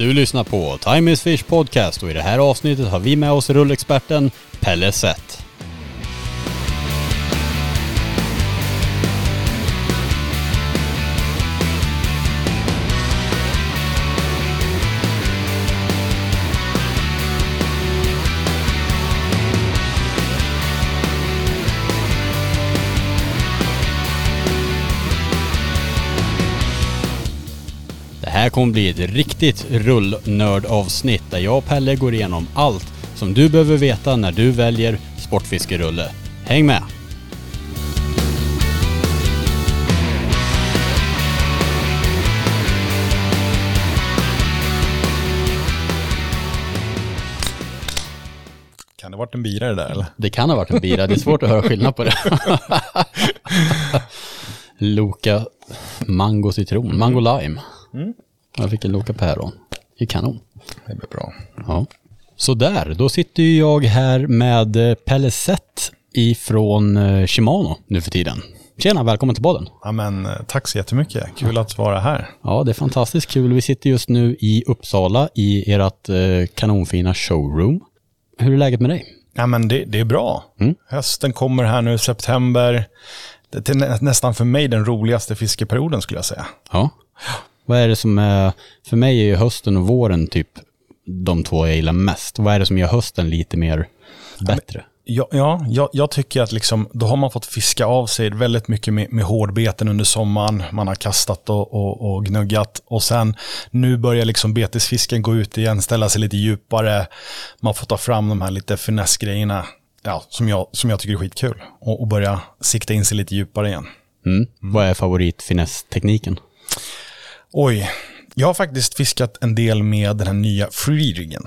Du lyssnar på Time is Fish Podcast och i det här avsnittet har vi med oss rullexperten Pelle Sett. Här kommer bli ett riktigt rullnördavsnitt där jag och Pelle går igenom allt som du behöver veta när du väljer sportfiskerulle. Häng med! Kan det varit en bira det där eller? Det kan ha varit en bira, det är svårt att höra skillnad på det. Loka mango citron, mango lime. Jag fick en Loka päron. Är kanon. Det blir bra. Ja. Så där, då sitter jag här med eh, Pelle Sett ifrån eh, Shimano nu för tiden. Tjena, välkommen till podden. Ja, men, eh, tack så jättemycket. Kul att vara här. Ja, det är fantastiskt kul. Vi sitter just nu i Uppsala i ert eh, kanonfina showroom. Hur är läget med dig? Ja, men det, det är bra. Mm. Hösten kommer här nu, september. Det är nä- nästan för mig den roligaste fiskeperioden skulle jag säga. Ja. Vad är det som är, för mig är ju hösten och våren typ de två jag gillar mest. Vad är det som gör hösten lite mer bättre? Ja, ja jag, jag tycker att liksom, då har man fått fiska av sig väldigt mycket med, med hårdbeten under sommaren. Man har kastat och, och, och gnuggat. Och sen nu börjar liksom betesfisken gå ut igen, ställa sig lite djupare. Man får ta fram de här lite finessgrejerna ja, som, jag, som jag tycker är skitkul. Och, och börja sikta in sig lite djupare igen. Mm. Vad är favoritfinesstekniken? Oj, jag har faktiskt fiskat en del med den här nya free-riggen.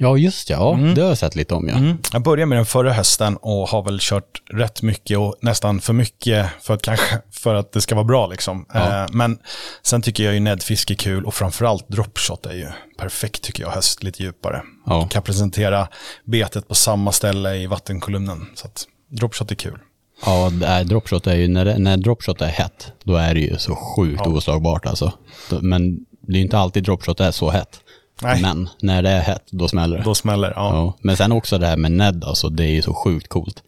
Ja, just. Ja, det har jag sett lite om. Ja. Mm. Jag började med den förra hösten och har väl kört rätt mycket och nästan för mycket för att, kanske, för att det ska vara bra. Liksom. Ja. Eh, men sen tycker jag ju nedfiske är kul och framförallt dropshot är ju perfekt tycker jag, höst lite djupare. Ja. Kan presentera betet på samma ställe i vattenkolumnen. Så att dropshot är kul. Ja, dropshot är ju, när, det, när dropshot är hett, då är det ju så sjukt oslagbart alltså. Men det är ju inte alltid dropshot är så hett. Nej. Men när det är hett, då smäller det. Då smäller ja. Ja. Men sen också det här med Ned, alltså det är ju så sjukt coolt.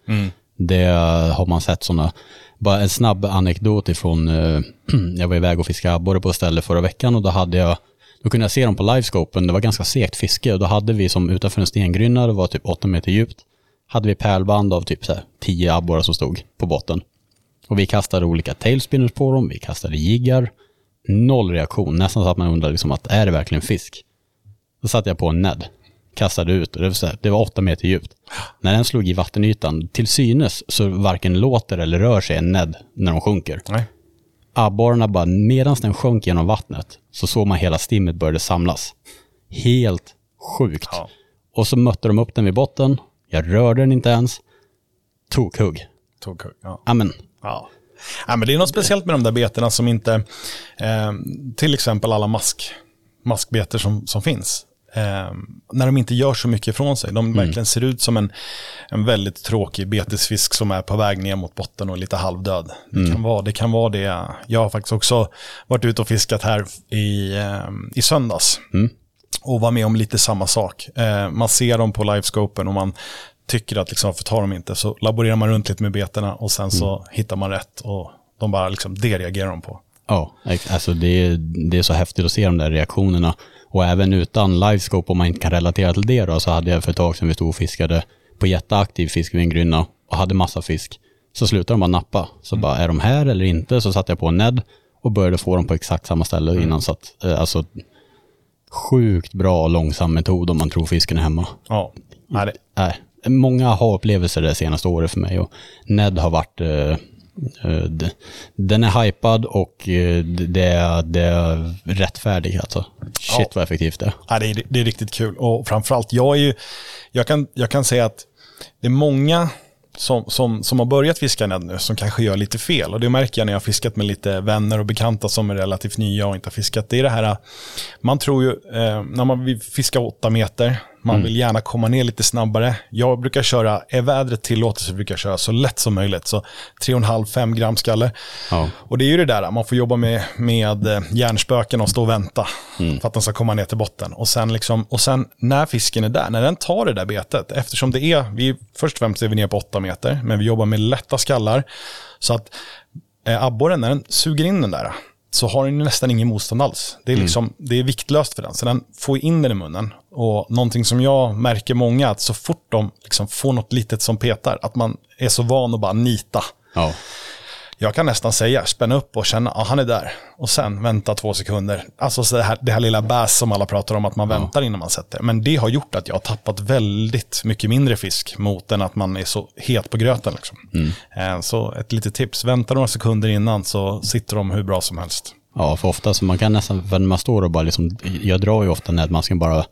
Det eh, har man sett sådana, bara en snabb anekdot ifrån, eh, jag var iväg och fiskade abborre på ett ställe förra veckan och då hade jag, då kunde jag se dem på livescopen, det var ganska segt fiske och då hade vi som utanför en stengrynna, det var typ 8 meter djupt, hade vi pärlband av typ så här 10 abborrar som stod på botten. Och vi kastade olika tailspinners på dem, vi kastade jiggar, noll reaktion, nästan så att man undrar liksom att är det verkligen fisk? Då satte jag på en Ned, kastade ut och det var, så här, det var åtta meter djupt. När den slog i vattenytan, till synes så varken låter eller rör sig en Ned när de sjunker. Nej. Abborrarna bara, medan den sjönk genom vattnet, så såg man hela stimmet började samlas. Helt sjukt. Ja. Och så mötte de upp den vid botten, jag rörde den inte ens, tokhugg. Tog, ja. Amen. Ja. ja, men det är något speciellt med de där betena som inte, eh, till exempel alla mask, maskbeter som, som finns. Eh, när de inte gör så mycket ifrån sig. De verkligen ser ut som en, en väldigt tråkig betesfisk som är på väg ner mot botten och lite halvdöd. Det, kan vara, det kan vara det. Jag har faktiskt också varit ute och fiskat här i, eh, i söndags. Och var med om lite samma sak. Eh, man ser dem på livescopen och man tycker att liksom, varför tar de inte? Så laborerar man runt lite med betena och sen så hittar man rätt. Och de bara, liksom, det reagerar de på. Ja, alltså det är, det är så häftigt att se de där reaktionerna. Och även utan livescope, om man inte kan relatera till det då, så hade jag för ett tag sedan vi stod och fiskade på jätteaktiv fisk vid en grynna och hade massa fisk. Så slutade de bara nappa. Så bara, är de här eller inte? Så satte jag på en Ned och började få dem på exakt samma ställe innan. Så att, eh, alltså, sjukt bra långsam metod om man tror fisken är hemma. Ja, Nej, det, Nej, många har upplevelser det senaste året för mig och Ned har varit eh, eh, den är hypad och eh, det är, det är rättfärdig alltså. Shit Ja. vad effektivt det är. Nej, det, är, det är riktigt kul. Och framförallt, jag är ju, jag kan, jag kan säga att det är många som, som, som har börjat fiska ned nu som kanske gör lite fel. Och det märker jag när jag har fiskat med lite vänner och bekanta som är relativt nya och inte har fiskat. Det är det här, man tror ju, eh, när man vill fiska åtta meter, man mm. vill gärna komma ner lite snabbare. Jag brukar köra, är vädret tillåtet så brukar jag köra så lätt som möjligt. Så 3,5-5 gram skalle. Ja. Och det är ju det där, man får jobba med, med eh, hjärnspöken och stå och vänta mm. för att den ska komma ner till botten. Och sen, liksom, och sen när fisken är där, när den tar det där betet, eftersom det är, vi, först och främst är vi ner på 8 meter, men vi jobbar med lätta skallar. Så att eh, abborren, när den suger in den där, så har den nästan ingen motstånd alls. Det är, mm. liksom, mm. det är viktlöst för den, så den får in den i munnen. Och någonting som jag märker många, att så fort de liksom får något litet som petar, att man är så van att bara nita. Ja jag kan nästan säga, spänna upp och känna, ja han är där. Och sen vänta två sekunder. Alltså så det, här, det här lilla bäs som alla pratar om, att man ja. väntar innan man sätter. Men det har gjort att jag har tappat väldigt mycket mindre fisk mot än att man är så het på gröten. Liksom. Mm. Eh, så ett litet tips, vänta några sekunder innan så sitter de hur bra som helst. Ja, för ofta så man kan nästan, när man står och bara liksom, jag drar ju ofta när man ska bara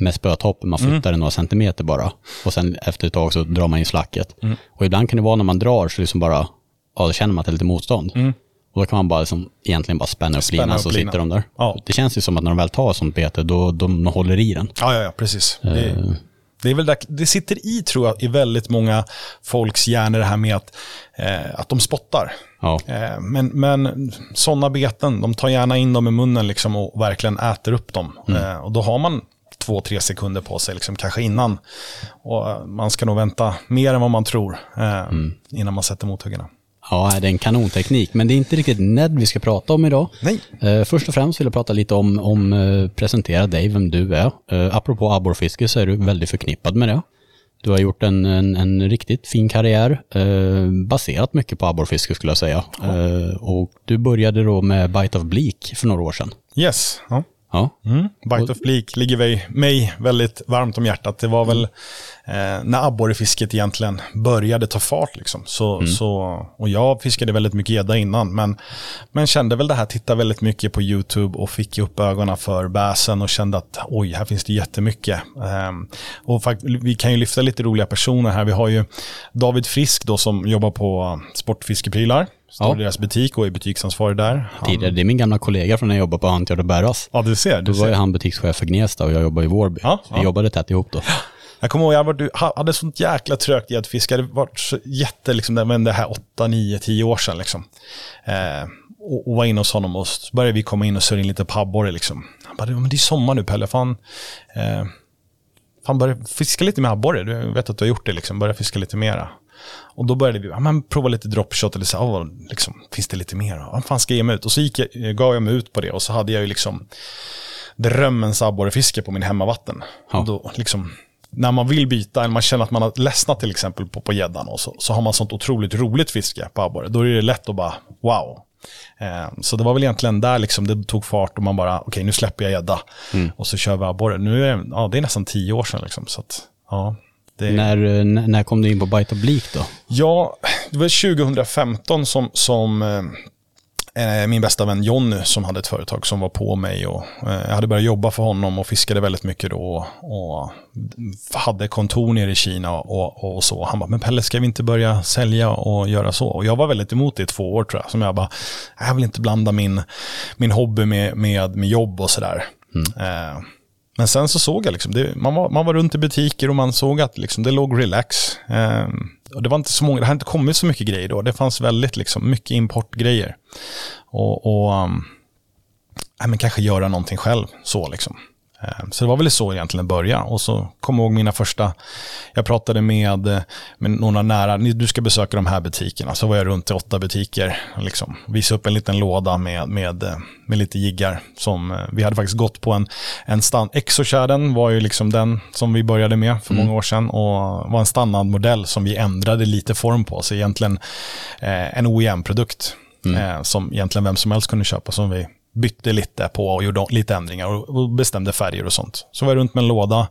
med spötopp, man flyttar mm. det några centimeter bara. Och sen efter ett tag så drar man in slacket. Mm. Och ibland kan det vara när man drar så liksom bara, ja, då känner man att det är lite motstånd. Mm. Och då kan man bara liksom, egentligen bara spänna upp spänna linan så sitter de där. Ja. Det känns ju som att när de väl tar sånt bete, då de håller i den. Ja, ja, ja precis. Uh. Det, det, är väl där, det sitter i, tror jag, i väldigt många folks hjärnor det här med att, eh, att de spottar. Ja. Eh, men men sådana beten, de tar gärna in dem i munnen liksom och verkligen äter upp dem. Mm. Eh, och då har man två, tre sekunder på sig, liksom, kanske innan. Och man ska nog vänta mer än vad man tror eh, mm. innan man sätter mothuggarna. Ja, det är en kanonteknik, men det är inte riktigt Ned vi ska prata om idag. Nej. Uh, först och främst vill jag prata lite om, om uh, presentera dig, vem du är. Uh, apropå abborrfiske så är du väldigt förknippad med det. Du har gjort en, en, en riktigt fin karriär, baserat mycket på abborrfiske skulle jag säga. Uh, och du började då med Bite of Bleak för några år sedan. Yes. Ja. Ja. Mm. Bite of Bleak ligger mig väldigt varmt om hjärtat. Det var väl eh, när abborrefisket egentligen började ta fart. Liksom. Så, mm. så, och jag fiskade väldigt mycket gädda innan, men, men kände väl det här, tittade väldigt mycket på YouTube och fick upp ögonen för bäsen och kände att oj, här finns det jättemycket. Eh, och vi kan ju lyfta lite roliga personer här. Vi har ju David Frisk då som jobbar på Sportfiskeprylar. Står ja. i deras butik och är butiksansvarig där. Han... Tidigare, det är min gamla kollega från när jag jobbade på Antgärd och Bäras. Ja, du ser. Du då var ju han butikschef för Gnesta och jag jobbade i Vårby. Ja, vi ja. jobbade tätt ihop då. Jag kommer ihåg, jag var, hade sånt jäkla trögt gäddfiske. Det var så jätte, liksom, det, det här 8, 9, 10 år sedan. Liksom. Eh, och, och var inne hos honom och så började vi komma in och surra in lite abborre. Liksom. Han bara, men det är sommar nu Pelle, fan. Eh, fan börja fiska lite med abborre. Du vet att du har gjort det, liksom. börja fiska lite mera. Och då började vi ja, men prova lite dropshot, eller så, oh, liksom, finns det lite mer? Vad fan ska jag ge mig ut? Och så gick jag, gav jag mig ut på det och så hade jag ju liksom drömmens abborrefiske på min hemmavatten. Ja. Och då, liksom, när man vill byta, eller man känner att man har ledsnat till exempel på gäddan, och så, så har man sånt otroligt roligt fiske på abborre, då är det lätt att bara wow. Eh, så det var väl egentligen där liksom det tog fart och man bara, okej okay, nu släpper jag gädda mm. och så kör vi abborre. Nu är ja, det är nästan tio år sedan liksom, så att, ja. Det... När, när kom du in på Bite of Bleak då? Ja, det var 2015 som, som eh, min bästa vän Jonny som hade ett företag som var på mig och eh, jag hade börjat jobba för honom och fiskade väldigt mycket då och hade kontor nere i Kina och, och så. Han bara, men Pelle ska vi inte börja sälja och göra så? Och jag var väldigt emot det i två år tror jag. Som jag bara, jag vill inte blanda min, min hobby med, med, med jobb och sådär. Mm. Eh, men sen så såg jag, liksom, det, man, var, man var runt i butiker och man såg att liksom, det låg relax. Eh, och det, var inte så många, det hade inte kommit så mycket grejer då. Det fanns väldigt liksom, mycket importgrejer. Och, och um, äh, men kanske göra någonting själv så liksom. Eh, så det var väl så egentligen det började. Och så kom jag ihåg mina första, jag pratade med, med några nära, du ska besöka de här butikerna. Så var jag runt i åtta butiker, liksom, visade upp en liten låda med, med, med lite jiggar. Som, eh, vi hade faktiskt gått på en, en stand, Exocharden var ju liksom den som vi började med för mm. många år sedan. Och var en standardmodell som vi ändrade lite form på. Så egentligen eh, en OEM-produkt. Mm. Eh, som egentligen vem som helst kunde köpa som vi bytte lite på och gjorde lite ändringar och bestämde färger och sånt. Så var jag runt med en låda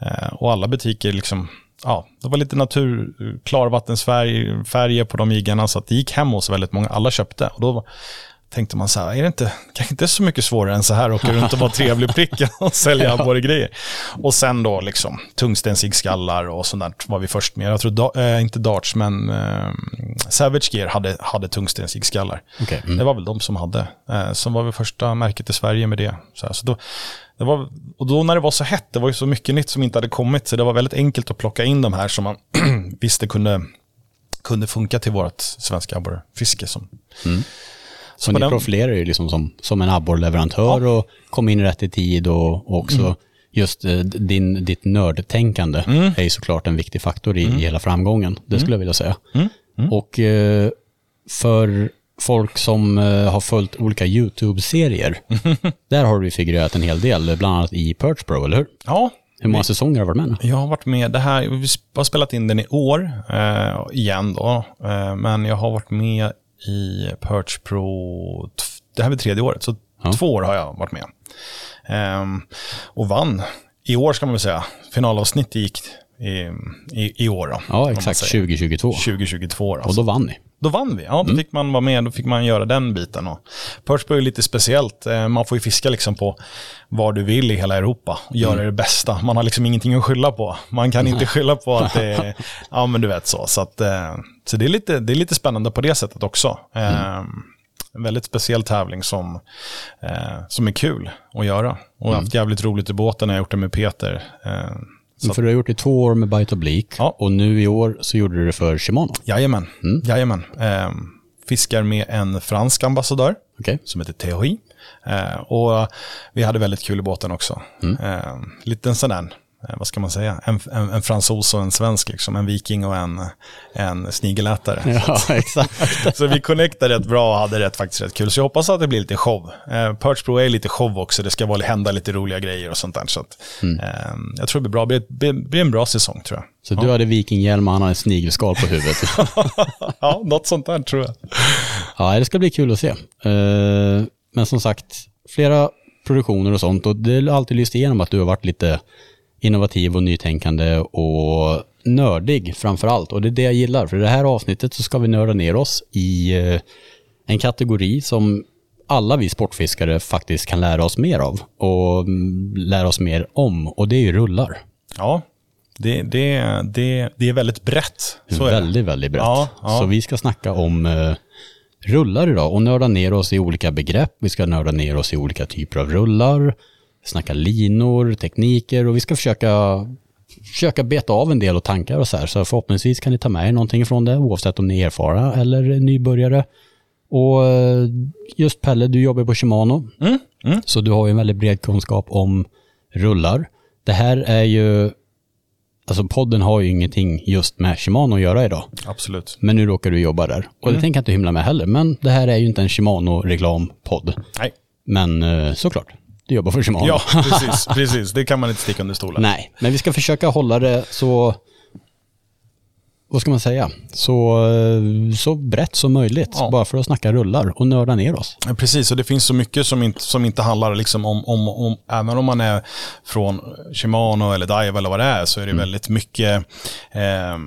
eh, och alla butiker liksom, ja, det var lite natur, klarvattensfärger på de jiggarna så att det gick hem hos väldigt många, alla köpte. Och då tänkte man så här, är det inte, kanske inte så mycket svårare än så här, åka runt och vara trevlig pricka och sälja abborregrejer. Och sen då liksom tungstensiggskallar och sånt där var vi först med. Jag tror, da, äh, inte Darts, men äh, Savage Gear hade, hade tungstensiggskallar. Okay. Mm. Det var väl de som hade. Äh, som var vi första märket i Sverige med det. Så, här, så då, det var, och då när det var så hett, det var ju så mycket nytt som inte hade kommit, så det var väldigt enkelt att plocka in de här som man visste kunde, kunde funka till vårt svenska abborrfiske. Som, mm. Så ni den... profilerar ju liksom som, som en abborrleverantör ja. och kom in rätt i tid och, och också mm. just eh, din, ditt nördtänkande mm. är såklart en viktig faktor i, mm. i hela framgången. Det skulle jag vilja säga. Mm. Mm. Och eh, för folk som eh, har följt olika YouTube-serier, där har du figurerat en hel del, bland annat i Perch Pro, eller hur? Ja. Hur många säsonger har du varit med? Jag har varit med, det här, vi har spelat in den i år, eh, igen då, eh, men jag har varit med i Perch Pro, det här är tredje året, så ja. två år har jag varit med. Um, och vann i år ska man väl säga. Finalavsnittet gick i, i, i år då. Ja, exakt. 2022. 2022 alltså. Och då vann ni. Då vann vi. Ja, då mm. fick man vara med, då fick man göra den biten. Och är lite speciellt. Eh, man får ju fiska liksom på var du vill i hela Europa och göra mm. det bästa. Man har liksom ingenting att skylla på. Man kan inte skylla på att det är, ja men du vet så. Så, att, eh, så det, är lite, det är lite spännande på det sättet också. Mm. Eh, en väldigt speciell tävling som, som är kul att göra. Och jag har haft mm. jävligt roligt i båten när jag gjort det med Peter. Så. För du har gjort det i två år med Bite Oblique ja. och nu i år så gjorde du det för Shimano. Jajamän. Mm. Jajamän. Eh, fiskar med en fransk ambassadör okay. som heter Theory. Eh, och vi hade väldigt kul i båten också. Mm. Eh, liten sån där vad ska man säga, en, en, en, fransos och en svensk, liksom, en viking och en, en snigelätare. Ja, exakt. så vi connectade rätt bra och hade rätt, faktiskt rätt kul. Så jag hoppas att det blir lite show. Eh, Perch Pro är lite show också, det ska vara, hända lite roliga grejer och sånt där. Så att, mm. eh, jag tror det blir bra, det blir, blir en bra säsong tror jag. Så ja. du hade vikinghjälm och han hade snigelskal på huvudet? ja, något sånt där tror jag. Ja, det ska bli kul att se. Uh, men som sagt, flera produktioner och sånt och det har alltid lyst igenom att du har varit lite innovativ och nytänkande och nördig framför allt. Och det är det jag gillar. För i det här avsnittet så ska vi nörda ner oss i eh, en kategori som alla vi sportfiskare faktiskt kan lära oss mer av och mm, lära oss mer om. Och det är ju rullar. Ja, det, det, det, det är väldigt brett. Så väldigt, väldigt brett. Ja, ja. Så vi ska snacka om uh, rullar idag och nörda ner oss i olika begrepp. Vi ska nörda ner oss i olika typer av rullar snacka linor, tekniker och vi ska försöka, försöka beta av en del och tankar och så här. Så förhoppningsvis kan ni ta med er någonting från det, oavsett om ni är erfarna eller nybörjare. Och eh, just Pelle, du jobbar på Shimano, mm, mm. så du har ju en väldigt bred kunskap om rullar. Det här är ju, alltså podden har ju ingenting just med Shimano att göra idag. Absolut. Men nu råkar du jobba där. Och mm. det tänker jag inte hymla med heller, men det här är ju inte en Shimano-reklampodd. Nej. Men eh, såklart, du jobbar för Shimano. Ja, precis, precis. Det kan man inte sticka under stolen. Nej, men vi ska försöka hålla det så, vad ska man säga, så, så brett som möjligt. Ja. Bara för att snacka rullar och nörda ner oss. Ja, precis, och det finns så mycket som inte, som inte handlar liksom om, om, om, även om man är från Shimano eller Daiwa eller vad det är, så är det mm. väldigt mycket eh,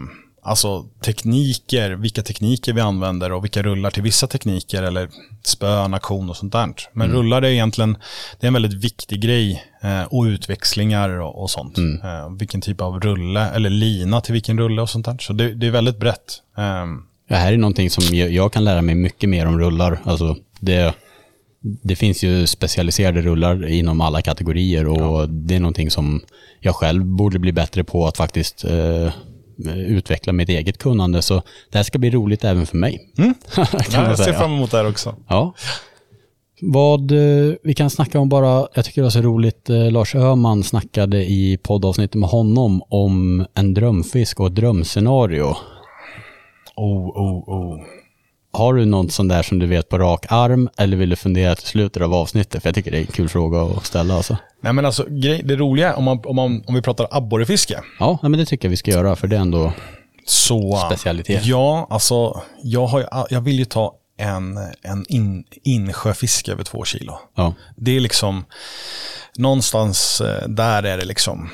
Alltså tekniker, vilka tekniker vi använder och vilka rullar till vissa tekniker eller spön, aktion och sånt där. Men mm. rullar är egentligen, det är en väldigt viktig grej eh, och utväxlingar och, och sånt. Mm. Eh, vilken typ av rulle eller lina till vilken rulle och sånt där. Så det, det är väldigt brett. Eh. Det här är någonting som jag, kan lära mig mycket mer om rullar. Alltså det, det finns ju specialiserade rullar inom alla kategorier och ja. det är någonting som jag själv borde bli bättre på att faktiskt Eh, utveckla mitt eget kunnande. Så det här ska bli roligt även för mig. Mm. ja, jag ser fram emot det här också. Ja. Vad eh, vi kan snacka om bara, jag tycker det var så roligt, eh, Lars Öhman snackade i poddavsnittet med honom om en drömfisk och ett drömscenario. Oh, oh, oh. Har du något sånt där som du vet på rak arm eller vill du fundera till slutet av avsnittet? För jag tycker det är en kul fråga att ställa alltså. Nej men alltså det roliga om, man, om, man, om vi pratar abborrefiske. Ja, men det tycker jag vi ska göra för det är ändå så, specialitet. Ja, alltså jag, har, jag vill ju ta en, en in, insjöfiske över två kilo. Ja. Det är liksom, någonstans eh, där är det liksom,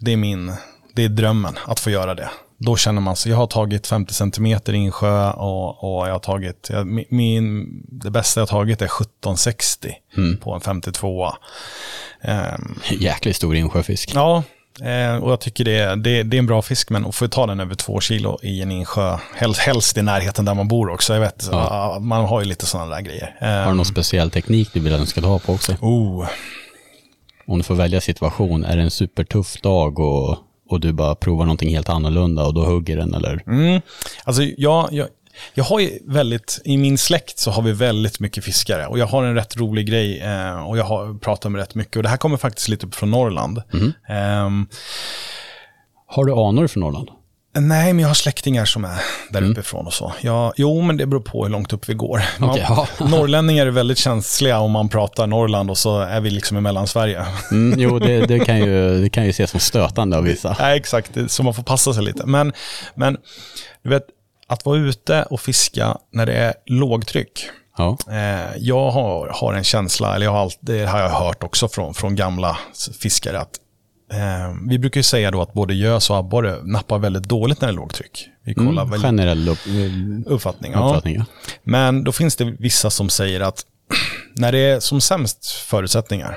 det är min, det är drömmen att få göra det. Då känner man sig, jag har tagit 50 cm i insjö och, och jag har tagit, jag, min, det bästa jag har tagit är 1760 mm. på en 52. Um, Jäkligt stor insjöfisk. Ja, Eh, och jag tycker det, det, det, är en bra fisk, men att få ta den över två kilo i en insjö, helst, helst i närheten där man bor också. Jag vet, ja. man har ju lite sådana där grejer. Eh, har du någon ehm. speciell teknik du vill att den ska ha på också? Oh. Om du får välja situation, är det en supertuff dag och, och du bara provar någonting helt annorlunda och då hugger den eller? Mm. Alltså jag, jag, jag har ju väldigt, i min släkt så har vi väldigt mycket fiskare och jag har en rätt rolig grej eh, och jag har pratat med rätt mycket och det här kommer faktiskt lite upp från Norrland. Mm. Eh, har du anor från Norrland? Nej, men jag har släktingar som är där mm. uppifrån och så. Jag, jo, men det beror på hur långt upp vi går. Man, okay, ja. norrlänningar är väldigt känsliga om man pratar Norrland och så är vi liksom i Mellansverige. Mm, jo, det, det, kan ju, det kan ju ses som stötande av vissa. Nej, exakt. Så man får passa sig lite. Men, men du vet, att vara ute och fiska när det är lågtryck. Ja. Eh, jag har, har en känsla, eller jag har allt, det har jag hört också från, från gamla fiskare, att vi brukar ju säga då att både gös och abborre nappar väldigt dåligt när det är lågtryck. Vi kollar mm, generell upp, uppfattning. Ja. uppfattning ja. Men då finns det vissa som säger att när det är som sämst förutsättningar,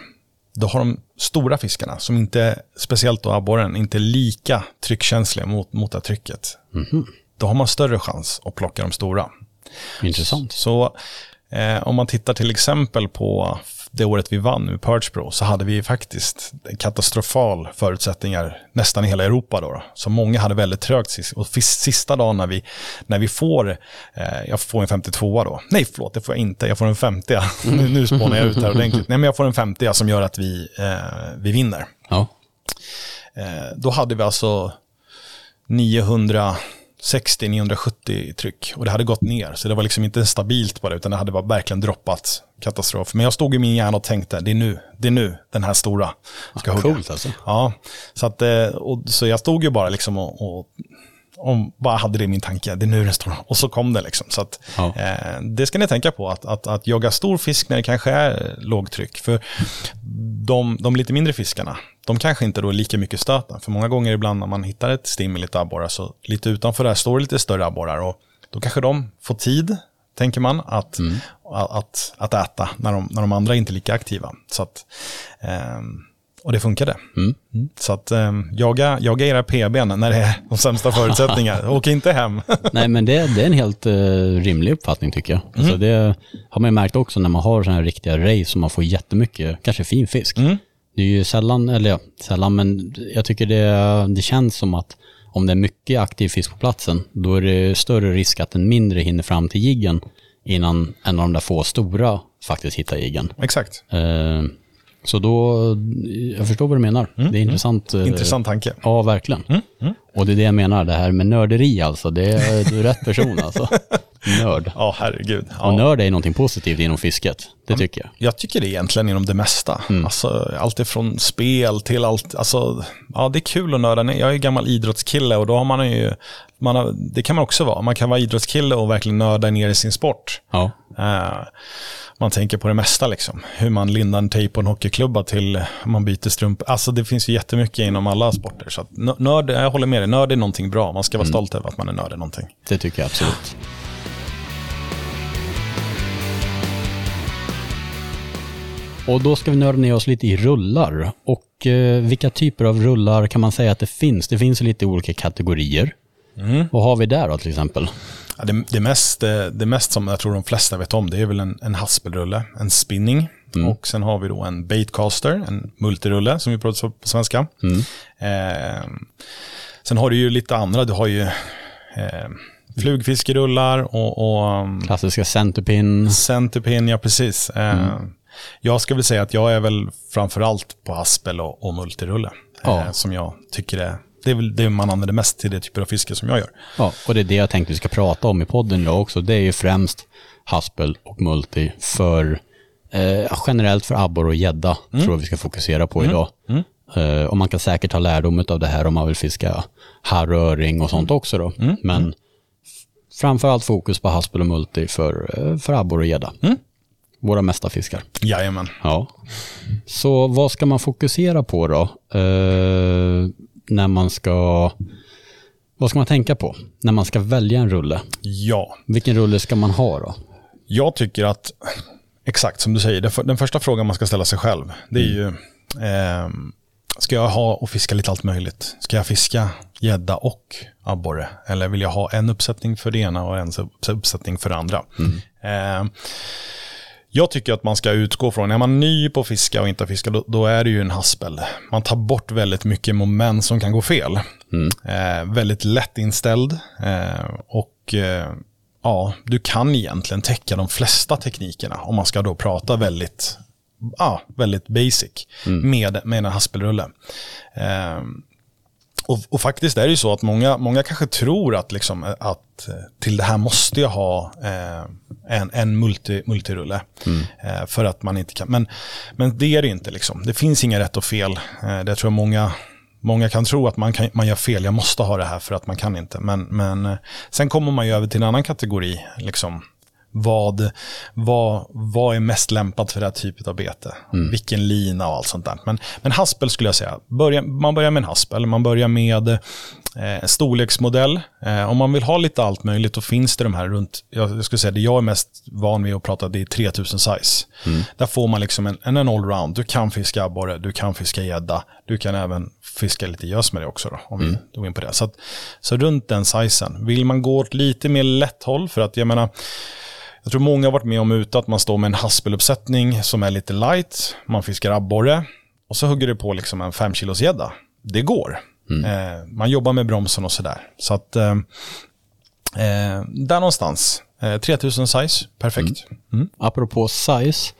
då har de stora fiskarna, som inte, speciellt då abborren, inte lika tryckkänsliga mot, mot det trycket. Mm då har man större chans att plocka de stora. Intressant. Så eh, om man tittar till exempel på det året vi vann med Purge Pro så hade vi faktiskt katastrofal förutsättningar nästan i hela Europa. Då, då. Så många hade väldigt trögt sist. Och sista dagen när vi, när vi får, eh, jag får en 52 då. Nej, förlåt, det får jag inte. Jag får en 50. nu, nu spånar jag ut här ordentligt. Nej, men jag får en 50 som gör att vi, eh, vi vinner. Ja. Eh, då hade vi alltså 900 60-970 tryck och det hade gått ner. Så det var liksom inte stabilt bara utan det hade verkligen droppat katastrof. Men jag stod i min hjärna och tänkte, det är nu, det är nu den här stora ska hugga. Coolt alltså. Ja, så, att, eh, och, så jag stod ju bara liksom och, och om bara hade det i min tanke, det är nu den står. Och så kom det liksom. Så att, ja. eh, det ska ni tänka på, att, att, att jaga stor fisk när det kanske är lågtryck. För de, de lite mindre fiskarna, de kanske inte då är lika mycket stöten. För många gånger ibland när man hittar ett stim med lite abborrar, så lite utanför där står det lite större abborrar. Och då kanske de får tid, tänker man, att, mm. att, att, att, äta när de, när de andra inte är lika aktiva. Så att, eh, och det funkade. Mm. Mm. Så att eh, jaga, jaga era PBn när det är de sämsta förutsättningarna. Åk inte hem. Nej, men det, det är en helt uh, rimlig uppfattning tycker jag. Alltså, mm. det har man märkt också när man har sådana här riktiga race som man får jättemycket, kanske fin fisk. Mm. Det är ju sällan, eller ja, sällan, men jag tycker det, det känns som att om det är mycket aktiv fisk på platsen, då är det större risk att en mindre hinner fram till jiggen innan en av de där få stora faktiskt hittar jiggen. Exakt. Uh, så då, jag förstår vad du menar. Mm, det är intressant. Mm. Intressant tanke. Ja, verkligen. Mm, mm, och det är det jag menar, det här med nörderi alltså. Det är, du är rätt person alltså. Nörd. Ja, herregud. Ja. Och nörd är någonting positivt inom fisket. Det tycker jag. Jag tycker det egentligen inom det mesta. Mm. Alltså, allt ifrån spel till allt. Alltså, ja, det är kul att nörda Jag är gammal idrottskille och då har man ju, man har, det kan man också vara. Man kan vara idrottskille och verkligen nörda ner i sin sport. Ja. Uh, man tänker på det mesta. Liksom. Hur man lindar en tejp på en hockeyklubba till man byter strumpor. Alltså det finns ju jättemycket inom alla sporter. Så nörd, jag håller med dig, nörd är någonting bra. Man ska vara mm. stolt över att man är nörd i någonting. Det tycker jag absolut. Och då ska vi nörda ner oss lite i rullar. Och eh, vilka typer av rullar kan man säga att det finns? Det finns lite olika kategorier. Mm. Vad har vi där då till exempel? Ja, det, det, mest, det mest som jag tror de flesta vet om, det är väl en, en haspelrulle, en spinning. Mm. Och sen har vi då en baitcaster, en multirulle som vi pratar på svenska. Mm. Eh, sen har du ju lite andra, du har ju eh, flugfiskerullar och, och um, Klassiska centerpin. Centerpin, ja precis. Eh, mm. Jag ska väl säga att jag är väl framförallt på haspel och, och multirulle. Ja. Eh, som jag tycker är det är väl det man använder mest till det typer av fiske som jag gör. Ja, och det är det jag tänkte vi ska prata om i podden idag också. Det är ju främst haspel och multi för eh, generellt för abborre och gädda mm. tror jag vi ska fokusera på mm. idag. Mm. Eh, och man kan säkert ta lärdom av det här om man vill fiska harröring och sånt mm. också då. Mm. Men mm. framförallt fokus på haspel och multi för, eh, för abborre och gädda. Våra mesta fiskar. Jajamän. Ja. Så vad ska man fokusera på då? Eh, när man ska Vad ska man tänka på när man ska välja en rulle? Ja, Vilken rulle ska man ha då? jag tycker att, exakt som du säger, den, för, den första frågan man ska ställa sig själv, det är ju, eh, ska jag ha och fiska lite allt möjligt? Ska jag fiska gädda och abborre? Eller vill jag ha en uppsättning för det ena och en uppsättning för det andra? Eh, jag tycker att man ska utgå från, är man ny på att fiska och inte fiska, då, då är det ju en haspel. Man tar bort väldigt mycket moment som kan gå fel. Eh, väldigt lättinställd eh, och eh, ja, du kan egentligen täcka de flesta teknikerna om man ska då prata väldigt, ja, väldigt basic med, med en haspelrulle. Och, och, faktiskt är det ju så att många, många kanske tror att, liksom, att eh, till det här måste jag ha eh, en, en multi, multirulle. Mm. Eh, för att man inte kan. Men, men det är det inte. Liksom. Det finns inga rätt och fel. Eh, det tror jag många, många kan tro att man, kan, man gör fel. Jag måste ha det här för att man kan inte. Men, men eh, sen kommer man ju över till en annan kategori. Liksom, vad, vad, vad är mest lämpat för det här typet av bete? Mm. Vilken lina och allt sånt där. Men, men haspel skulle jag säga. Börja, man börjar med en haspel, man börjar med eh, storleksmodell. Eh, om man vill ha lite allt möjligt, då finns det de här runt, jag skulle säga det jag är mest van vid att prata, det är 3000 size. Mm. Där får man liksom en, en allround. Du kan fiska abborre, du kan fiska gädda, du kan även fiska lite gös med det också då, om mm. vi går in på det. Så, att, så runt den sizen. Vill man gå åt lite mer lätt håll, för att jag menar, jag tror många har varit med om ute att man står med en haspeluppsättning som är lite light, man fiskar abborre och så hugger det på liksom en 5 kilos gädda. Det går. Mm. Eh, man jobbar med bromsen och sådär. Så att eh, eh, där någonstans. 3000 size, perfekt. Mm. Mm. Apropå size,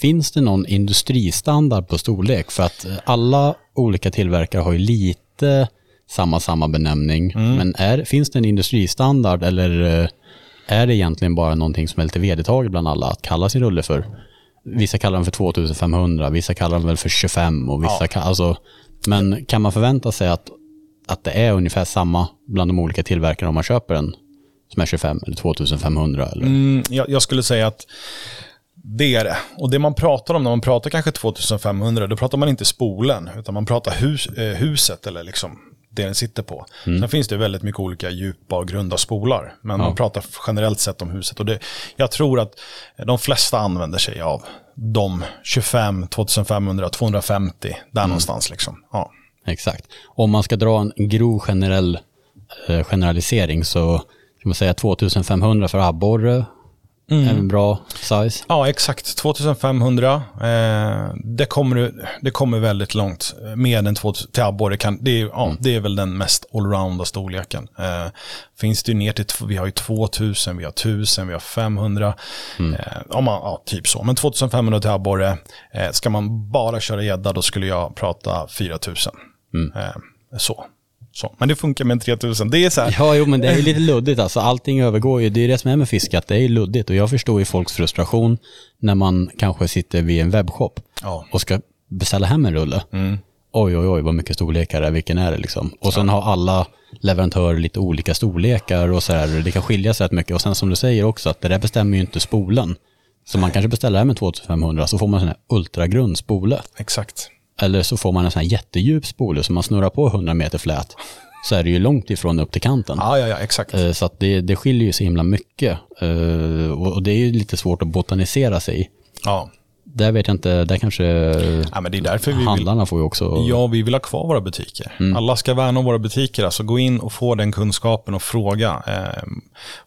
finns det någon industristandard på storlek? För att alla olika tillverkare har ju lite samma, samma benämning. Mm. Men är, finns det en industristandard eller är det egentligen bara någonting som är lite vedertaget bland alla att kalla sin rulle för? Vissa kallar den för 2500, vissa kallar den väl för 25 och vissa ja. alltså, men kan man förvänta sig att, att det är ungefär samma bland de olika tillverkarna om man köper en som är 25 eller 2500? Eller? Mm, jag, jag skulle säga att det är det. Och det man pratar om när man pratar kanske 2500, då pratar man inte spolen, utan man pratar hus, eh, huset eller liksom det den sitter på. Mm. Sen finns det väldigt mycket olika djupa och grunda spolar. Men ja. man pratar generellt sett om huset. Och det, jag tror att de flesta använder sig av de 25, 2500, 250, där mm. någonstans. Liksom. Ja. Exakt. Om man ska dra en grov generell eh, generalisering så kan man säga 2500 för abborre Mm. En bra size. Ja, exakt. 2500. Eh, det, kommer, det kommer väldigt långt. Mer än 2000 till abborre. Kan, det, är, ja, mm. det är väl den mest allrounda storleken. Eh, finns det ner till, vi har ju 2000, vi har 1000, vi har 500. Mm. Eh, om man, ja, typ så. Men 2500 till abborre. Eh, ska man bara köra gädda då skulle jag prata 4000. Mm. Eh, så. Så. Men det funkar med en 3000. Det är så här. Ja, jo, men det är lite luddigt alltså. Allting övergår ju. Det är det som är med fiskat. Det är luddigt och jag förstår ju folks frustration när man kanske sitter vid en webbshop ja. och ska beställa hem en rulle. Mm. Oj, oj, oj, vad mycket storlekar det är. Vilken är det liksom? Och sen ja. har alla leverantörer lite olika storlekar och så här. Det kan skilja sig rätt mycket. Och sen som du säger också att det där bestämmer ju inte spolen. Så man kanske beställer hem en 2500 så får man en sån här ultragrund spole. Exakt. Eller så får man en sån här jättedjup spole som man snurrar på 100 meter flät. Så är det ju långt ifrån upp till kanten. Ja, ja, ja exakt. Eh, så att det, det skiljer ju så himla mycket. Eh, och det är ju lite svårt att botanisera sig i. Ja. Där vet jag inte, där kanske ja, men det är därför vi handlarna vill, får ju också... Ja, vi vill ha kvar våra butiker. Mm. Alla ska värna om våra butiker, alltså gå in och få den kunskapen och fråga. Eh,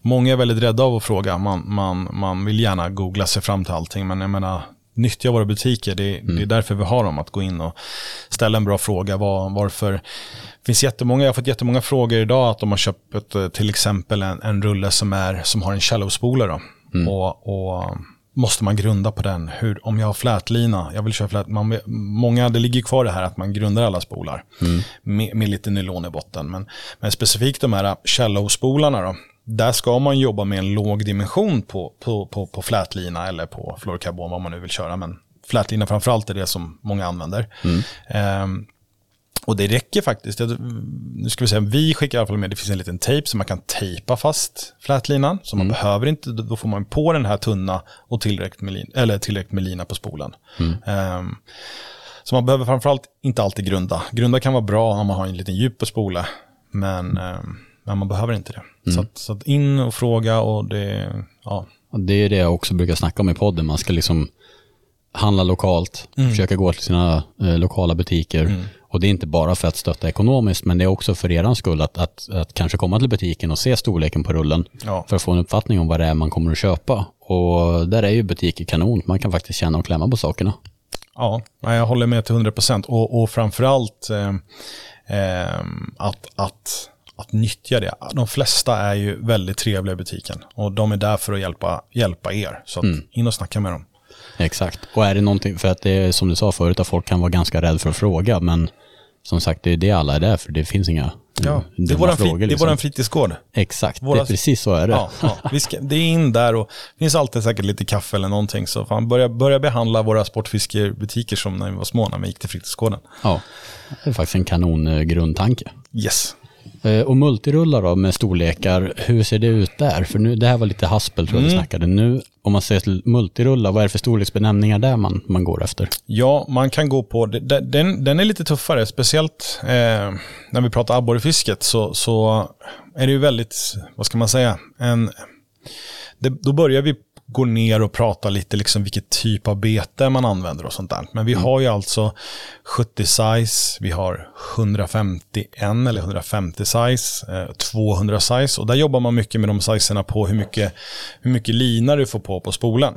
många är väldigt rädda av att fråga, man, man, man vill gärna googla sig fram till allting, men jag menar, nyttja våra butiker. Det, mm. det, är därför vi har dem, att gå in och ställa en bra fråga. Var, varför? Det finns jättemånga, jag har fått jättemånga frågor idag att de har köpt ett, till exempel en, en rulle som, är, som har en shallow-spolare. Mm. Och, och, måste man grunda på den? Hur, om jag har flätlina, jag vill köra flät, man, många, det ligger kvar det här att man grundar alla spolar mm. med, med, lite nylon i botten. Men, men specifikt de här shallow-spolarna då, där ska man jobba med en låg dimension på, på, på, på flätlina eller på fluorkarbon, vad man nu vill köra. Men flätlina framförallt är det som många använder. Mm. Um, och det räcker faktiskt. Nu ska vi säga, vi skickar i alla fall med, det finns en liten tejp som man kan tejpa fast flätlinan. Så man mm. behöver inte, då får man på den här tunna och tillräckligt med, lin, eller tillräckligt med lina på spolen. Mm. Um, så man behöver framförallt inte alltid grunda. Grunda kan vara bra om man har en liten djup på spole. men, eh, men man behöver inte det. Så, att, så att in och fråga och det, ja. Det är det jag också brukar snacka om i podden. Man ska liksom handla lokalt, försöka gå till sina eh, lokala butiker. Och det är inte bara för att stötta ekonomiskt, men det är också för er skull att, att, att kanske komma till butiken och se storleken på rullen Ja. för att få en uppfattning om vad det är man kommer att köpa. Och där är ju butiker kanon. Man kan faktiskt känna och klämma på sakerna. Ja, jag håller med till 100 procent. Och, och framförallt eh, eh, att, att, att nyttja det. De flesta är ju väldigt trevliga i butiken och de är där för att hjälpa, hjälpa er. Så att in och snacka med dem. Exakt. Och är det någonting, för att det är som du sa förut, att folk kan vara ganska rädda för att fråga, men som sagt, det är det alla är där för. Det finns inga Ja, eh, det är våran, frågor, det är liksom. våran fritidsgård. Exakt, det våra- är precis så är det. Ja, ja. Ska, det är in där och det finns alltid säkert lite kaffe eller någonting. Så fan, börja, börja behandla våra sportfiskebutiker som när vi var små, när vi gick till fritidsgården. Ja, det är faktiskt en kanon eh, grundtanke. Yes. Eh, Och multirullar då med storlekar, hur ser det ut där? För nu, det här var lite haspel tror jag Mm. vi snackade. Nu, om man till multirullar, vad är det för storleksbenämningar där man, man går efter? Ja, man kan gå på, de- de- den, den är lite tuffare, speciellt eh, när vi pratar abborrefisket så, så är det ju väldigt, vad ska man säga, en, det, då börjar vi gå ner och prata lite liksom vilket typ av bete man använder och sånt där. Men vi har ju alltså 70 size, vi har 151 eller 150 size, eh, 200 size och där jobbar man mycket med de sizeerna på hur mycket, hur mycket lina du får på på spolen.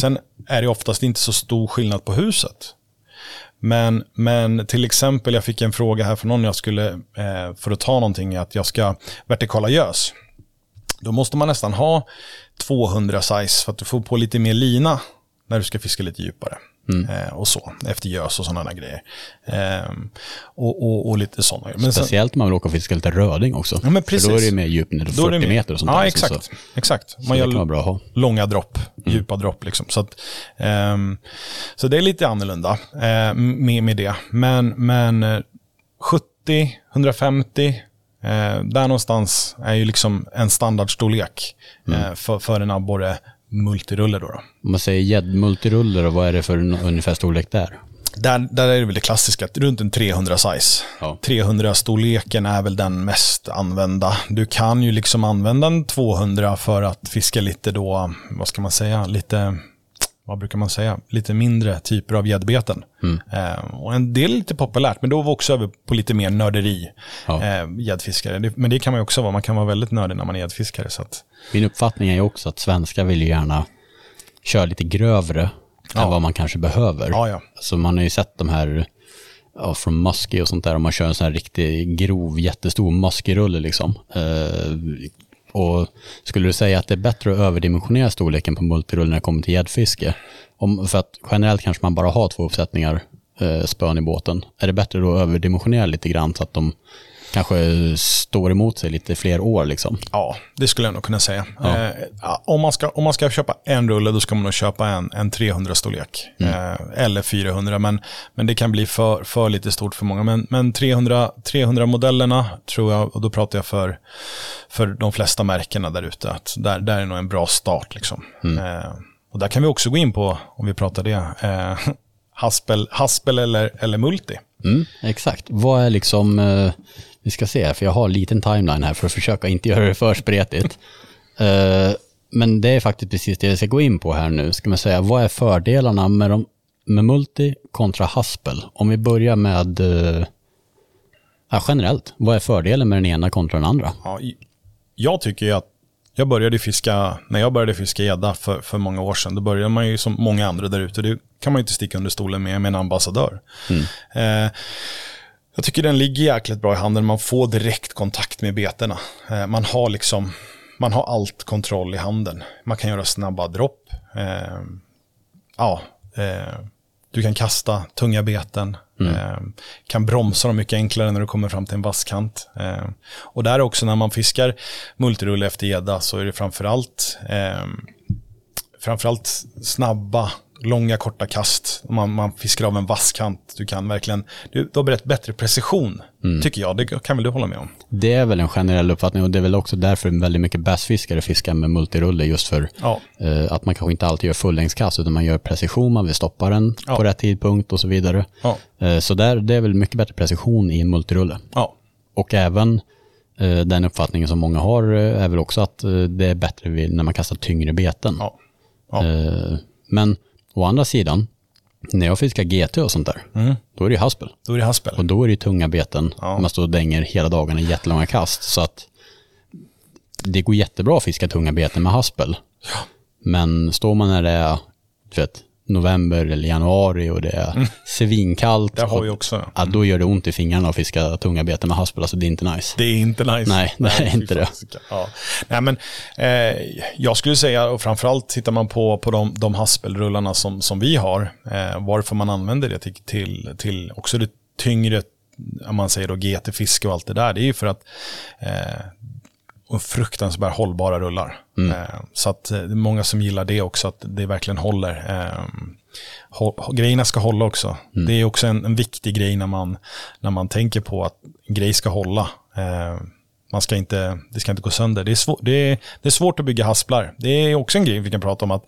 Sen är det oftast inte så stor skillnad på huset. Men, men till exempel, jag fick en fråga här från någon jag skulle, eh, för att ta någonting, att jag ska vertikala gös. Då måste man nästan ha 200 size för att du får på lite mer lina när du ska fiska lite djupare. Eh, och så, efter gös och sådana grejer. Ehm, och, och, och lite sådana grejer. Men Speciellt om man vill åka och fiska lite röding också. Ja, men För då är precis. det mer djup ner till Då är det 40 mer- meter och sånt Ja, där. exakt. Så, exakt. så det kan vara bra ha. långa dropp, djupa dropp. Liksom. Så, att, ehm, så det är lite annorlunda eh, med, med det. Men, men eh, 70, 150, eh, där någonstans är ju liksom en standardstorlek eh, för, för en abborre multirulle. Då, då. Om man säger gäddmultirullar, och vad är det för en ungefär storlek där? Där, där är det väl det klassiska, runt en 300 size. Ja. 300-storleken är väl den mest använda. Du kan ju liksom använda en 200 för att fiska lite då, vad ska man säga, lite, vad brukar man säga, lite mindre typer av gäddbeten. Eh, och en del är lite populärt, men då var vi också över på lite mer nörderi, Ja. eh, gäddfiskare. Men det kan man ju också vara, man kan vara väldigt nördig när man är gäddfiskare. Att, Min uppfattning är ju också att svenskar vill ju gärna köra lite grövre än vad man kanske behöver. Ja, ja. Så man har ju sett de här ja, från Musky och sånt där, om man kör en sån här riktigt grov, jättestor Musky-rulle liksom. Eh, och skulle du säga att det är bättre att överdimensionera storleken på multirull när det kommer till gäddfiske? För att generellt kanske man bara har två uppsättningar eh, spön i båten. Är det bättre då att överdimensionera lite grann så att de kanske står emot sig lite fler år liksom? Ja, det skulle jag nog kunna säga. Eh, ja, om, man ska, om man ska köpa en rulle, då ska man nog köpa en, en 300-storlek. Eh, eller 400, men, men det kan bli för, för lite stort för många. Men, men 300, 300-modellerna tror jag, och då pratar jag för, för de flesta märkena där ute, att där, där är nog en bra start. Liksom. Eh, och där kan vi också gå in på, om vi pratar det, eh, haspel, haspel eller, eller multi. Mm, exakt. Vad är liksom, eh, vi ska se, för jag har en liten timeline här för att försöka inte göra det för spretigt. Eh, men det är faktiskt precis det jag ska gå in på här nu. Ska man säga, vad är fördelarna med, de, med multi kontra haspel? Om vi börjar med, eh, ja, generellt, vad är fördelen med den ena kontra den andra? Ja, jag tycker ju att jag började fiska, när jag började fiska gädda för, för många år sedan, då började man ju som många andra där ute, det kan man ju inte sticka under stolen med, med en ambassadör. Eh, jag tycker den ligger jäkligt bra i handen, man får direkt kontakt med betena. Eh, man har liksom, man har allt kontroll i handen. Man kan göra snabba dropp. Eh, ja, eh, du kan kasta tunga beten. Eh, kan bromsa dem mycket enklare när du kommer fram till en vasskant. Eh, och där också när man fiskar multirulle efter gädda så är det framförallt eh, framförallt snabba, långa, korta kast. Man, man fiskar av en vasskant. Du kan verkligen, du, du har bättre precision, tycker jag. Det kan väl du hålla med om? Det är väl en generell uppfattning och det är väl också därför väldigt mycket bassfiskare fiskar med multirulle just för Ja. eh, att man kanske inte alltid gör fullängdskast utan man gör precision, man vill stoppa den Ja. på rätt tidpunkt och så vidare. Ja. Eh, så där, det är väl mycket bättre precision i en multirulle. Och även eh, den uppfattningen som många har eh, är väl också att eh, det är bättre vid- när man kastar tyngre beten. Eh, Men å andra sidan, när jag fiskar GT och sånt där, då är det ju haspel. Då är det haspel. Och då är det tunga beten. Ja. Man står och dänger hela dagarna i jättelånga kast. Så att det går jättebra att fiska tunga beten med haspel. Men står man när det är du vet, november eller januari och det är svinkallt. Det har vi också. Ja, då gör det ont i fingrarna att fiska tunga beten med haspel. Alltså det är inte nice. Det är inte nice. Nej, det är inte det. Ja. Nej, men, eh, jag skulle säga, och framförallt tittar man på, på de, de haspelrullarna som, som vi har, eh, varför man använder det till, till, till också det tyngre, om man säger då GT-fiske och allt det där, det är ju för att eh, och fruktansvärt hållbara rullar. Eh, så att eh, det är många som gillar det också, att det verkligen håller. Eh, hå- grejerna ska hålla också. Det är också en, en viktig grej när man, när man tänker på att grej ska hålla. Eh, man ska inte, det ska inte gå sönder. Det är, svår, det, är, det är svårt att bygga hasplar. Det är också en grej vi kan prata om att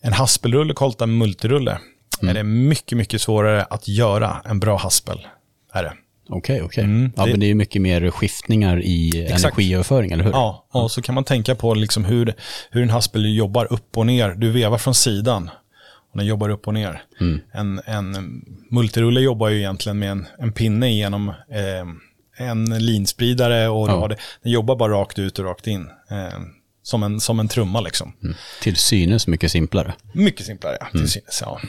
en haspelrulle kontra en multirulle är det mycket, mycket svårare att göra en bra haspel. Är det. Okej, okej. Mm, ja, det- men det är mycket mer skiftningar i Exakt. energiöverföring, eller hur? Ja, och så kan man tänka på liksom hur, hur en haspel jobbar upp och ner. Du vevar från sidan och den jobbar upp och ner. En, en multirulle jobbar ju egentligen med en, en pinne genom eh, en linspridare och Ja. det, den jobbar bara rakt ut och rakt in. Eh, som, en, som en trumma liksom. Till synes mycket simplare. Mycket simplare, ja. Till synes, ja.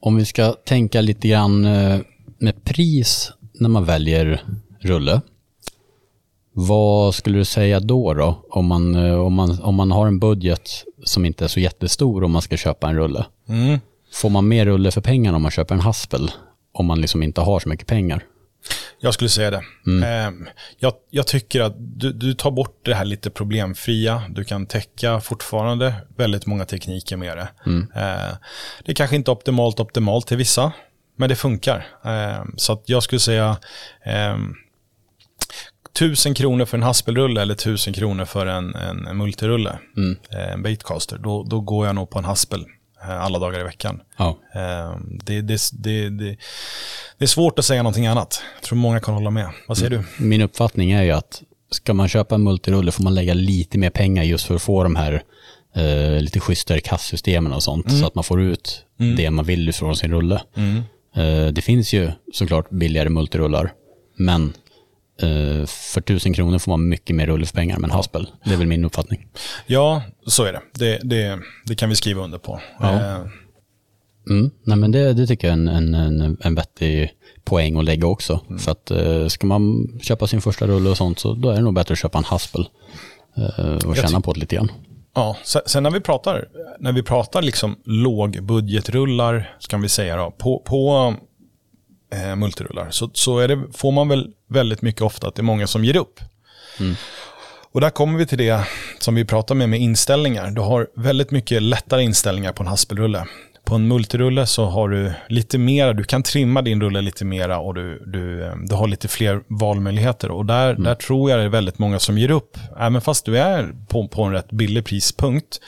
Om vi ska tänka lite grann eh, med pris när man väljer rulle. Vad skulle du säga då? då? Om, man, eh, om, man, om man har en budget som inte är så jättestor om man ska köpa en rulle. Mm. Får man mer rulle för pengarna om man köper en haspel? Om man liksom inte har så mycket pengar. Jag skulle säga det. Eh, jag, jag tycker att du, du tar bort det här lite problemfria. Du kan täcka fortfarande väldigt många tekniker med det. Eh, det är kanske inte optimalt optimalt till vissa, men det funkar. Eh, så jag skulle säga eh, tusen kronor för en haspelrulle eller tusen kronor för en, en, multirulle, eh, en baitcaster, då, då går jag nog på en haspel eh, alla dagar i veckan. Ja. Eh, Det, det, det, det, är svårt att säga någonting annat. Jag tror många kan hålla med. Vad säger du? Min uppfattning är ju att ska man köpa en multirulle får man lägga lite mer pengar just för att få de här eh, lite schysstare kastsystemen och sånt. Så att man får ut det man vill från sin rulle. Eh, det finns ju såklart billigare multirullar, men eh, för tusen kronor får man mycket mer rulle för pengar med en haspel. Det är väl min uppfattning. Ja, så är det. Det, det, det kan vi skriva under på. Ja. Eh, Mm. Nej, men det, det tycker jag är en, en, en, en vettig poäng att lägga också. För att eh, ska man köpa sin första rulle och sånt så då är det nog bättre att köpa en haspel eh, och känna på det lite grann. Ja, sen, när vi pratar, när vi pratar liksom lågbudgetrullar, ska vi säga då, på, på eh, multirullar, så, så det, får man väl väldigt mycket ofta att det är många som ger upp. Och där kommer vi till det som vi pratar med med inställningar. Du har väldigt mycket lättare inställningar på en haspelrulle. På en multirulle så har du lite mera, du kan trimma din rulle lite mera och du, du, eh, du har lite fler valmöjligheter. Och där, där tror jag det är väldigt många som ger upp. Även fast du är på, på en rätt billig prispunkt.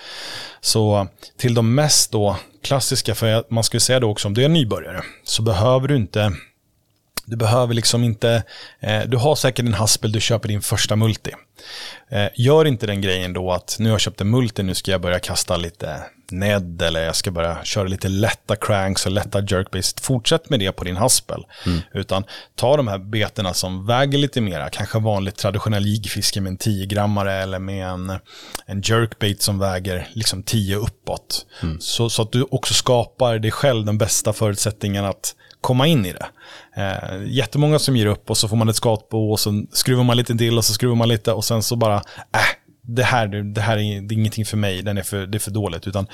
Så till de mest då klassiska, för man skulle säga då också om du är nybörjare, så behöver du inte du behöver liksom inte, eh, du har säkert en haspel, du köper din första multi. Eh, gör inte den grejen då att nu har jag köpt en multi, nu ska jag börja kasta lite Ned eller jag ska börja köra lite lätta cranks och lätta jerkbaits. Fortsätt med det på din haspel. Utan ta de här betena som väger lite mera, kanske vanligt traditionell jigfiske med en 10-grammare eller med en, en jerkbait som väger liksom 10 uppåt. Så, så att du också skapar dig själv den bästa förutsättningen att komma in i det. Eh, jättemånga som ger upp och så får man ett skatbo och så skruvar man lite till och så skruvar man lite och sen så bara, äh, det här, det här är, det är ingenting för mig, den är för, det är för dåligt. Utan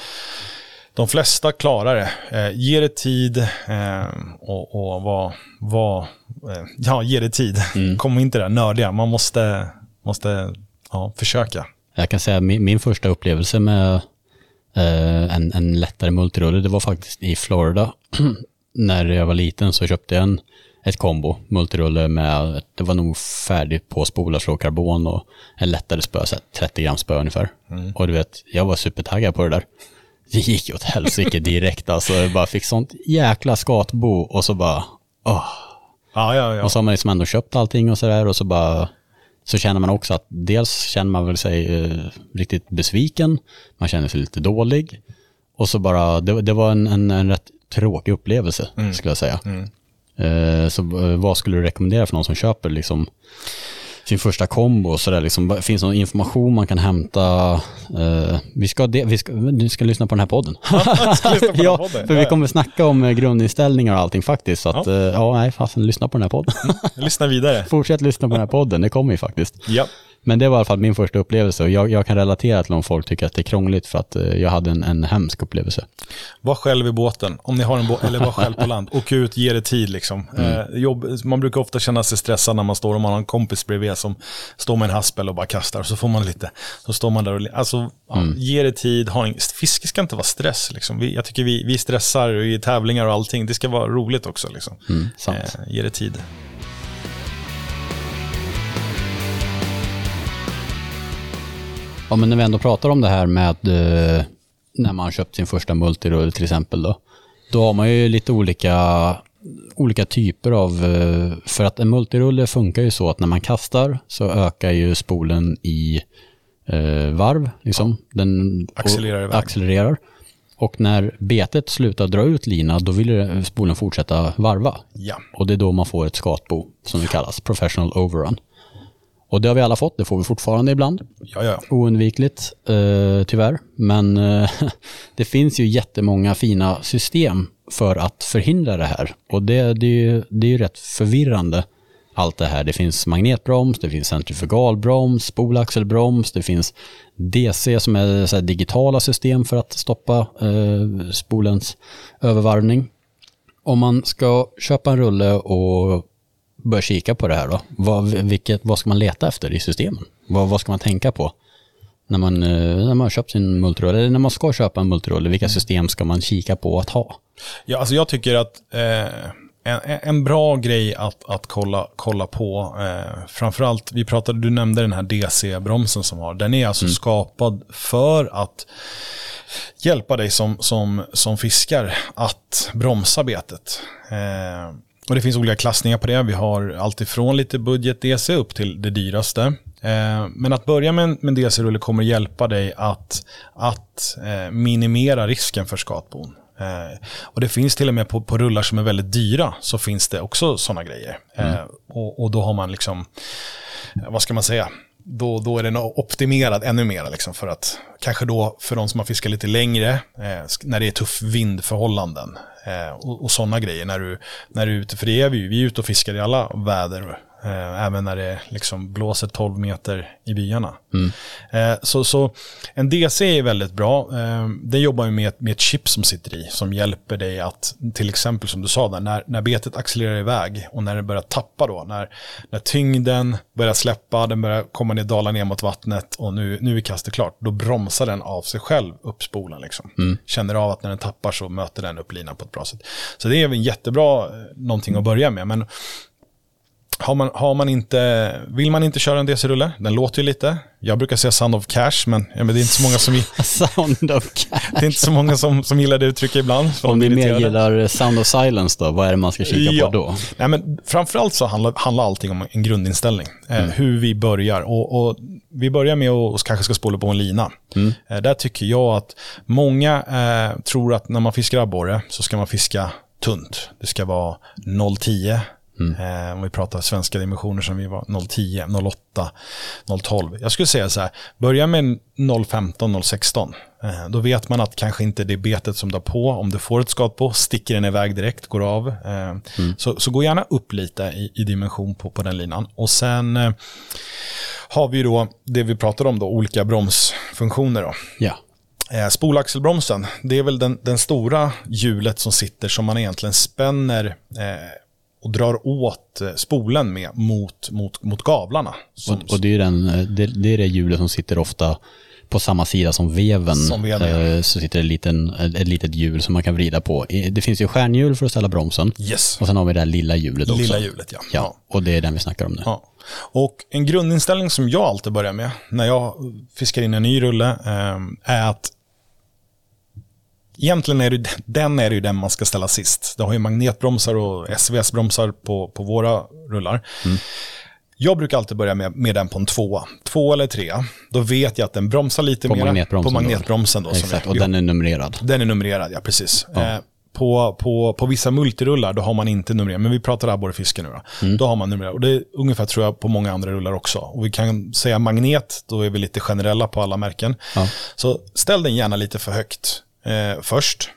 de flesta klarar det. Eh, ge det tid eh, och, och vad, vad, eh, ja, ge det tid. Kom inte där nördiga, man måste, måste ja, försöka. Jag kan säga min, min första upplevelse med eh, en, en lättare multirulle, det var faktiskt i Florida. När jag var liten så köpte jag en, ett kombo, multirulle med, det var nog färdigt på spolar slå karbon och en lättare spö, så här 30 gram spö ungefär. Och du vet, jag var supertaggad på det där. Det gick ju åt helsike direkt alltså, jag bara fick sånt jäkla skatbo och så bara, åh. Ja, ja, ja. Och så har man liksom ändå köpt allting och sådär och så bara så känner man också att dels känner man väl sig eh, riktigt besviken, man känner sig lite dålig och så bara, det, det var en, en, en rätt tråkig upplevelse skulle jag säga. Eh, så eh, vad skulle du rekommendera för någon som köper liksom sin första kombo och sådär liksom, finns det någon information man kan hämta? Eh, vi, ska de, vi, ska, vi ska lyssna på den här podden. Ja, podden? för vi kommer snacka om grundinställningar och allting faktiskt. Så att, ja, ja nej, fasen, lyssna på den här podden. Lyssna vidare. Fortsätt lyssna på den här podden, det kommer ju faktiskt. Ja. Men det var i alla fall min första upplevelse och jag, jag kan relatera till om folk tycker att det är krångligt för att eh, jag hade en, en hemsk upplevelse. Var själv i båten, om ni har en båt, eller var själv på land. Åk ut, ge det tid liksom. Eh, jobb, man brukar ofta känna sig stressad när man står och man har en kompis bredvid som står med en haspel och bara kastar. Så får man lite, så står man där och, alltså, ja, ge det tid. Ha en, fiske ska inte vara stress liksom. Vi, jag tycker vi, vi stressar i tävlingar och allting. Det ska vara roligt också liksom. Mm. Eh, ge det tid. Ja, men när vi ändå pratar om det här med eh, när man köpt sin första multirull till exempel då. Då har man ju lite olika, olika typer av, eh, för att en multirulle funkar ju så att när man kastar så ökar ju spolen i eh, varv, liksom. Den och Accelererar iväg. accelererar. Och när betet slutar dra ut lina, då vill spolen fortsätta varva. Ja. Och det är då man får ett skatbo, som det kallas, professional overrun. Och det har vi alla fått, det får vi fortfarande ibland Ja, ja. oundvikligt, eh, tyvärr. Men eh, det finns ju jättemånga fina system för att förhindra det här. Och det, det, är ju, det är ju rätt förvirrande, allt det här. Det finns magnetbroms, det finns centrifugalbroms, spolaxelbroms, det finns DC som är digitala system för att stoppa eh, spolens övervarvning. Om man ska köpa en rulle och börja kika på det här då, vad, vilket, vad ska man leta efter i systemen? Vad, vad ska man tänka på? när man, eh, när man köpt sin multiroll, eller när man ska köpa en multiroll, vilka system ska man kika på att ha? Ja, alltså jag tycker att eh, en, en bra grej att, att kolla, kolla på, eh, framförallt, vi pratade, du nämnde den här DC-bromsen som har, den är alltså skapad för att hjälpa dig som, som, som fiskar att bromsa betet. Eh, och det finns olika klassningar på det. Vi har alltifrån lite budget DC upp till det dyraste. Eh, men att börja med en, med DC-rulle kommer hjälpa dig att, att eh, minimera risken för skatbon. Eh, och det finns till och med på, på rullar som är väldigt dyra så finns det också sådana grejer. Eh, och, och då har man liksom, vad ska man säga, då, då är den optimerad ännu mer. Liksom, för att kanske då för de som har fiskat lite längre, eh, när det är tuff vindförhållanden eh, och, och sådana grejer. När du, när du är ute, för det är vi ju, vi är ute och fiskar i alla väder. Eh, även när det liksom blåser 12 meter i byarna. Eh, så, så en DC är väldigt bra. Eh, den jobbar ju med, ett- med ett chip som sitter i, som hjälper dig att, till exempel som du sa, där, när, när betet accelererar iväg och när det börjar tappa då, när, när tyngden börjar släppa, den börjar komma ner, dala ner mot vattnet och nu, nu är kastet klart, då bromsar den av sig själv upp spolen. Liksom. Känner av att när den tappar så möter den upp linan på ett bra sätt. Så det är en jättebra någonting att börja med. Men har man, har man inte, vill man inte köra en DC-rulle, den låter ju lite. Jag brukar säga Sound of Cash, men, ja, men det är inte så många som, Sound of cash. det är inte så många som, som gillar det uttrycket ibland. Om ni mer gillar Sound of Silence då, vad är det man ska kika Ja. på då? Nej, men framförallt så handlar, handlar allting om en grundinställning. Eh, Mm. hur vi börjar. Och, och vi börjar med att och kanske ska spola på en lina. Mm. Eh, där tycker jag att många eh, tror att när man fiskar abborre så ska man fiska tunt. Det ska vara 0,10. Mm. Eh, om vi pratar svenska dimensioner som vi var 0,10, 0,8, 0,12. Jag skulle säga så här, börja med 0,15, 0,16. Eh, då vet man att kanske inte det är betet som drar på. Om du får ett skat på, sticker den iväg direkt, går av. Eh, så, så gå gärna upp lite i, i dimension på, på den linan. Och sen eh, har vi då det vi pratade om, då, olika bromsfunktioner. Då. Ja. Spolaxelbromsen, det är väl den, den stora hjulet som sitter som man egentligen spänner och drar åt eh, spolen med mot, mot, mot gavlarna. Som, Och, och det är den, eh, det, det är det hjulet som sitter ofta på samma sida som veven. Som veven. Eh, Så sitter det en liten, ett litet hjul som man kan vrida på. Det finns ju stjärnhjul för att ställa bromsen. yes, Och sen har vi det här lilla hjulet också. lilla hjulet ja. Ja, och det är den vi snackar om nu. Ja. Och en grundinställning som jag alltid börjar med när jag fiskar in en ny rulle är att egentligen är det, den är det ju den man ska ställa sist. Det har ju magnetbromsar och SVS-bromsar på, på våra rullar. Jag brukar alltid börja med, med den på en tvåa. Två eller tre. Då vet jag att den bromsar lite På mer. magnetbromsen På då. magnetbromsen. Då, som Exakt, och den är numrerad. den är numrerad, ja precis. Eh, på, på, på vissa multirullar då har man inte numrerat, men vi pratar abborrefiske nu då. Mm. Då har man numrerat. Och det är ungefär tror jag på många andra rullar också. Och vi kan säga magnet, då är vi lite generella på alla märken. Ja. Så ställ den gärna lite för högt eh, först.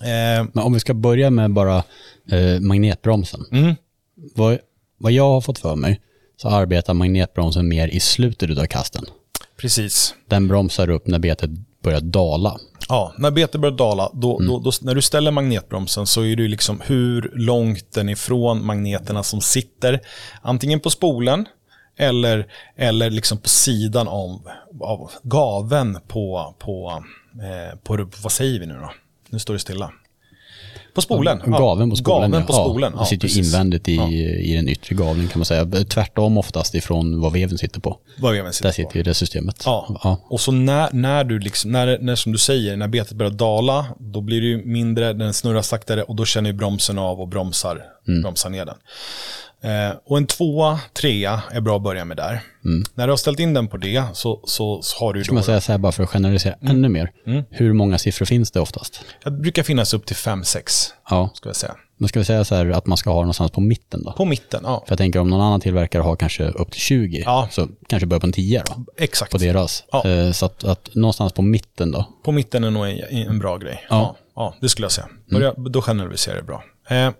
Eh, Men om vi ska börja med bara eh, magnetbromsen. Mm. Vad, vad jag har fått för mig så arbetar magnetbromsen mer i slutet av kasten. precis. Den bromsar upp när betet börjar dala. Ja, när betet börjar dala, då, Mm. då, då, när du ställer magnetbromsen så är det liksom hur långt den ifrån magneterna som sitter, antingen på spolen eller, eller liksom på sidan av, av gaven på, på, på, vad säger vi nu då? Nu står det stilla. På spolen. ja. Gaven på spolen. Gaven på ja. spolen. Ja, det sitter ju invändigt i, Ja. i den yttre gaveln kan man säga. Tvärtom oftast ifrån vad veven sitter på. Vad veven sitter Där på. sitter ju det systemet. Ja. ja. och så när, när du liksom, när, när som du säger, när betet börjar dala, då blir det ju mindre, den snurrar saktare och då känner ju bromsen av och bromsar, bromsar ner den. Eh, och en tvåa, trea är bra att börja med där. När du har ställt in den på det så, så, så har du Ska man säga så här bara för att generalisera Mm. ännu mer. Hur många siffror finns det oftast? det brukar finnas upp till fem sex Ja, ska jag säga. men ska vi säga så här att man ska ha någonstans på mitten då? På mitten, ja. För jag tänker om någon annan tillverkare har kanske upp till 20, Ja. så kanske börja på en 10 då, Exakt. på deras. Ja. Eh, Så att, att någonstans på mitten då. På mitten är nog en, en bra grej. Ja. Ja. Ja, det skulle jag säga. Börja, Då generaliserar det bra. Eh,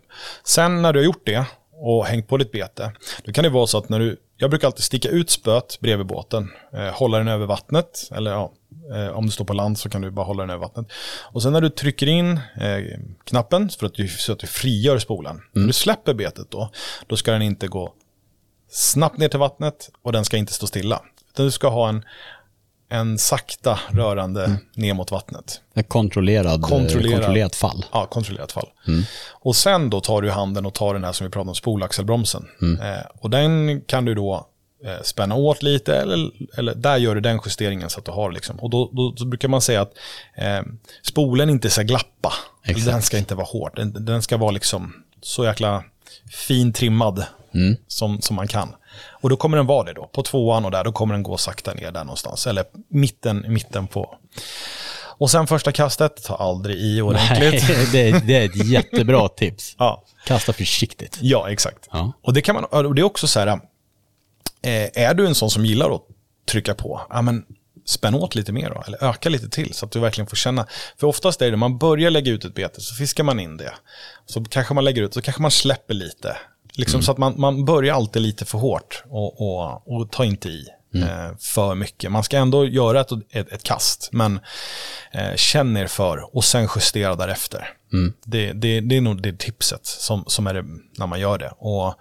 sen när du har gjort det och hängt på ditt bete, då kan det vara så att när du, jag brukar alltid sticka ut spöet bredvid båten, eh, hålla den över vattnet, eller ja, eh, om du står på land så kan du bara hålla den över vattnet. Och sen när du trycker in eh, knappen för att du, så att du frigör spolen, när du släpper betet då, då ska den inte gå snabbt ner till vattnet och den ska inte stå stilla. Utan du ska ha en, en sakta rörande ner mot vattnet. En kontrollerad, Kontrollerad. kontrollerat fall. Ja, kontrollerat fall. Och sen då tar du handen och tar den här som vi pratade om, spolaxelbromsen. Eh, och den kan du då eh, spänna åt lite, eller, eller där gör du den justeringen så att du har liksom. Och då, då, så brukar man säga att eh, spolen inte ska glappa. Den ska inte vara hård. Den, den ska vara liksom så jäkla fin trimmad som, som man kan. Och då kommer den vara det då. På tvåan och där, då kommer den gå sakta ner där någonstans. Eller mitten, mitten på. Och sen första kastet, ta aldrig i ordentligt. Nej, det, är- det är ett jättebra tips. Ja, Kasta försiktigt. ja exakt. Ja. Och det kan man, och det är också så här, eh, är du en sån som gillar att trycka på, ja men spänn åt lite mer då, eller öka lite till så att du verkligen får känna. För oftast är det, man börjar lägga ut ett bete, så fiskar man in det. Så kanske man lägger ut, så kanske man släpper lite. Liksom så att man, man börjar alltid lite för hårt och, och, och ta inte i. eh, För mycket. Man ska ändå göra ett, ett, ett kast, men eh, känn er för och sen justera därefter. Det, det, det är nog det tipset som, som är det när man gör det. Och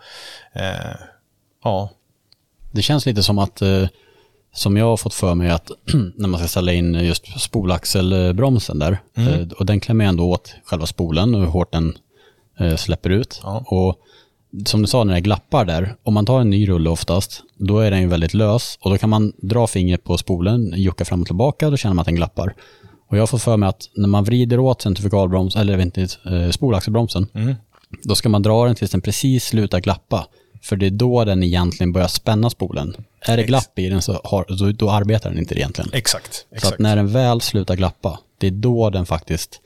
eh, ja, Det känns lite som att, eh, som jag har fått för mig att när man ska ställa in just spolaxelbromsen där, eh, och den klämmer ändå åt själva spolen och hur hårt den eh, släpper ut. Ja. Och som du sa, när det glappar där, om man tar en ny rulle oftast, då är den ju väldigt lös och då kan man dra fingret på spolen, jucka fram och tillbaka, då känner man att den glappar. Och jag har fått för mig att när man vrider åt centrifugalbroms, eller inte, eh, spolaxelbromsen, då ska man dra den tills den precis slutar glappa. För det är då den egentligen börjar spänna spolen. Är det glapp i den så har, då, då arbetar den inte egentligen. exakt. Så exakt. att när den väl slutar glappa, det är då den faktiskt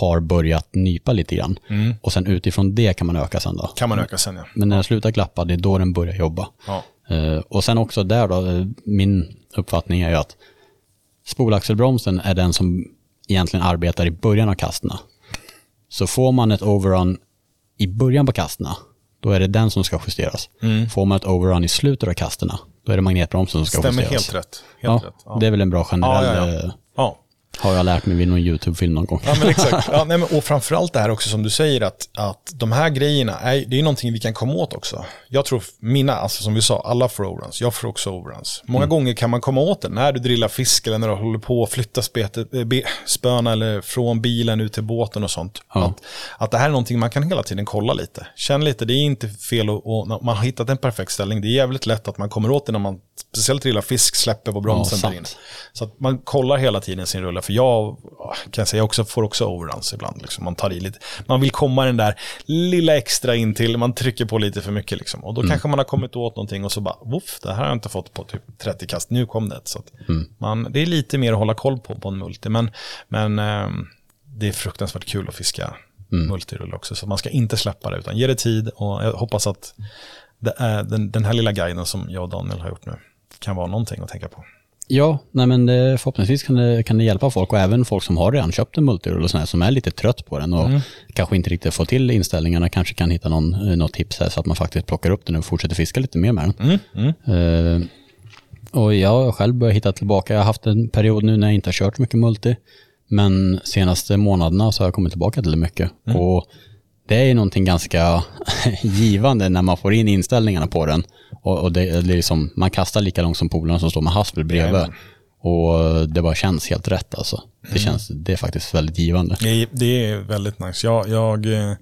har börjat nypa lite grann. Och sen utifrån det kan man öka sen då. Kan man öka sen ja. Men när den slutar glappa, det är då den börjar jobba. Ja. Eh, och sen också där då, eh, min uppfattning är ju att spolaxelbromsen är den som egentligen arbetar i början av kasterna. Så får man ett overrun i början på kasterna, då är det den som ska justeras. Får man ett overrun i slutet av kasterna, då är det magnetbromsen som ska Stämmer justeras. helt rätt. Ja, Helt rätt. Ja. det är väl en bra generell, Ja, ja, ja. Har jag lärt mig vid någon YouTube-film någon gång. Ja, men exakt. Ja, nej, men, och framförallt det här också som du säger att, att de här grejerna, är, det är någonting vi kan komma åt också. Jag tror mina, alltså som vi sa, alla får overruns. Jag får också overruns. Många Mm. gånger kan man komma åt det när du drillar fisk eller när du håller på att flytta eh, spöna eller från bilen ut till båten och sånt. Ja. Att, att det här är någonting man kan hela tiden kolla lite. Känn lite, det är inte fel att, man har hittat en perfekt ställning. Det är jävligt lätt att man kommer åt det när man speciellt drillar fisk, släpper på bromsen Ja. Så att man kollar hela tiden sin rulle. För jag kan säga också, får också overruns ibland. Liksom. Man tar i lite. Man vill komma den där lilla extra in till, man trycker på lite för mycket. Liksom. Och då mm. kanske man har kommit åt någonting och så bara, voff, det här har jag inte fått på typ 30 kast, nu kom det. Så mm. man, det är lite mer att hålla koll på på en multi, men, men eh, det är fruktansvärt kul att fiska mm. multirull också. Så man ska inte släppa det, utan ge det tid och jag hoppas att den, den här lilla guiden som jag och Daniel har gjort nu kan vara någonting att tänka på. Ja, nej men det, förhoppningsvis kan det, kan det hjälpa folk och även folk som har redan köpt en multirull och sådär, som är lite trött på den och mm. kanske inte riktigt får till inställningarna, kanske kan hitta någon, eh, något tips här så att man faktiskt plockar upp den och fortsätter fiska lite mer med den. Mm. Mm. Uh, och jag har själv börjat hitta tillbaka, jag har haft en period nu när jag inte har kört mycket multi, men senaste månaderna så har jag kommit tillbaka till det mycket. Mm. Och det är ju någonting ganska givande när man får in inställningarna på den. Och, och det, det är liksom, man kastar lika långt som polarna som står med haspel bredvid. Jajamän. Och det bara känns helt rätt alltså. Det, mm. känns, det är faktiskt väldigt givande. Det, det är väldigt nice. Jag, jag, eh,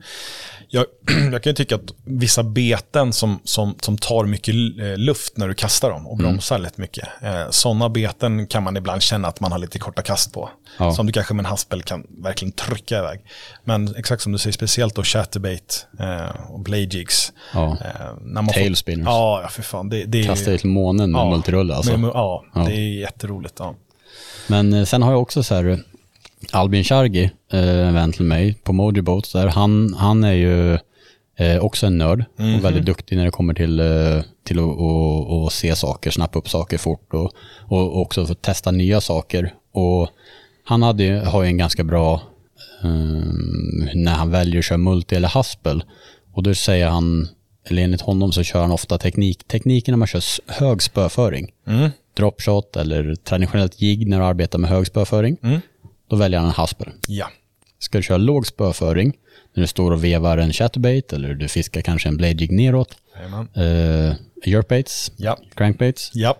jag, jag kan ju tycka att vissa beten som, som, som tar mycket eh, luft när du kastar dem och mm. bromsar mm. lätt mycket. Eh, sådana beten kan man ibland känna att man har lite korta kast på. Ja. Som du kanske med en haspel kan verkligen trycka iväg. Men exakt som du säger, speciellt då chatterbait eh, och playjigs. Ja. Eh, Tailspinners. Ja, ja för fan. Det, det Kasta ut månen med ja, multirulle alltså. Med, ja, ja, det är jätteroligt. Ja. Men eh, sen har jag också så här Albin Chargi, eh, en vän till mig på Mojo Boats, där, han, han är ju eh, också en nörd mm -hmm. och väldigt duktig när det kommer till, eh, till att och, och se saker, snappa upp saker fort och, och också få testa nya saker. Och han hade, har ju en ganska bra, um, när han väljer att köra multi eller haspel, och då säger han, eller enligt honom så kör han ofta teknik, tekniken när man kör hög spöföring. Mm. Dropshot eller traditionellt jigg när du arbetar med hög spöföring. Mm. Då väljer han en hasper. Ja. Ska du köra låg spöföring, när du står och vevar en chatterbait eller du fiskar kanske en blade jig neråt, uh, jerkbaits, ja. crankbaits, ja.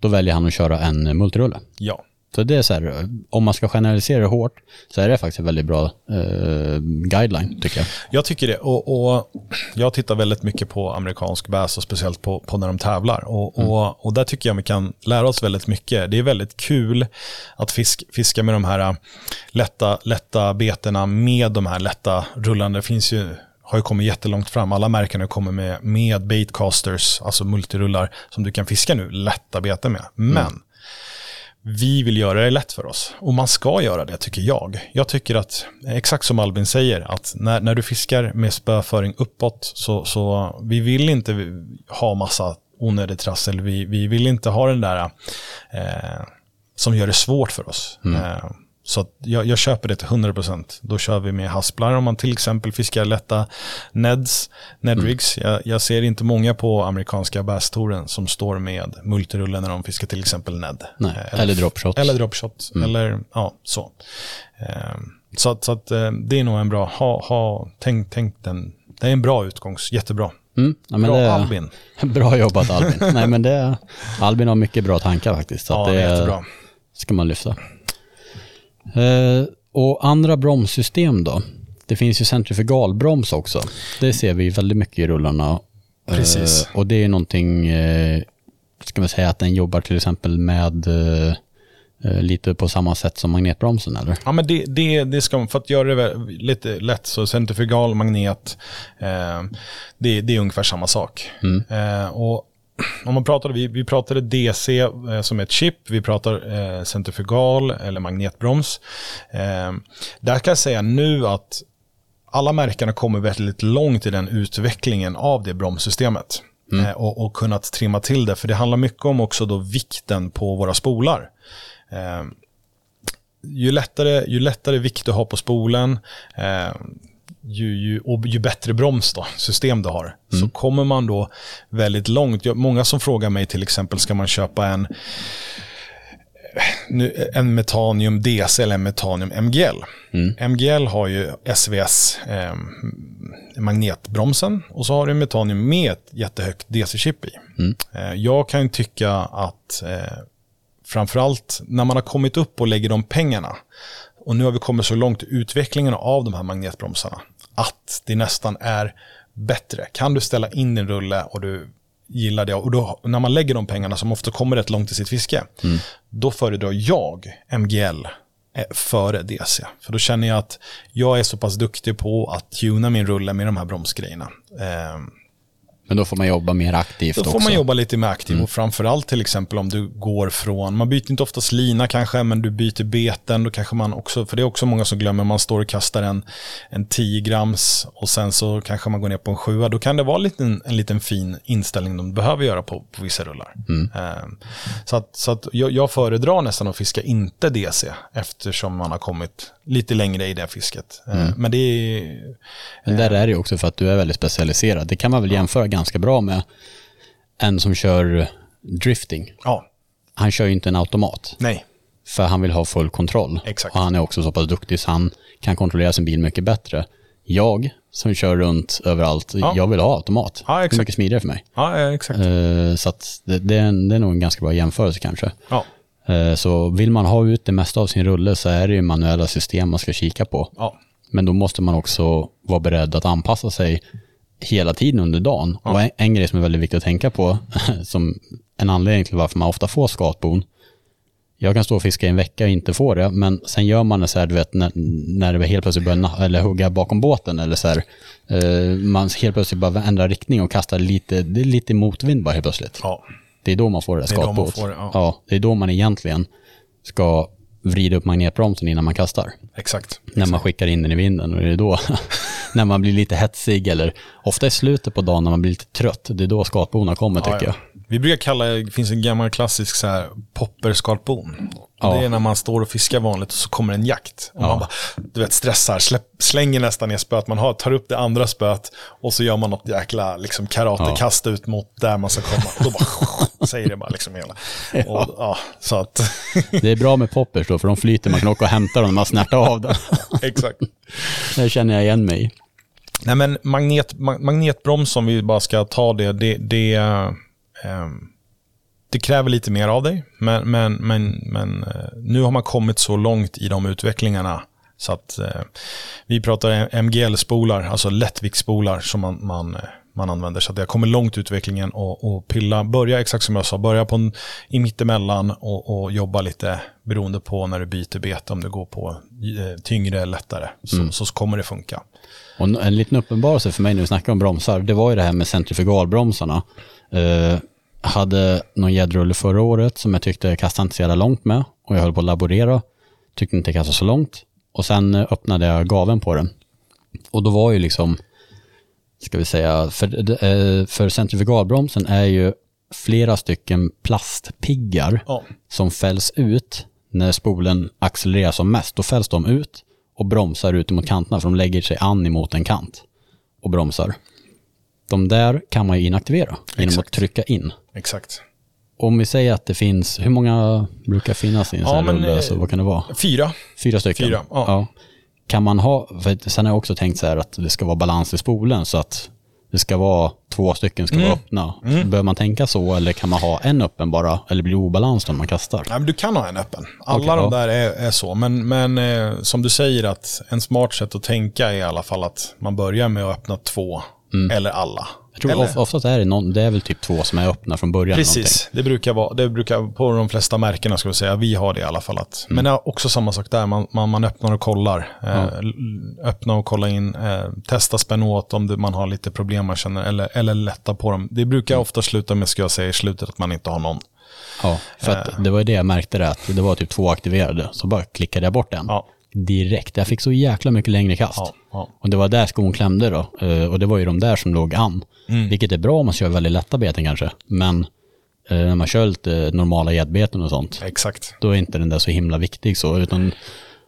då väljer han att köra en multirulle. Ja. Så det är så här, om man ska generalisera hårt, så är det faktiskt en väldigt bra eh, guideline tycker jag. Jag tycker det, och, och, jag tittar väldigt mycket på amerikansk bass och speciellt på, på när de tävlar. Och, mm. och, och, där tycker jag vi kan lära oss väldigt mycket. Det är väldigt kul att fisk, fiska med de här äh, lätta, lätta betena med de här lätta rullarna. Det finns ju har ju kommit jättelångt fram. Alla märken har kommit med, med baitcasters, alltså multirullar, som du kan fiska nu, lätta beten med. Men mm vi vill göra det lätt för oss. Och man ska göra det tycker jag. Jag tycker att, exakt som Albin säger, att när, när du fiskar med spöföring uppåt så, så vi vill inte ha massa onödigt trassel. Vi, vi vill inte ha den där eh, som gör det svårt för oss. Mm. Eh, så jag, jag, köper det till 100%. Då kör vi med hasplar om man till exempel fiskar lätta Neds, Nedrigs. Mm. Jag, jag, ser inte många på amerikanska basstouren som står med multirullen när de fiskar till exempel Ned. Nej, eller, eller dropshot. Eller dropshot, mm. eller ja, så. Så att, så att uh, det är nog en bra, ha, ha, tänk, tänk den, det är en bra utgångs, jättebra. Mm. Ja, bra det, Albin. Bra jobbat Albin. Nej men det, Albin har mycket bra tankar faktiskt. Så ja, det, är jättebra. ska man lyfta. Eh, och andra bromssystem då? Det finns ju centrifugalbroms också. Det ser vi väldigt mycket i rullarna. Precis. Eh, och det är någonting, eh, ska man säga att den jobbar till exempel med lite på samma sätt som magnetbromsen eller? Ja men det, det, det ska man, för att göra det lite lätt så centrifugal magnet, eh, det, det är ungefär samma sak. Mm. Eh, och om man pratade, vi, vi pratade DC eh, som ett chip, vi pratar eh, centrifugal eller magnetbroms. Eh, där kan jag säga nu att alla märken har kommit väldigt långt i den utvecklingen av det bromssystemet. Mm. Eh, och, och kunnat trimma till det, för det handlar mycket om också då vikten på våra spolar. Eh, ju, lättare, ju lättare vikt du har på spolen, eh, ju, ju, och ju bättre broms då, system du har, mm. så kommer man då väldigt långt. Många som frågar mig till exempel, ska man köpa en en Metanium DC eller en Metanium MGL. Mm. MGL har ju SVS eh, magnetbromsen och så har du Metanium med ett jättehögt DC-chip i. Mm. Eh, jag kan tycka att eh, framförallt när man har kommit upp och lägger de pengarna och nu har vi kommit så långt i utvecklingen av de här magnetbromsarna att det nästan är bättre. Kan du ställa in din rulle och du gillar det och då, när man lägger de pengarna som ofta kommer rätt långt i sitt fiske, mm. då föredrar jag MGL eh, före DC. För då känner jag att jag är så pass duktig på att tuna min rulle med de här bromsgrejerna. Eh, men då får man jobba mer aktivt Då får också. man jobba lite mer aktivt. Mm. Och framförallt till exempel om du går från, man byter inte oftast lina kanske, men du byter beten. Då kanske man också, för det är också många som glömmer, man står och kastar en, en 10 grams och sen så kanske man går ner på en 7 Då kan det vara en liten, en liten fin inställning de behöver göra på, på vissa rullar. Mm. Um, så att, så att jag, jag föredrar nästan att fiska inte DC eftersom man har kommit lite längre i det fisket. Ehm, mm. Men det är... Men där är det också för att du är väldigt specialiserad. Det kan man väl jämföra ganska bra med en som kör drifting. Ja. Han kör ju inte en automat. Nej. För han vill ha full kontroll. Exakt. Och han är också så pass duktig så han kan kontrollera sin bil mycket bättre. Jag som kör runt överallt, ja. jag vill ha automat. Ja, exakt. Det är mycket smidigare för mig. Ja, exakt. Uh, så det, det, är det är nog en ganska bra jämförelse kanske. Ja. Uh, så vill man ha ut det mesta av sin rulle så är det ju manuella system man ska kika på. Ja. Men då måste man också vara beredd att anpassa sig hela tiden under dagen. Ja. Och en, en, grej som är väldigt viktigt att tänka på, som en anledning till varför man ofta får skatbon. Jag kan stå och fiska i en vecka och inte få det, men sen gör man det så här, du vet, när, när det helt plötsligt börjar eller hugga bakom båten eller så här, eh, man helt plötsligt bara ändrar riktning och kastar lite, det är lite motvind bara helt plötsligt. Ja. Det är då man får det där skatbåt. Det ja. ja, det är då man egentligen ska vrida upp magnetbromsen innan man kastar. Exakt. När man skickar in den i vinden och det är då, när man blir lite hetsig eller ofta i slutet på dagen när man blir lite trött, det är då skatborna kommer ja, tycker ja. jag. Vi brukar kalla det, finns en gammal klassisk så här popperskalbon. Ja. Det är när man står och fiskar vanligt och så kommer en jakt. Och man bara, du vet, stressar, släpp, slänger nästan ner spöet man har, tar upp det andra spöet och så gör man något jäkla liksom, karatekast ut mot där man ska komma. Och då bara säger det bara liksom hela. Och, ja, så att... det är bra med poppers då, för de flyter, man kan åka och hämta dem när man snärtar av dem. Exakt. Det känner jag igen mig Nej men magnet, magnetbroms, om vi bara ska ta det, det, det um, det kräver lite mer av dig, men, men, men, men eh, nu har man kommit så långt i de utvecklingarna så att eh, vi pratar MGL-spolar, alltså lättviktsspolar som man, man, eh, man använder. Så att har kommit långt i utvecklingen och, och pilla, börja exakt som jag sa, börja på en, i mittemellan och, och jobba lite beroende på när du byter bete, om du går på eh, tyngre eller lättare, så, mm. så kommer det funka. Och en liten uppenbarelse för mig när vi snackar om bromsar, det var ju det här med centrifugalbromsarna. Uh, hade någon gäddrulle förra året som jag tyckte jag kastade inte så jävla långt med och jag höll på att laborera. Tyckte inte jag kastade så långt. Och sen eh, öppnade jag gaven på den. Och då var ju liksom, ska vi säga, för, eh, för centrifugalbromsen är ju flera stycken plastpiggar ja. som fälls ut när spolen accelererar som mest. Då fälls de ut och bromsar ut mot kanterna för de lägger sig an emot en kant och bromsar. De där kan man ju inaktivera genom Exakt. att trycka in. Exakt. Om vi säger att det finns, hur många brukar finnas i en sån här rulle? Så alltså, vad kan det vara? Fyra. Fyra stycken? Fyra, ja. ja. Kan man ha, för sen har jag också tänkt så här att det ska vara balans i spolen så att det ska vara två stycken ska mm. vara öppna. Mm. Bör man tänka så eller kan man ha en öppen bara? Eller blir det obalans när man kastar? Nej, men du kan ha en öppen. Alla okay, de ja. där är, är, så. Men, men eh, som du säger att en smart sätt att tänka är i alla fall att man börjar med att öppna två mm. eller alla. Jag tror Eller? oftast är det, någon, det är väl typ två som är öppna från början. Precis, det brukar vara, det brukar på de flesta märkena ska vi säga, vi har det i alla fall. Att, mm. Men det är också samma sak där, man, man, man öppnar och kollar. Eh, öppna och kolla in, eh, testa spänn åt om det, man har lite problem man känner, eller, eller lätta på dem. Det brukar mm. ofta sluta med, ska jag säga, i slutet att man inte har någon. Ja, för eh. det var ju det jag märkte där, att det var typ två aktiverade, så bara klickade jag bort en. Ja direkt. Jag fick så jäkla mycket längre kast. Ja, ja. Och det var där skon klämde då. Eh, och det var ju de där som låg an. Mm. Vilket är bra om man kör väldigt lätta beten kanske. Men eh, när man kör lite normala gäddbeten och sånt. Exakt. Då är inte den där så himla viktig så. Utan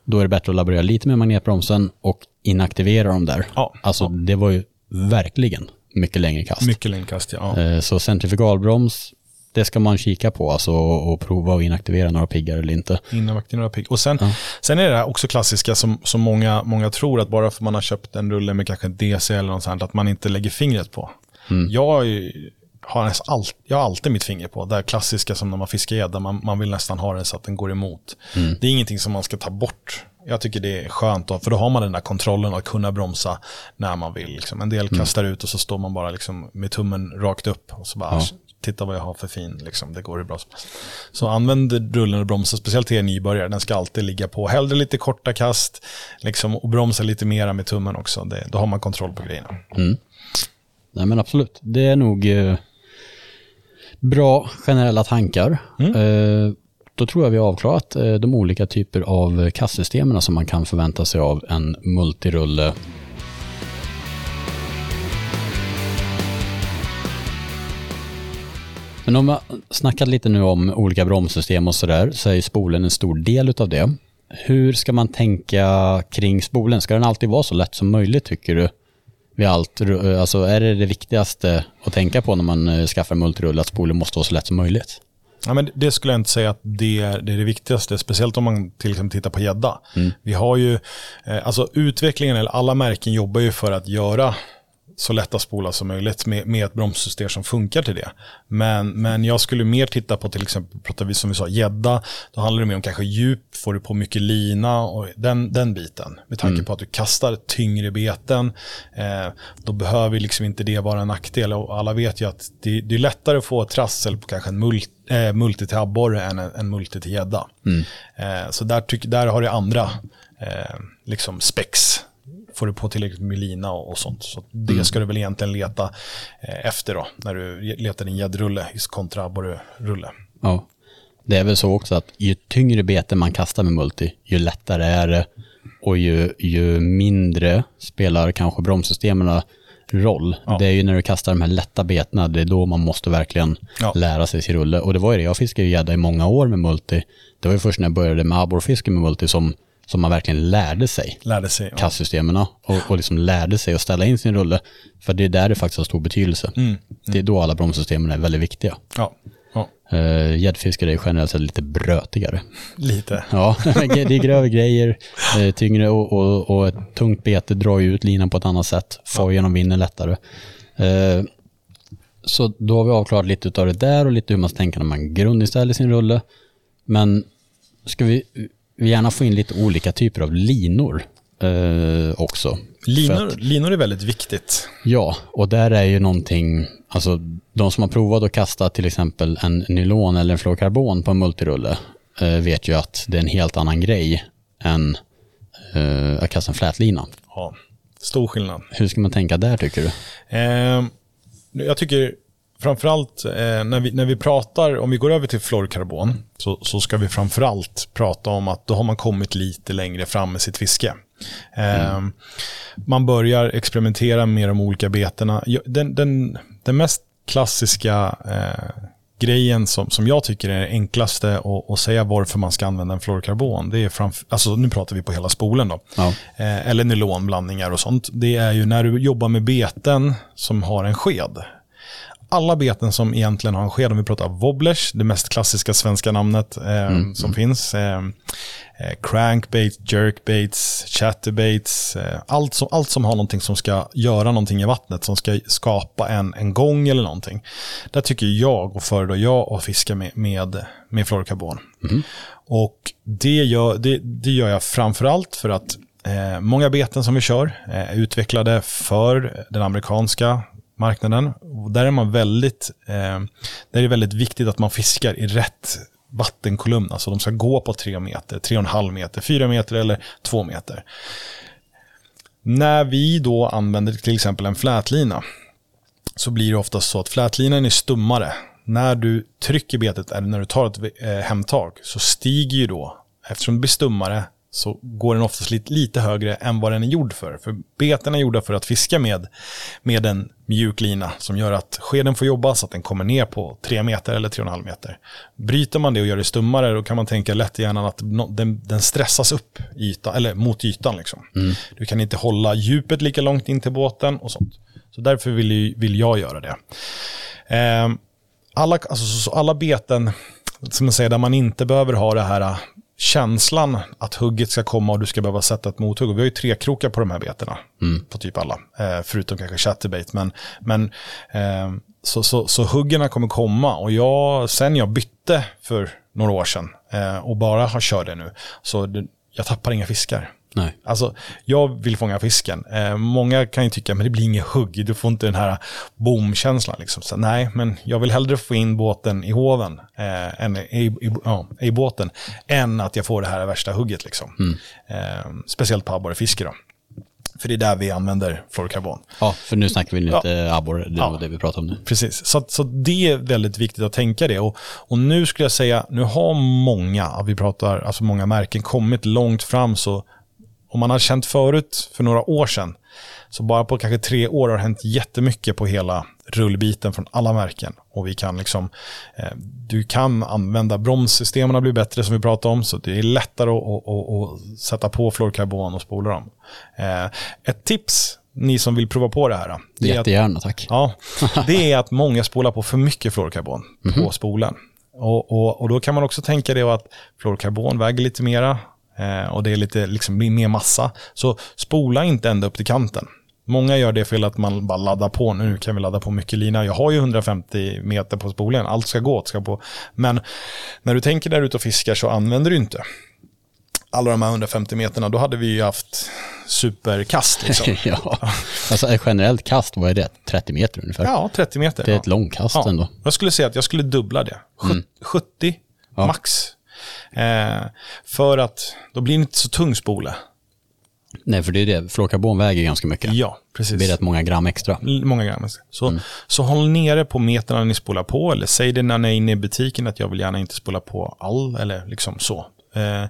då är det bättre att laborera lite med magnetbromsen och inaktivera dem där. Ja, alltså det var ju verkligen mycket längre kast. Mycket längre kast, ja. Eh, så centrifugalbroms det ska man kika på alltså, och prova att inaktivera några piggar eller inte. Inaktivera några piggar. Och sen, ja. sen är det här också klassiska som, som många, många tror att bara för man har köpt en rulle med kanske en DC eller något sånt, att man inte lägger fingret på. Mm. Jag har, all, jag har alltid mitt finger på. Det här klassiska som när man fiskar gädda, man, man vill nästan ha det så att den går emot. Mm. Det är ingenting som man ska ta bort jag tycker det är skönt, då, för då har man den där kontrollen att kunna bromsa när man vill. Liksom. En del Mm. kastar ut och så står man bara liksom med tummen rakt upp och så bara, Ja. Titta vad jag har för fin, liksom. det går hur bra som helst. Så använd rullen och bromsa, speciellt till en nybörjare, den ska alltid ligga på. Hellre lite korta kast liksom, och bromsa lite mera med tummen också, det, då har man kontroll på grejerna. Nej men absolut, det är nog eh, bra generella tankar. Eh, då tror jag vi har avklarat eh, de olika typer av kassystemen som man kan förvänta sig av en multirulle. Men om jag snackat lite nu om olika bromssystem och sådär, så är ju spolen en stor del utav det. Hur ska man tänka kring spolen? Ska den alltid vara så lätt som möjligt tycker du? vid allt? Alltså är det det viktigaste att tänka på när man eh, skaffar multirulle, att spolen måste vara så lätt som möjligt? Ja, men det skulle jag inte säga att det är det, är det viktigaste, speciellt om man till exempel tittar på gädda. Vi har ju, eh, alltså utvecklingen, eller alla märken jobbar ju för att göra så lätta spolar som möjligt med, med ett bromssystem som funkar till det. Men, men jag skulle mer titta på till exempel, pratar vi som vi sa, gädda, då handlar det mer om kanske djup, får du på mycket lina och den, den biten. Med tanke på att du kastar tyngre beten, eh, då behöver liksom inte det vara en nackdel. Och alla vet ju att det, det är lättare att få trassel på kanske en mult, eh, multi till abborre än en, en multi till gädda. Eh, så där, tyck, där har det andra eh, liksom spex får du på tillräckligt med lina och, och sånt. Så det ska du väl egentligen leta eh, efter då, när du letar din gäddrulle kontra abborrerulle. Ja. Det är väl så också att ju tyngre bete man kastar med multi, ju lättare är det och ju, ju mindre spelar kanske bromssystemen roll. Det är ju när du kastar de här lätta betena, det är då man måste verkligen Ja. lära sig sin rulle. Och det var ju det, jag fiskade ju gädda i många år med multi. Det var ju först när jag började med abborrfiske med multi som, som man verkligen lärde sig Lärde sig. Ja. kastsystemen och, och liksom lärde sig att ställa in sin rulle. För det är där det faktiskt har stor betydelse. Det är då alla bromssystemen är väldigt viktiga. Ja. ja, Uh, Gäddfiskare är generellt sett lite brötigare. lite. Ja, det är grövre grejer, eh, tyngre och, och, och ett tungt bete drar ju ut linan på ett annat sätt. Fojen vinner lättare. Eh, så då har vi avklarat lite av det där och lite hur man ska tänka när man grundinställer sin rulle. Men ska vi, vi gärna få in lite olika typer av linor eh, också. Linor, linor är väldigt viktigt. Ja, och där är ju någonting, alltså de som har provat att kasta till exempel en nylon eller en fluorkarbon på en multirulle eh, vet ju att det är en helt annan grej än eh, att kasta en flätlina. Ja, stor skillnad. Hur ska man tänka där tycker du? Eh, jag tycker framförallt eh, när, vi, när vi pratar, om vi går över till fluorkarbon, så, så ska vi framförallt prata om att då har man kommit lite längre fram med sitt fiske. Eh, Man börjar experimentera med de olika betena. Den, den, den mest klassiska eh, grejen som, som jag tycker är enklaste att, att säga varför man ska använda en fluorkarbon, det är framför, alltså nu pratar vi på hela spolen då, Ja. eh, eller nylonblandningar och sånt, det är ju när du jobbar med beten som har en sked. Alla beten som egentligen har en sked, om vi pratar wobblers, det mest klassiska svenska namnet eh, som finns, eh, eh, crankbaits, jerkbaits, chatterbaits, eh, allt, som, allt som har någonting som ska göra någonting i vattnet, som ska skapa en, en gång eller någonting. Där tycker jag och föredrar jag att fiska med, med, med fluorkarbon. Och det gör, det, det gör jag framförallt för att eh, många beten som vi kör eh, är utvecklade för den amerikanska marknaden. Och där är man väldigt, eh, där är det väldigt viktigt att man fiskar i rätt vattenkolumn. Alltså de ska gå på tre meter, tre och en halv meter, fyra meter eller två meter. När vi då använder till exempel en flätlina så blir det oftast så att flätlinan är stummare. När du trycker betet eller när du tar ett eh, hemtag så stiger ju då, eftersom det blir stummare, så går den oftast lite, lite högre än vad den är gjord för. För beten är gjorda för att fiska med, med en mjuk lina som gör att skeden får jobba så att den kommer ner på 3 meter eller 3,5 meter. Bryter man det och gör det stummare då kan man tänka lätt i hjärnan att den, den stressas upp i ytan, eller mot ytan. Liksom. Du kan inte hålla djupet lika långt in till båten och sånt. Så därför vill, ju- vill jag göra det. Ehm, alla, alltså, så, så alla beten, som man säger, där man inte behöver ha det här känslan att hugget ska komma och du ska behöva sätta ett mothugg. Och Vi har ju tre krokar på de här betena, på typ alla, eh, förutom kanske chatterbait. Men, men eh, så, så, så huggen kommer komma och jag, sen jag bytte för några år sedan eh, och bara har kört det nu, så det, jag tappar inga fiskar. Nej. Alltså, jag vill fånga fisken. Eh, många kan ju tycka, men det blir inget hugg, du får inte den här boom-känslan. Liksom. Så, nej, men jag vill hellre få in båten i hoven, eh, än i, i, ja, i båten, än att jag får det här värsta hugget. Liksom. Eh, speciellt på abborrefiske då. För det är där vi använder fluorkarbon. Ja, för nu snackar vi lite abborre, det var Ja. det vi pratade om nu. Precis, så, så det är väldigt viktigt att tänka det. Och, och nu skulle jag säga, nu har många, vi pratar, alltså många märken kommit långt fram. Så om man har känt förut, för några år sedan, så bara på kanske tre år har det hänt jättemycket på hela rullbiten från alla märken. Och vi kan liksom, eh, du kan använda bromssystemen har blivit bättre som vi pratade om, så det är lättare att, att, att, att sätta på fluorkarbon och spola dem. Eh, ett tips, ni som vill prova på det här, det är att Jättegärna, tack. Ja, det är att många spolar på för mycket fluorkarbon på spolen. Och, och, och då kan man också tänka det att fluorkarbon väger lite mera och det är lite liksom, blir mer massa. Så spola inte ända upp till kanten. Många gör det fel att man bara laddar på. Nu kan vi ladda på mycket lina. Jag har ju 150 meter på spolen. Allt ska gå. Ska på. Men när du tänker där ute och fiskar så använder du inte alla de här 150 meterna. Då hade vi ju haft superkast. Liksom. ja. Alltså generellt kast, vad är det? 30 meter ungefär? Ja, 30 meter. Det är ja. ett långkast Ja, ändå. jag skulle säga att jag skulle dubbla det. Sjut- 70 Ja. max. Eh, för att då blir det inte så tung spole. Nej, för det är det. Fluorkarbon väger ganska mycket. Ja, Det precis. blir rätt många gram extra. Många gram. Så, så håll nere på meterna ni spolar på. Eller säg det när ni är inne i butiken att jag vill gärna inte spola på all. Eller liksom så. Eh,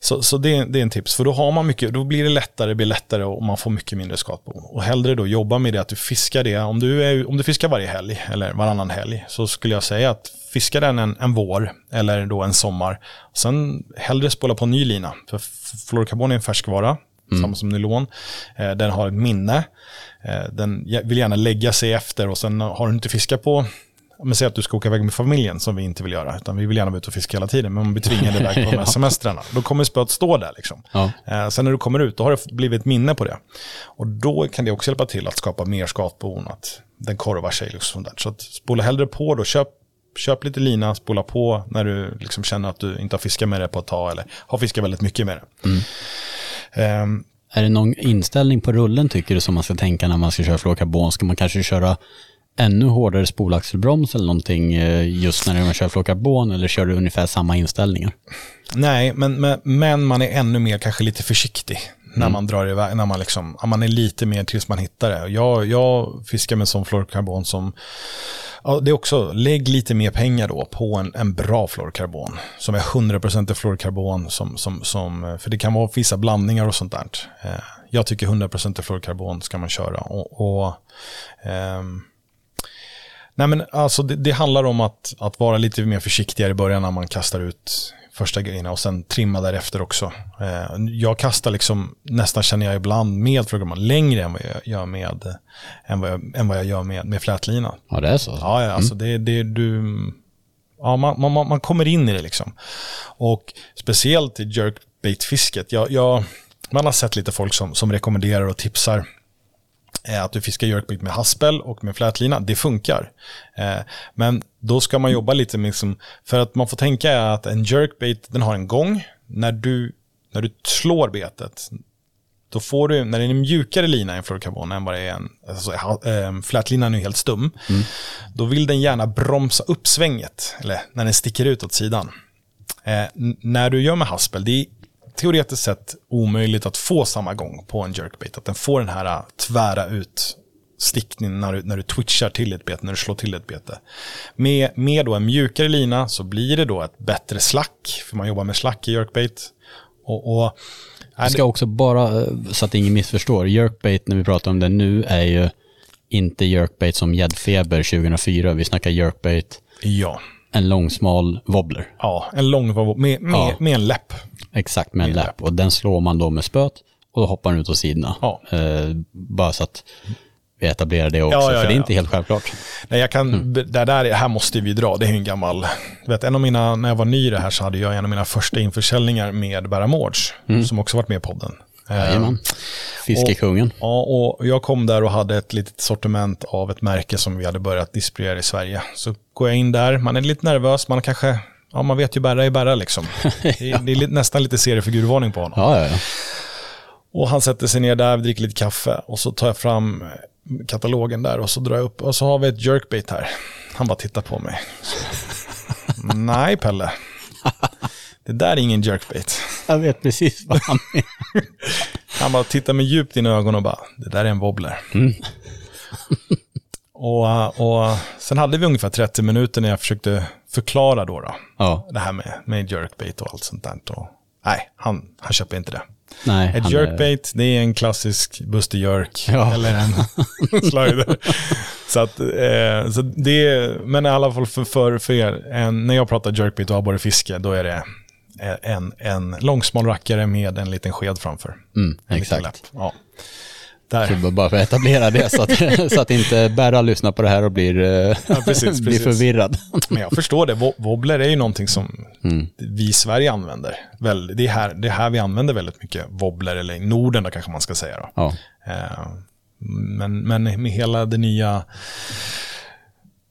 så så det, det är en tips. För då har man mycket, då blir det lättare, det blir lättare och man får mycket mindre skatbo. Och hellre då jobba med det att du fiskar det. Om du, är, om du fiskar varje helg eller varannan helg så skulle jag säga att fiska den en, en vår eller då en sommar. Sen hellre spola på en ny lina. För f- fluorkarbon är en färskvara, samma som nylon. Eh, den har ett minne. Eh, den vill gärna lägga sig efter och sen har du inte fiskat på men säg att du ska åka iväg med familjen som vi inte vill göra, utan vi vill gärna vara ute och fiska hela tiden, men man blir tvingad iväg på de här semestrarna. Då kommer spöet stå där. Liksom. Ja. Eh, sen när du kommer ut, då har det blivit ett minne på det. Och då kan det också hjälpa till att skapa mer skatbon, att den korvar sig. Liksom sånt där. Så att spola hellre på då, köp, köp lite lina, spola på när du liksom känner att du inte har fiskat med det på ett tag, eller har fiskat väldigt mycket med det. Ehm, Är det någon inställning på rullen tycker du som man ska tänka när man ska köra fluorkarbon? Ska man kanske köra ännu hårdare spolaxelbroms eller någonting eh, just när man kör fluorkarbon eller kör du ungefär samma inställningar? Nej, men, men, man är ännu mer kanske lite försiktig när man drar iväg, när man liksom, man är lite mer tills man hittar det. Jag, jag fiskar med sån fluorkarbon som, ja, det är också, lägg lite mer pengar då på en, en bra fluorkarbon. Som är 100% fluorkarbon, som, som, som, för det kan vara vissa blandningar och sånt där. Eh, Jag tycker 100% fluorkarbon ska man köra. Och, och ehm, Nej, men alltså det, det handlar om att, att vara lite mer försiktigare i början när man kastar ut första grejerna och sen trimma därefter också. Eh, jag kastar liksom, nästan känner jag ibland med fluorkarbon längre än vad jag gör med, än vad jag, än vad jag gör med, med flätlina. Ja, det är så. Ja, ja alltså det, det du... Ja, man, man, man kommer in i det liksom. Och speciellt i jerkbait-fisket. Jag, jag, man har sett lite folk som, som rekommenderar och tipsar att du fiskar jerkbait med haspel och med flätlina. Det funkar. Eh, men då ska man jobba lite med, liksom, för att man får tänka att en jerkbait, den har en gång. När du, när du slår betet, då får du, när det är en mjukare lina i en fluorkarbon än vad det är en, alltså, eh, flätlinan är ju helt stum, då vill den gärna bromsa upp svänget, eller när den sticker ut åt sidan. Eh, när du gör med haspel, det är teoretiskt sett omöjligt att få samma gång på en jerkbait, att den får den här eh, tvära ut stickningen när du, när du twitchar till ett bete, när du slår till ett bete. Med, med då en mjukare lina så blir det då ett bättre slack, för man jobbar med slack i jerkbait. Och, och, Vi ska också bara, eh, så att ingen missförstår, jerkbait när vi pratar om det nu är ju inte jerkbait som gäddfeber 2004. Vi snackar jerkbait, ja, en långsmal wobbler. ja, en lång med, med, Ja. med en läpp. Exakt, med en Med läpp. Och den slår man då med spöet och då hoppar den ut åt sidorna. Ja. Eh, bara så att vi etablerar det också, Ja, ja, för det är inte helt självklart. Nej, jag kan, Mm. det där, här måste vi dra, det är en gammal, vet, en av mina, när jag var ny i det här så hade jag en av mina första införsäljningar med Berra Mårds, som också varit med i podden. Jajamän. Fiskekungen. Ja, och jag kom där och hade ett litet sortiment av ett märke som vi hade börjat distribuera i Sverige. Så går jag in där, man är lite nervös, man kanske ja, man vet ju Berra är Berra liksom. Det är, det är nästan lite seriefigurvarning på honom. Ja, ja, ja. Och han sätter sig ner där, vi dricker lite kaffe och så tar jag fram katalogen där och så drar jag upp och så har vi ett jerkbait här. Han bara tittar på mig. Nej, Pelle. Det där är ingen jerkbait. Jag vet precis vad han menar. Han bara tittar mig djupt i ögonen och bara, det där är en wobbler. och, och sen hade vi ungefär 30 minuter när jag försökte förklara då, då Ja, det här med, med jerkbait och allt sånt där. Och, nej, han, han köper inte det. nej. Ett han är- jerkbait, det är en klassisk Buster Jerk Ja. eller en slider. så att, eh, så det men i alla fall för, för, för er, en, när jag pratar jerkbait och abborrefiske, då är det en, en långsmal rackare med en liten sked framför. Mm, exakt. Ja. Där. Bara för att etablera det så att, så att inte Berra lyssnar på det här och blir, eh, Ja, precis, blir precis. förvirrad. Men jag förstår det. Wo- Wobbler är ju någonting som Mm. vi i Sverige använder. Det, är här, det är här vi använder väldigt mycket wobbler, eller i Norden då kanske man ska säga. Då. Ja, Eh, Men, men med hela det nya,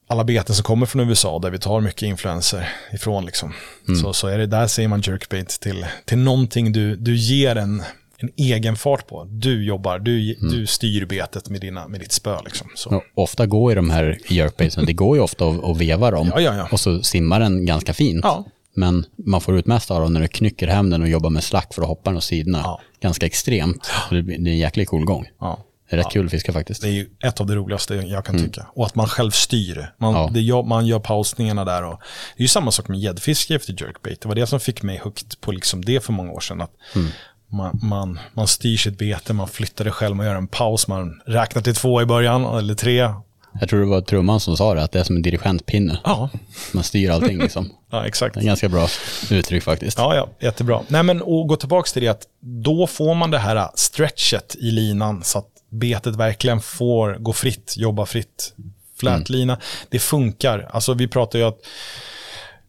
alla beten som kommer från USA, där vi tar mycket influenser ifrån, liksom, så, så är det där säger man jerkbait till, till någonting du, du ger en, en egen fart på. Du jobbar, du, du styr betet med, dina, med ditt spö. Liksom, så. ofta går ju de här jerkbaitsen, det går ju ofta att, att veva dem. Ja, ja, ja. Och så simmar den ganska fint. Men man får ut mest av dem när du knycker hem den och jobbar med slack för att hoppa den åt sidorna. Ganska extremt. Så Det det är en jäklig cool gång. Ja. Rätt kul att fiska faktiskt. Det är ju ett av det roligaste jag kan tycka. Och att man själv styr. Man, Ja. det gör, man gör pausningarna där. Och, det är ju samma sak med gäddfiske efter jerkbait. Det var det som fick mig hooked på liksom det för många år sedan. Att man, man, man styr sitt bete, man flyttar det själv, man gör en paus, man räknar till två i början, eller tre. Jag tror det var trumman som sa det, att det är som en dirigentpinne. Ja, Man styr allting liksom. ja exakt. Det är en ganska bra uttryck faktiskt. Ja, ja, jättebra. Nej, men och gå tillbaka till det att då får man det här stretchet i linan så att betet verkligen får gå fritt, jobba fritt. Flätlina, det funkar. Alltså vi pratar ju att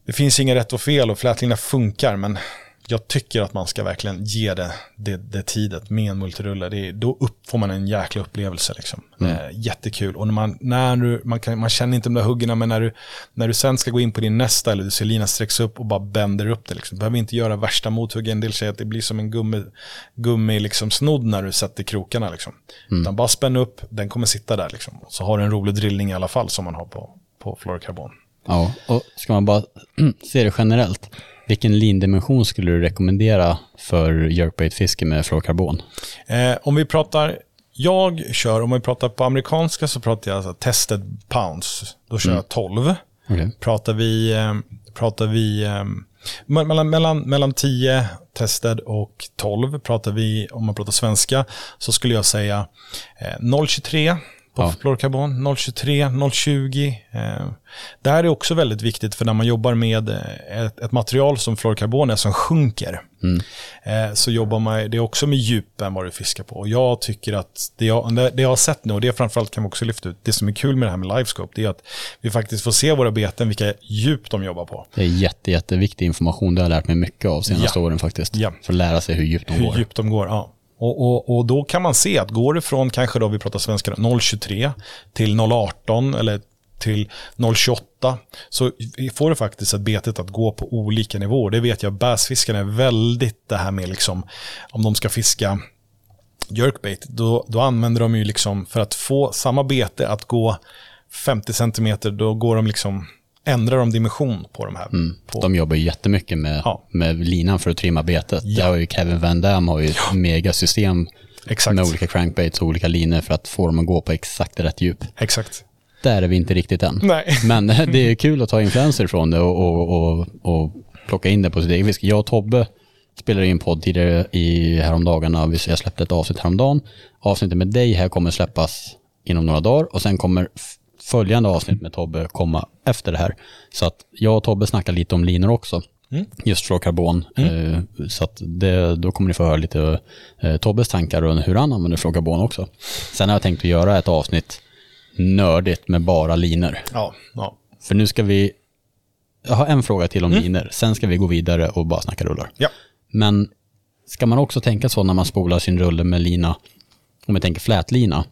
det finns inga rätt och fel och flätlina funkar, men jag tycker att man ska verkligen ge det, det, det tidet med en multirulle. Det då upp, får man en jäkla upplevelse. Liksom. Eh, jättekul. Och när man, när du, man, kan, man känner inte de där huggarna, men när du, när du sen ska gå in på din nästa, eller du ser linan sträcks upp och bara bänder upp det. Liksom. Du behöver inte göra värsta mothugg. En del säger att det blir som en gummi, gummi liksom, snodd när du sätter krokarna. Liksom. Utan bara spänn upp, den kommer sitta där. Liksom. Så har du en rolig drillning i alla fall som man har på, på fluorokarbon. Ja, och ska man bara se det generellt. Vilken lindimension skulle du rekommendera för jerkbait-fiske med fluorkarbon? Eh, om vi pratar, jag kör, om vi pratar på amerikanska så pratar jag alltså tested pounds. Då kör jag 12. Okej. Pratar vi, eh, pratar vi eh, me- mellan, mellan, mellan 10 tested och 12 pratar vi, om man pratar svenska, så skulle jag säga eh, 0,23 på Ja. fluorkarbon, 0,23, 0,20. Eh, det här är också väldigt viktigt för när man jobbar med eh, ett, ett material som fluorkarbon är som sjunker. Eh, så jobbar man det är också med djup än vad du fiskar på. Och jag tycker att det jag, det jag har sett nu, och det framförallt kan vi också lyfta ut, det som är kul med det här med livescope, det är att vi faktiskt får se våra beten, vilka djup de jobbar på. Det är jätte, jätteviktig information. Det har jag lärt mig mycket av senaste Ja. åren faktiskt. Ja. För att lära sig hur djupt de Hur går. djupt de går, ja. Och, och, och då kan man se att går det från kanske då vi pratar svenska 0,23 till 0,18 eller till 0,28 så får du faktiskt ett betet att gå på olika nivåer. Det vet jag, bassfiskarna är väldigt det här med liksom om de ska fiska jerkbait, då, då använder de ju liksom för att få samma bete att gå 50 cm, då går de liksom, ändrar de dimension på de här. På, De jobbar ju jättemycket med, Ja. med linan för att trimma betet. Ja. Där har ju Kevin Van Damme har ju ett megasystem Exakt. med olika crankbaits och olika linor för att få dem att gå på exakt rätt djup. Exakt. Där är vi inte riktigt än. Nej. Men det är kul att ta influenser från det och, och, och, och plocka in det på sitt eget fiske. Jag och Tobbe spelade in podd tidigare i häromdagarna. Jag släppte ett avsnitt häromdagen. Avsnittet med dig här kommer släppas inom några dagar och sen kommer följande avsnitt med Tobbe komma efter det här. Så att jag och Tobbe snackar lite om linor också. Just från karbon. Eh, Så att det, då kommer ni få höra lite eh, Tobbes tankar och hur han använder från karbon också. Sen har jag tänkt att göra ett avsnitt nördigt med bara linor. Ja, ja. För nu ska vi, jag har en fråga till om linor, sen ska vi gå vidare och bara snacka rullar. Ja. Men ska man också tänka så när man spolar sin rulle med lina, om jag tänker flätlina,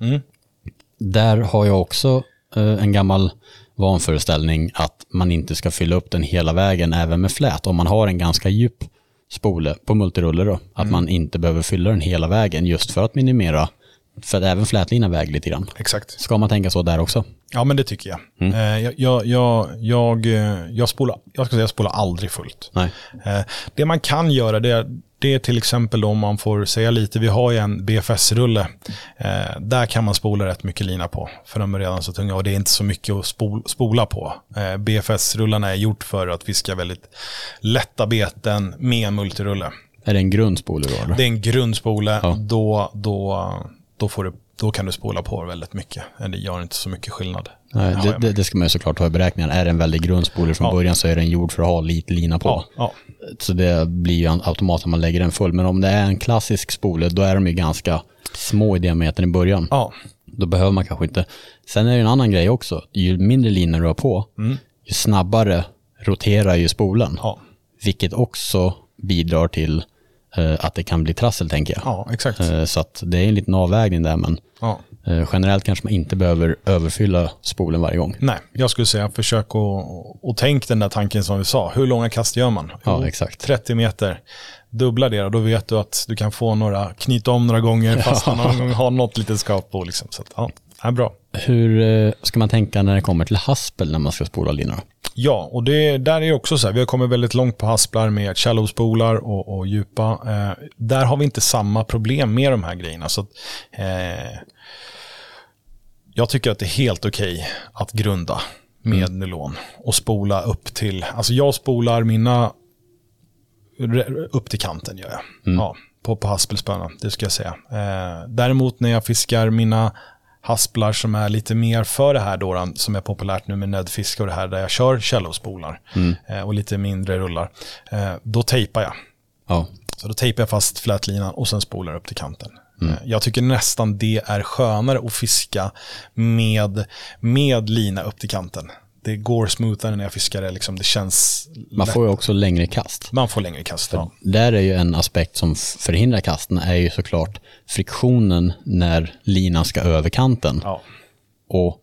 där har jag också en gammal vanföreställning att man inte ska fylla upp den hela vägen även med flät. Om man har en ganska djup spole på multirulle då, att man inte behöver fylla den hela vägen just för att minimera, för att även flätlina väger lite grann. Exakt. Ska man tänka så där också? Ja, men det tycker jag. Eh, jag, jag, jag, jag, eh, jag, spolar, jag ska säga jag spolar aldrig fullt. Nej. Eh, det man kan göra det är, det är till exempel om man får säga lite, vi har ju en BFS-rulle. Där kan man spola rätt mycket lina på, för de är redan så tunga och det är inte så mycket att spol, spola på. BFS-rullarna är gjort för att fiska väldigt lätta beten med multirulle. Är det en grundspole då? Eller? Det är en grundspole, Ja. då, då, då, får du, då kan du spola på väldigt mycket. Det gör inte så mycket skillnad. Nej, det, det, det ska man ju såklart ha i beräkningen. Är det en väldigt grundspole från Ja. början så är den gjord för att ha lite lina på. Ja, ja. Så det blir ju automatiskt att man lägger den full. Men om det är en klassisk spole, då är de ju ganska små i diametern i början. ja. Då behöver man kanske inte. Sen är det en annan grej också. Ju mindre lina du har på, ju snabbare roterar ju spolen. Vilket också bidrar till att det kan bli trassel, tänker jag. ja exakt. Eh, så att det är en liten avvägning där, men Ja. eh, generellt kanske man inte behöver överfylla spolen varje gång. Nej, jag skulle säga försök att och tänk den där tanken som vi sa. Hur långa kast gör man? Ja, exakt. 30 meter. Dubbla det och då vet du att du kan få några, knyta om några gånger, fastna någon gång, ha något litet skap på. Liksom. Så att, ja, är bra. Hur eh, ska man tänka när det kommer till haspel när man ska spola linor? Ja, och det, där är också så här, vi har kommit väldigt långt på hasplar med shallow-spolar och, och djupa. Eh, där har vi inte samma problem med de här grejerna. Så att, eh, jag tycker att det är helt okej att grunda med nylon och spola upp till, alltså jag spolar mina upp till kanten gör jag. Ja, på, på haspelspöna, det ska jag säga. Eh, däremot när jag fiskar mina hasplar som är lite mer för det här då, som är populärt nu med nödfiske och det här, där jag kör källospolar eh, och lite mindre rullar, eh, då tejpar jag. Ja, Så då tejpar jag fast flätlinan och sen spolar jag upp till kanten. Eh, Jag tycker nästan det är skönare att fiska med, med lina upp till kanten. Det går smoothare när jag fiskar det, liksom, det känns... man lätt. får ju också längre kast. Man får längre kast. Ja. Där är ju en aspekt som förhindrar kasten är ju såklart friktionen när linan ska över kanten. Ja. Och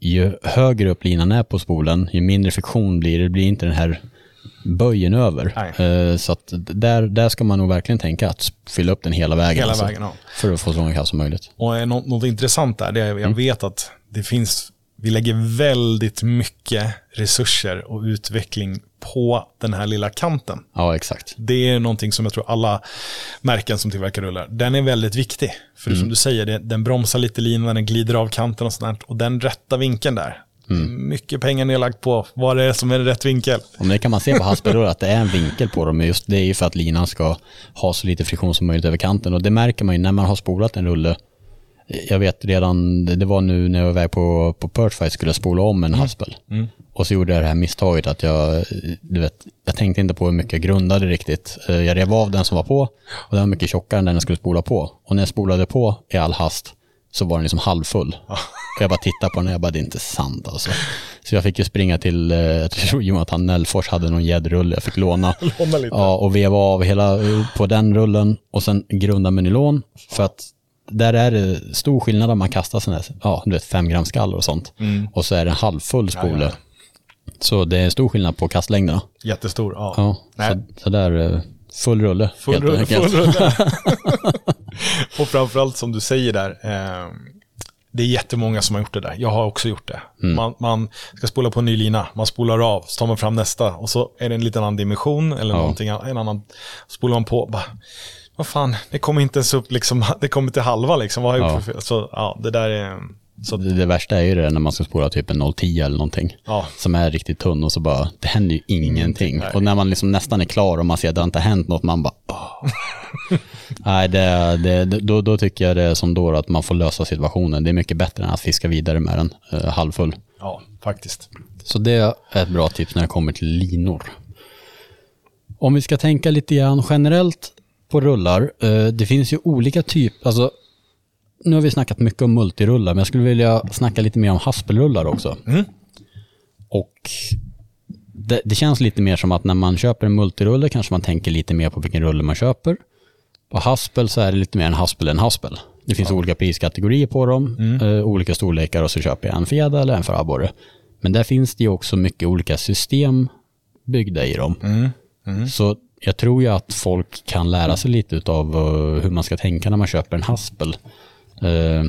ju högre upp linan är på spolen, ju mindre friktion blir det. Det blir inte den här böjen över. Nej. Eh, Så att där, där ska man nog verkligen tänka att fylla upp den hela vägen. Hela vägen, ja. För att få så många kast som möjligt. Och något, något intressant där, det är, jag vet att det finns, vi lägger väldigt mycket resurser och utveckling på den här lilla kanten. Ja, exakt. Det är någonting som jag tror alla märken som tillverkar rullar, den är väldigt viktig. För som du säger, den bromsar lite linan, den glider av kanten och sånt. Och den rätta vinkeln där, mycket pengar nedlagt på vad det är som är rätt vinkel. Och det kan man se på haspelrullar att det är en vinkel på dem. Just det är ju för att linan ska ha så lite friktion som möjligt över kanten. Och det märker man ju när man har spolat en rulle. Jag vet redan, det var nu när jag var iväg på, på Perchfight skulle jag spola om en haspel. Och så gjorde jag det här misstaget att jag, du vet, jag tänkte inte på hur mycket jag grundade riktigt. Eh, Jag rev av den som var på och den var mycket tjockare än den jag skulle spola på. Och när jag spolade på i all hast så var den liksom halvfull. Och jag bara tittade på den och jag bara, det är inte sant alltså. Så jag fick ju springa till, eh, jag tror Jonathan Nellfors hade någon gäddrulle jag fick låna. Låna lite. Ja, och veva av hela eh, på den rullen och sen grunda med nylon. För att där är det stor skillnad om man kastar sådana här, ja, du vet, fem gram skall och sånt. Och så är det en halvfull spole. ja. Så det är stor skillnad på kastlängderna. Jättestor, ja. Ja, så, så där, eh, full rulle. Full rulle. Full rulle. och framförallt som du säger där, eh, det är jättemånga som har gjort det där. Jag har också gjort det. Man, man ska spola på en ny lina, man spolar av, så tar man fram nästa och så är det en liten annan dimension eller Ja. någonting, en annan, spolar man på, bara, vad fan, det kommer inte ens upp liksom, det kommer till halva liksom, vad har jag gjort Ja. för fel? Så ja, det där är, så, Det, det värsta är ju det när man ska spola typ en 010 eller någonting. ja, Som är riktigt tunn och så bara, det händer ju ingenting. nej. Och när man liksom nästan är klar och man ser att det inte har hänt något, man bara. Nej, det, det, då, då tycker jag det är som då att man får lösa situationen. Det är mycket bättre än att fiska vidare med den eh, halvfull. ja, faktiskt. Så det är ett bra tips när det kommer till linor. Om vi ska tänka lite grann generellt på rullar. eh, Det finns ju olika typer, alltså nu har vi snackat mycket om multirullar, men jag skulle vilja snacka lite mer om haspelrullar också. Och det, det känns lite mer som att när man köper en multirulle kanske man tänker lite mer på vilken rulle man köper. På haspel så är det lite mer en haspel än haspel. Det finns olika priskategorier på dem, eh, olika storlekar och så köper jag en fjäder eller en för abborre. Men där finns det ju också mycket olika system byggda i dem. Mm. Så jag tror ju att folk kan lära sig lite av hur man ska tänka när man köper en haspel. Eh,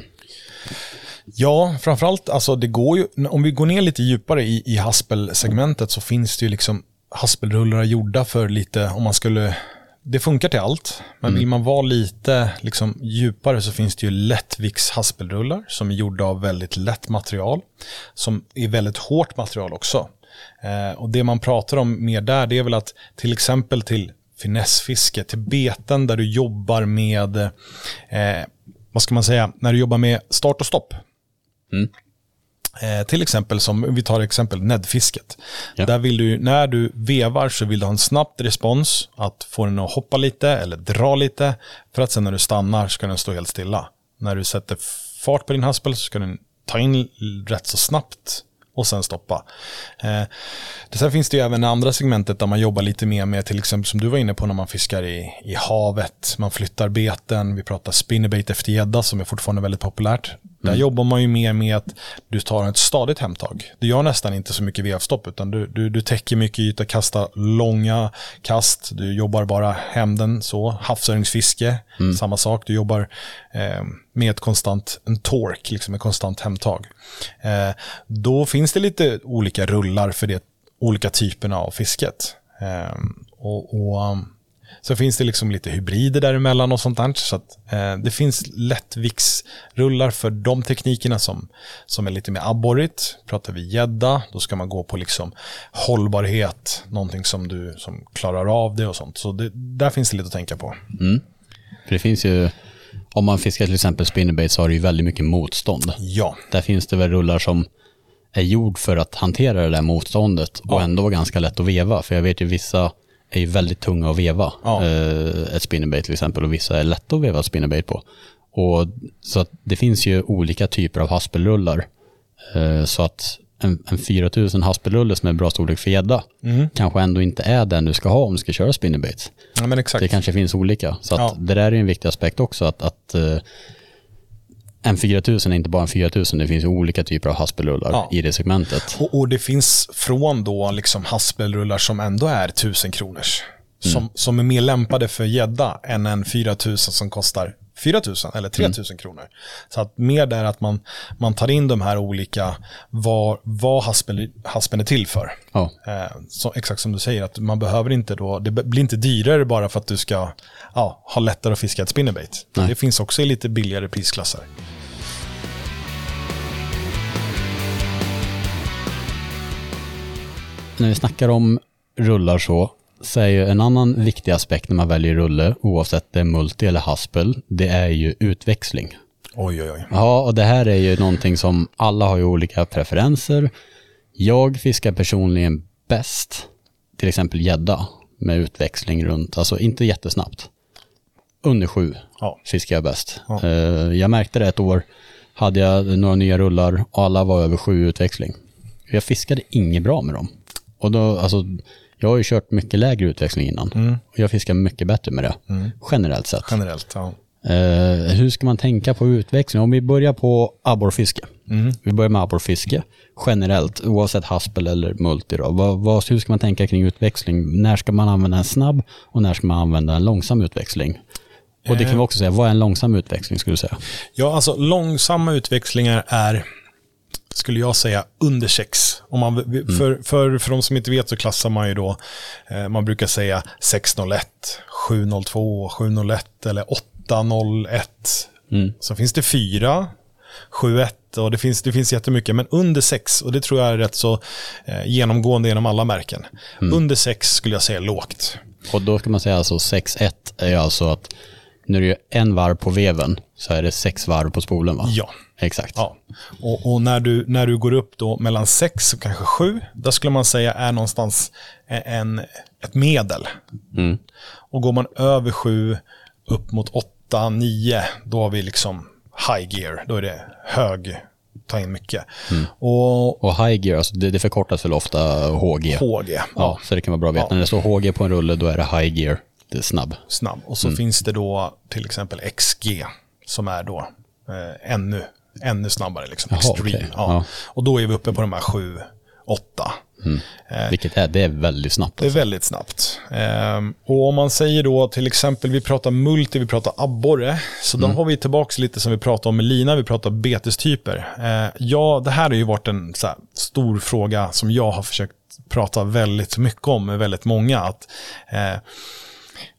Ja, framförallt, alltså det går ju, om vi går ner lite djupare i, i haspelsegmentet så finns det ju liksom haspelrullar gjorda för lite, om man skulle, det funkar till allt, men vill man vara lite liksom, djupare så finns det ju lättviks haspelrullar som är gjorda av väldigt lätt material, som är väldigt hårt material också. Eh, och det man pratar om mer där, det är väl att till exempel till finessfiske, till beten där du jobbar med, eh, vad ska man säga, när du jobbar med start och stopp. Eh, till exempel som, vi tar exempel näddfisket. Ja. Där vill du, när du vevar så vill du ha en snabbt respons, att få den att hoppa lite eller dra lite, för att sen när du stannar ska den stå helt stilla. När du sätter fart på din haspel så ska den ta in rätt så snabbt och sen stoppa. Eh, sen finns det ju även det andra segmentet där man jobbar lite mer med till exempel som du var inne på när man fiskar i, i havet, man flyttar beten, vi pratar spinnerbait efter gädda som är fortfarande väldigt populärt. Där jobbar man ju mer med att du tar ett stadigt hemtag. Du gör nästan inte så mycket vevstopp utan du, du, du täcker mycket yta, kastar långa kast, du jobbar bara hem den så. Havsöringsfiske, samma sak. Du jobbar eh, med ett konstant, en tork, liksom ett konstant hemtag. Eh, då finns det lite olika rullar för det, olika typerna av fisket. Eh, och, och um, Sen finns det liksom lite hybrider däremellan och sånt där. Så att, eh, det finns lättviktsrullar för de teknikerna som, som är lite mer abborrigt. Pratar vi gädda, då ska man gå på liksom hållbarhet, någonting som du som klarar av det och sånt. Så det, där finns det lite att tänka på. för det finns ju, om man fiskar till exempel spinnerbait så har det ju väldigt mycket motstånd. Ja, Där finns det väl rullar som är gjord för att hantera det där motståndet och ändå ganska lätt att veva. För jag vet ju vissa är ju väldigt tunga att veva. Ja. Eh, ett spinnerbait till exempel och vissa är lätta att veva spinnerbait på. Och, så att det finns ju olika typer av haspelrullar. Eh, så att en, en 4000 haspelrulle som är bra storlek för gädda kanske ändå inte är den du ska ha om du ska köra spinnerbaits. ja. Det kanske finns olika. Så att Ja. det där är en viktig aspekt också. Att, att eh, en 4000 är inte bara en 4000, det finns olika typer av haspelrullar Ja. i det segmentet. Och, och det finns från då liksom haspelrullar som ändå är 1000 kronors. Som, som är mer lämpade för gädda än en 4000 som kostar 4000 eller 3000 kronor. Så att mer där att man, man tar in de här olika, vad, vad haspel, haspen är till för. Ja, Eh, så, exakt som du säger, att man behöver inte då, det blir inte dyrare bara för att du ska ja, ha lättare att fiska ett spinnerbait. Nej. Det finns också i lite billigare prisklasser. när vi snackar om rullar så, så är ju en annan viktig aspekt när man väljer rulle, oavsett det är multi eller haspel, det är ju utväxling. Oj, oj, oj. Ja, och det här är ju någonting som alla har ju olika preferenser. Jag fiskar personligen bäst, till exempel gädda, med utväxling runt, alltså inte jättesnabbt. Under sju Ja. fiskar jag bäst. Ja. Eh, Jag märkte det ett år, hade jag några nya rullar och alla var över sju utväxling. Jag fiskade inget bra med dem. Och då, alltså, jag har ju kört mycket lägre utväxling innan. Och jag fiskar mycket bättre med det, generellt sett. Generellt, ja. Eh, hur ska man tänka på utväxling? Om vi börjar på abborrfiske. Vi börjar med abborrfiske generellt, oavsett haspel eller multi. Då. Vad, vad, hur ska man tänka kring utväxling? När ska man använda en snabb och när ska man använda en långsam utväxling? Och det kan vi också säga, vad är en långsam utväxling skulle du säga? Ja, alltså långsamma utväxlingar är, skulle jag säga, under sex. Om man, för, för, för de som inte vet så klassar man ju då, eh, man brukar säga 601, 702, 701 eller 801. Så finns det fyra, 71 och det finns, det finns jättemycket, men under 6, och det tror jag är rätt så eh, genomgående genom alla märken. Under 6 skulle jag säga lågt. Och då ska man säga alltså 6-1 är alltså att när du gör en varv på veven så är det sex varv på spolen va? Ja. Exakt. Ja, och, och när, du, när du går upp då mellan 6 och kanske 7, där skulle man säga är någonstans en, ett medel. Mm. Och går man över 7 upp mot 8, 9, då har vi liksom high gear. Då är det hög, ta in mycket. Och Och high gear, alltså det, det förkortas väl ofta HG? HG, ja, Ja, så det kan vara bra att veta. Ja. När det står HG på en rulle, då är det high gear. Snabb. snabb. Och så finns det då till exempel XG, som är då eh, ännu, ännu snabbare. Liksom, Jaha, extreme. okej. Ja. Ja. Och då är vi uppe på de här 7, åtta. Eh, Vilket är, det är väldigt snabbt. Det är alltså. väldigt snabbt. Ehm, och om man säger då till exempel, vi pratar multi, vi pratar abborre. Så då mm. har vi tillbaka lite som vi pratade om med lina, vi pratar betestyper. Ehm, ja, det här har ju varit en här, stor fråga som jag har försökt prata väldigt mycket om med väldigt många. Att, eh,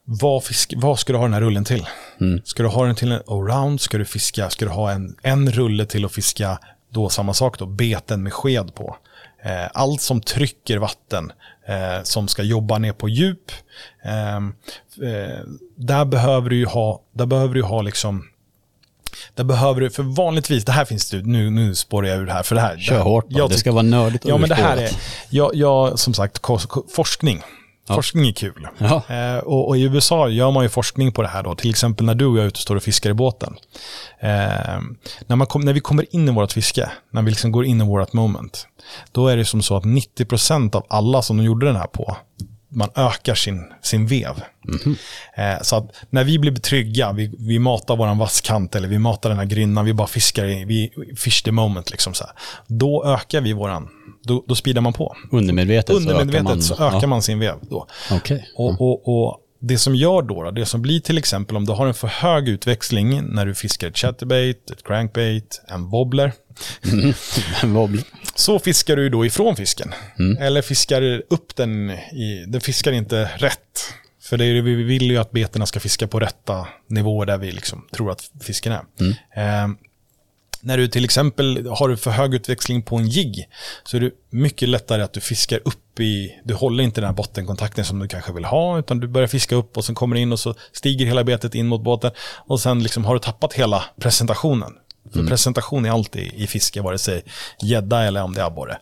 vad, fisk, vad ska du ha den här rullen till? Mm. Ska du ha den till en allround? Ska du fiska? Ska du ha en, en rulle till att fiska? Då samma sak då, beten med sked på. Eh, allt som trycker vatten, eh, som ska jobba ner på djup. Ehm, eh, där behöver du ju ha, där behöver du ha liksom där behöver du, för vanligtvis, det här finns det, nu, nu spårar jag ur här, för det här. Kör hårt bara, det ska vara nördigt Ja, men det här är, jag, jag, som sagt, forskning. Ja. Forskning är kul. Ja. Eh, och, och, i USA gör man ju forskning på det här då. Till exempel när du och jag är ute och står och fiskar i båten. Eh, när, man kom, när vi kommer in i vårt fiske, när vi liksom går in i vårt moment, då är det som så att 90% av alla som de gjorde den här på, man ökar sin, sin vev. Mm. Eh, så att när vi blir trygga, vi, vi matar våran vasskant eller vi matar den här grynnan, vi bara fiskar i, vi fish the moment liksom så här. Då ökar vi våran, då, då speedar man på. Undermedvetet, Undermedvetet så ökar man, så ökar man sin vev då. Okay. Mm. Och, och, och det som gör då, det som blir till exempel om du har en för hög utväxling när du fiskar ett chatterbait, ett crankbait, en wobbler. En wobbler. Så fiskar du då ifrån fisken. Mm. Eller fiskar upp den, i, den fiskar inte rätt. För det är, vi vill ju att betena ska fiska på rätta nivåer där vi liksom tror att fisken är. Mm. Eh, när du till exempel har för hög utväxling på en jigg så är det mycket lättare att du fiskar upp i, du håller inte den här bottenkontakten som du kanske vill ha utan du börjar fiska upp och sen kommer in och så stiger hela betet in mot båten och sen liksom har du tappat hela presentationen. För mm. presentation är alltid i fiske, vare sig gädda eller om det är abborre.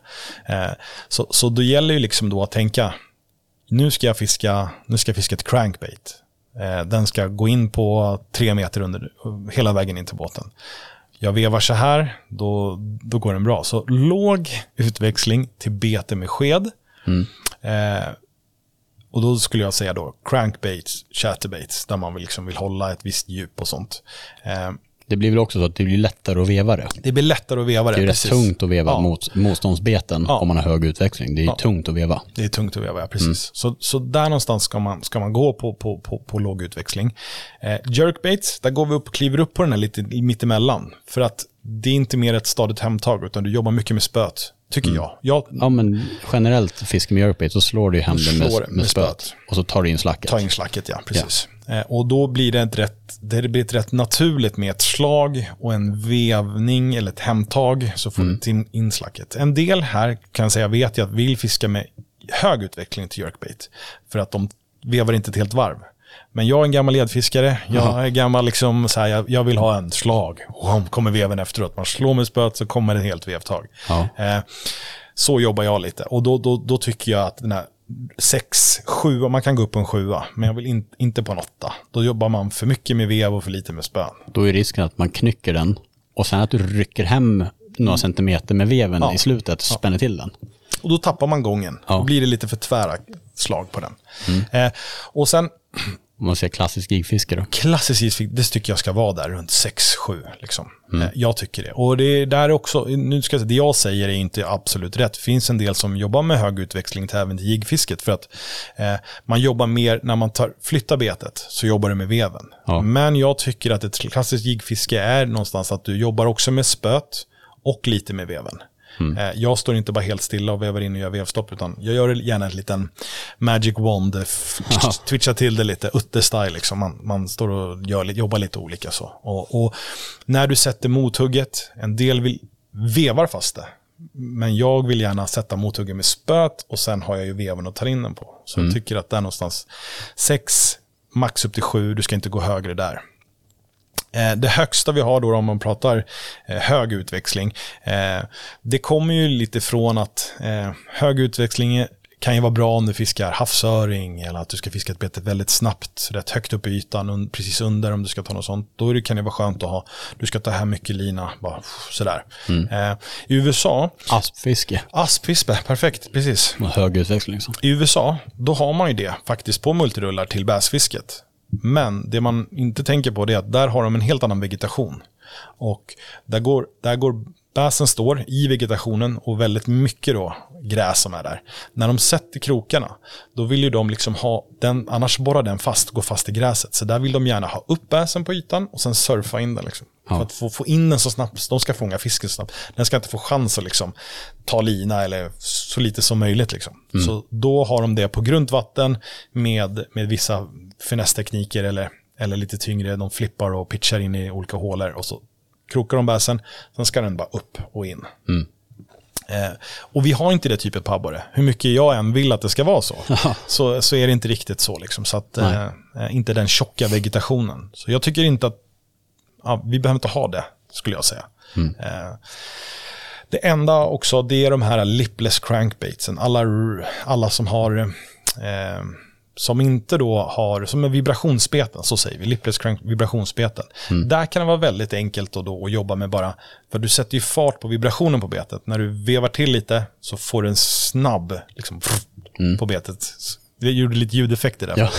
Eh, så, så då gäller ju liksom då att tänka, nu ska jag fiska, nu ska jag fiska ett crankbait. Eh, den ska gå in på tre meter under, hela vägen in till båten jag vevar så här, då, då går den bra. Så låg utväxling till bete med sked. Mm. Eh, och då skulle jag säga då crankbaits, chatterbaits, där man liksom vill hålla ett visst djup och sånt. Eh, det blir väl också så att det blir lättare att veva det. Det blir lättare att veva det. Det är precis. rätt tungt att veva ja. mot motståndsbeten ja. om man har hög utväxling. Det är ja. tungt att veva. Det är tungt att veva, ja, precis. Mm. Så, så där någonstans ska man, ska man gå på, på, på, på låg utväxling. Eh, jerkbaits, där går vi upp kliver upp på den här lite mittemellan. För att det är inte mer ett stadigt hemtag, utan du jobbar mycket med spöt. Tycker mm. jag. jag. Ja, men generellt fisk med jerkbait så slår du hem med, med, med spöt. Och så tar du in slacket. Ta in slacket, ja. Precis. Eh, och då blir det ett rätt, det blir ett rätt naturligt med ett slag och en vevning eller ett hemtag så får mm. du in, in slacket. En del här kan jag säga vet jag att vill fiska med hög utveckling till jerkbait. För att de vevar inte ett helt varv. Men jag är en gammal ledfiskare, jag är gammal liksom så här, jag, jag, vill ha en slag. Och kommer veven efteråt. Man slår med spöet så kommer det ett helt vevtag. Ja. Eh, så jobbar jag lite. Och då, då, då tycker jag att den här 6, 7, man kan gå upp på en 7, men jag vill in, inte på en 8. Då jobbar man för mycket med vev och för lite med spön. Då är risken att man knycker den och sen att du rycker hem några centimeter med veven ja. i slutet och spänner ja. till den. Och då tappar man gången. Ja. Då blir det lite för tvära slag på den. Mm. Eh, och sen om man säger klassisk gigfiske då? Klassisk gigfiske, det tycker jag ska vara där runt 6-7. Liksom. Mm. Eh, jag tycker det. Och det är där också, nu ska jag säga, det jag säger är inte absolut rätt. Det finns en del som jobbar med hög utväxling till även till gigfisket. För att eh, man jobbar mer, när man tar, flyttar betet så jobbar du med veven. Ja. Men jag tycker att ett klassiskt gigfiske är någonstans att du jobbar också med spöt och lite med veven. Mm. Eh, jag står inte bara helt stilla och vevar in och gör vevstopp, utan jag gör gärna en liten magic wand, eh, twitcha till det lite, utte-style liksom. Man, man står och gör, jobbar lite olika så. Och, och när du sätter mothugget, en del vill, vevar fast det. Men jag vill gärna sätta mothugget med spöt och sen har jag ju veven och tar in den på. Så mm. jag tycker att det är någonstans sex, max upp till sju, du ska inte gå högre där. Eh, det högsta vi har då om man pratar eh, hög utväxling, eh, det kommer ju lite från att hög utväxling kan ju vara bra om du fiskar havsöring eller att du ska fiska ett bete väldigt snabbt, rätt högt upp i ytan, precis under om du ska ta något sånt. Då kan det vara skönt att ha, du ska ta här mycket lina, bara sådär. Mm. Eh, I USA... Aspfiske. Aspfiske, perfekt, precis. Och hög utväxling. Så. I USA, då har man ju det faktiskt på multirullar till bäsfisket. Men det man inte tänker på är att där har de en helt annan vegetation. Och där går, där går Bäsen står i vegetationen och väldigt mycket då gräs som är där. När de sätter krokarna, då vill ju de liksom ha den, annars borrar den fast, går fast i gräset. Så där vill de gärna ha upp bäsen på ytan och sen surfa in den. Liksom. Ja. För att få, få in den så snabbt, de ska fånga fisken så snabbt. Den ska inte få chans att liksom ta lina eller så lite som möjligt. Liksom. Mm. Så då har de det på grundvatten med, med vissa finesstekniker eller, eller lite tyngre. De flippar och pitchar in i olika hålor och så krokar de bäsen, sen ska den bara upp och in. Mm. Eh, och vi har inte det typet på abborre. Hur mycket jag än vill att det ska vara så, så, så är det inte riktigt så. Liksom. Så att, eh, inte den tjocka vegetationen. Så jag tycker inte att, ja, vi behöver inte ha det, skulle jag säga. Mm. Eh, det enda också, det är de här lipless crankbaitsen. Alla, alla som har eh, som inte då har, som är vibrationsbeten, så säger vi, lipless crank vibrationsbeten. Mm. Där kan det vara väldigt enkelt att, då att jobba med bara, för du sätter ju fart på vibrationen på betet. När du vevar till lite så får du en snabb, liksom, mm. på betet. Vi gjorde lite ljudeffekter där. Ja.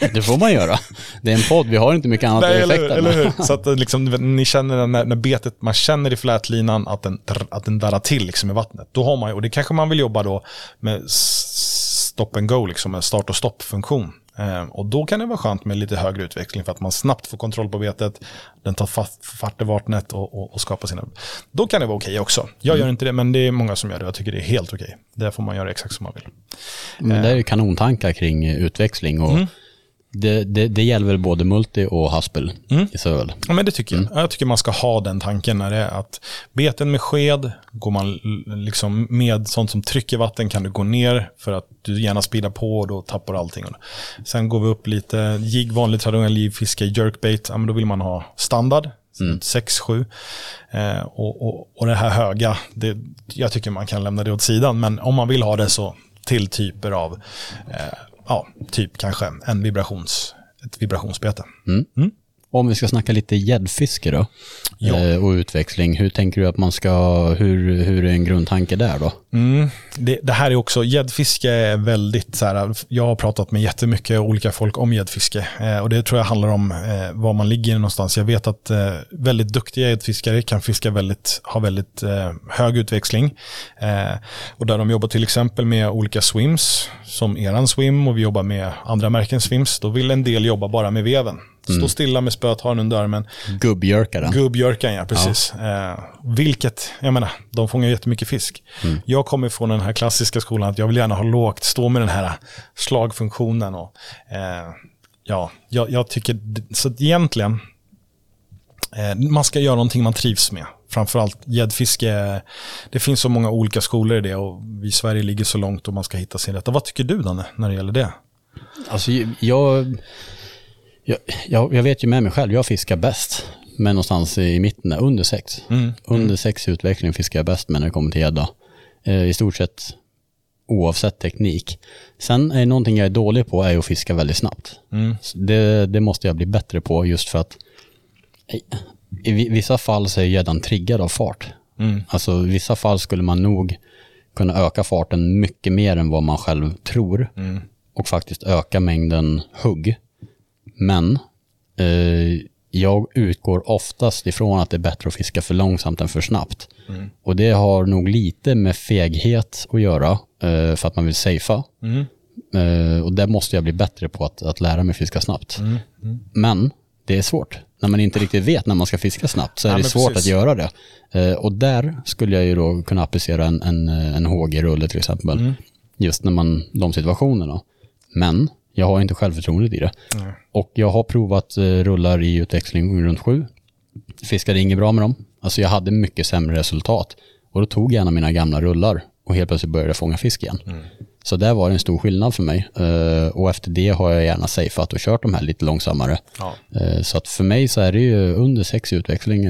det får man göra. Det är en podd, vi har inte mycket annat Nej, effekter. Eller, eller hur? Så att liksom, ni känner när, när betet, man känner i flätlinan att den, att den darrar till liksom i vattnet. Då har man och det kanske man vill jobba då med stop and go, liksom en start och stopp-funktion. Eh, och då kan det vara skönt med lite högre utveckling för att man snabbt får kontroll på betet, den tar fart i vattnet och, och, och, skapar sina... Då kan det vara okej okay också. Jag mm. gör inte det, men det är många som gör det. Jag tycker det är helt okej. Okay. Där får man göra exakt som man vill. Men det är ju kanontankar kring utväxling och mm. Det, det, det, gäller väl både multi och haspel mm. Ja, men det tycker jag. Mm. Jag tycker man ska ha den tanken när det är att beten med sked, går man liksom med sånt som trycker vatten kan du gå ner för att du gärna speedar på och då tappar allting. Sen går vi upp lite, jigg, vanlig traditionell livfiske, jerkbait, ja, men då vill man ha standard, Mm. 6-7. Eh, och, och, och det här höga, det, jag tycker man kan lämna det åt sidan. Men om man vill ha det så till typer av eh, ja, typ kanske en vibrations, ett vibrationsbete. Mm. Mm. Om vi ska snacka lite gäddfiske då ja. Eh, och utväxling, hur tänker du att man ska, hur, hur är en grundtanke där då? Mm. Det, det, här är också, gäddfiske är väldigt så här, jag har pratat med jättemycket olika folk om gäddfiske eh, och det tror jag handlar om eh, var man ligger någonstans. Jag vet att eh, väldigt duktiga gäddfiskare kan fiska väldigt, ha väldigt eh, hög utväxling eh, och där de jobbar till exempel med olika swims som eran swim och vi jobbar med andra märken swims, då vill en del jobba bara med veven. Stå mm. stilla med spöet, ha den under armen. Gubbjörkaren. Gubbjörkaren, ja precis. Ja. Eh, vilket, jag menar, de fångar jättemycket fisk. Mm. Jag kommer från den här klassiska skolan att jag vill gärna ha lågt, stå med den här slagfunktionen. Och, eh, ja, jag, jag, tycker, så egentligen, eh, man ska göra någonting man trivs med. Framförallt gäddfiske, det finns så många olika skolor i det och vi i Sverige ligger så långt och man ska hitta sin rätta. Vad tycker du Danne, när det gäller det? Alltså jag jag, jag, jag, vet ju med mig själv, jag fiskar bäst. Men någonstans i mitten, under sex. Mm. Under sex i utveckling fiskar jag bäst med när det kommer till gädda. Eh, I stort sett oavsett teknik. Sen är någonting jag är dålig på är att fiska väldigt snabbt. Mm. Det, det, måste jag bli bättre på just för att i vissa fall så är gäddan triggad av fart. Mm. Alltså i vissa fall skulle man nog kunna öka farten mycket mer än vad man själv tror. Mm. Och faktiskt öka mängden hugg. Men eh, jag utgår oftast ifrån att det är bättre att fiska för långsamt än för snabbt. Mm. Och det har nog lite med feghet att göra eh, för att man vill safea. Mm. Eh, och det måste jag bli bättre på att, att lära mig fiska snabbt. Mm. mm. Men det är svårt. När man inte riktigt vet när man ska fiska snabbt så är ja, det svårt precis. att göra det. Eh, och där skulle jag ju då kunna applicera en, en, en HG-rulle till exempel. Mm. Just när man, de situationerna. Men jag har inte självförtroendet i det. Nej. Och jag har provat eh, rullar i utväxling runt sju. Fiskade inget bra med dem. Alltså jag hade mycket sämre resultat. Och då tog jag gärna mina gamla rullar och helt plötsligt började jag fånga fisk igen. Mm. Så där var det en stor skillnad för mig. Uh, och efter det har jag gärna safeat och kört de här lite långsammare. Ja. Uh, så att för mig så är det ju under sex utväxling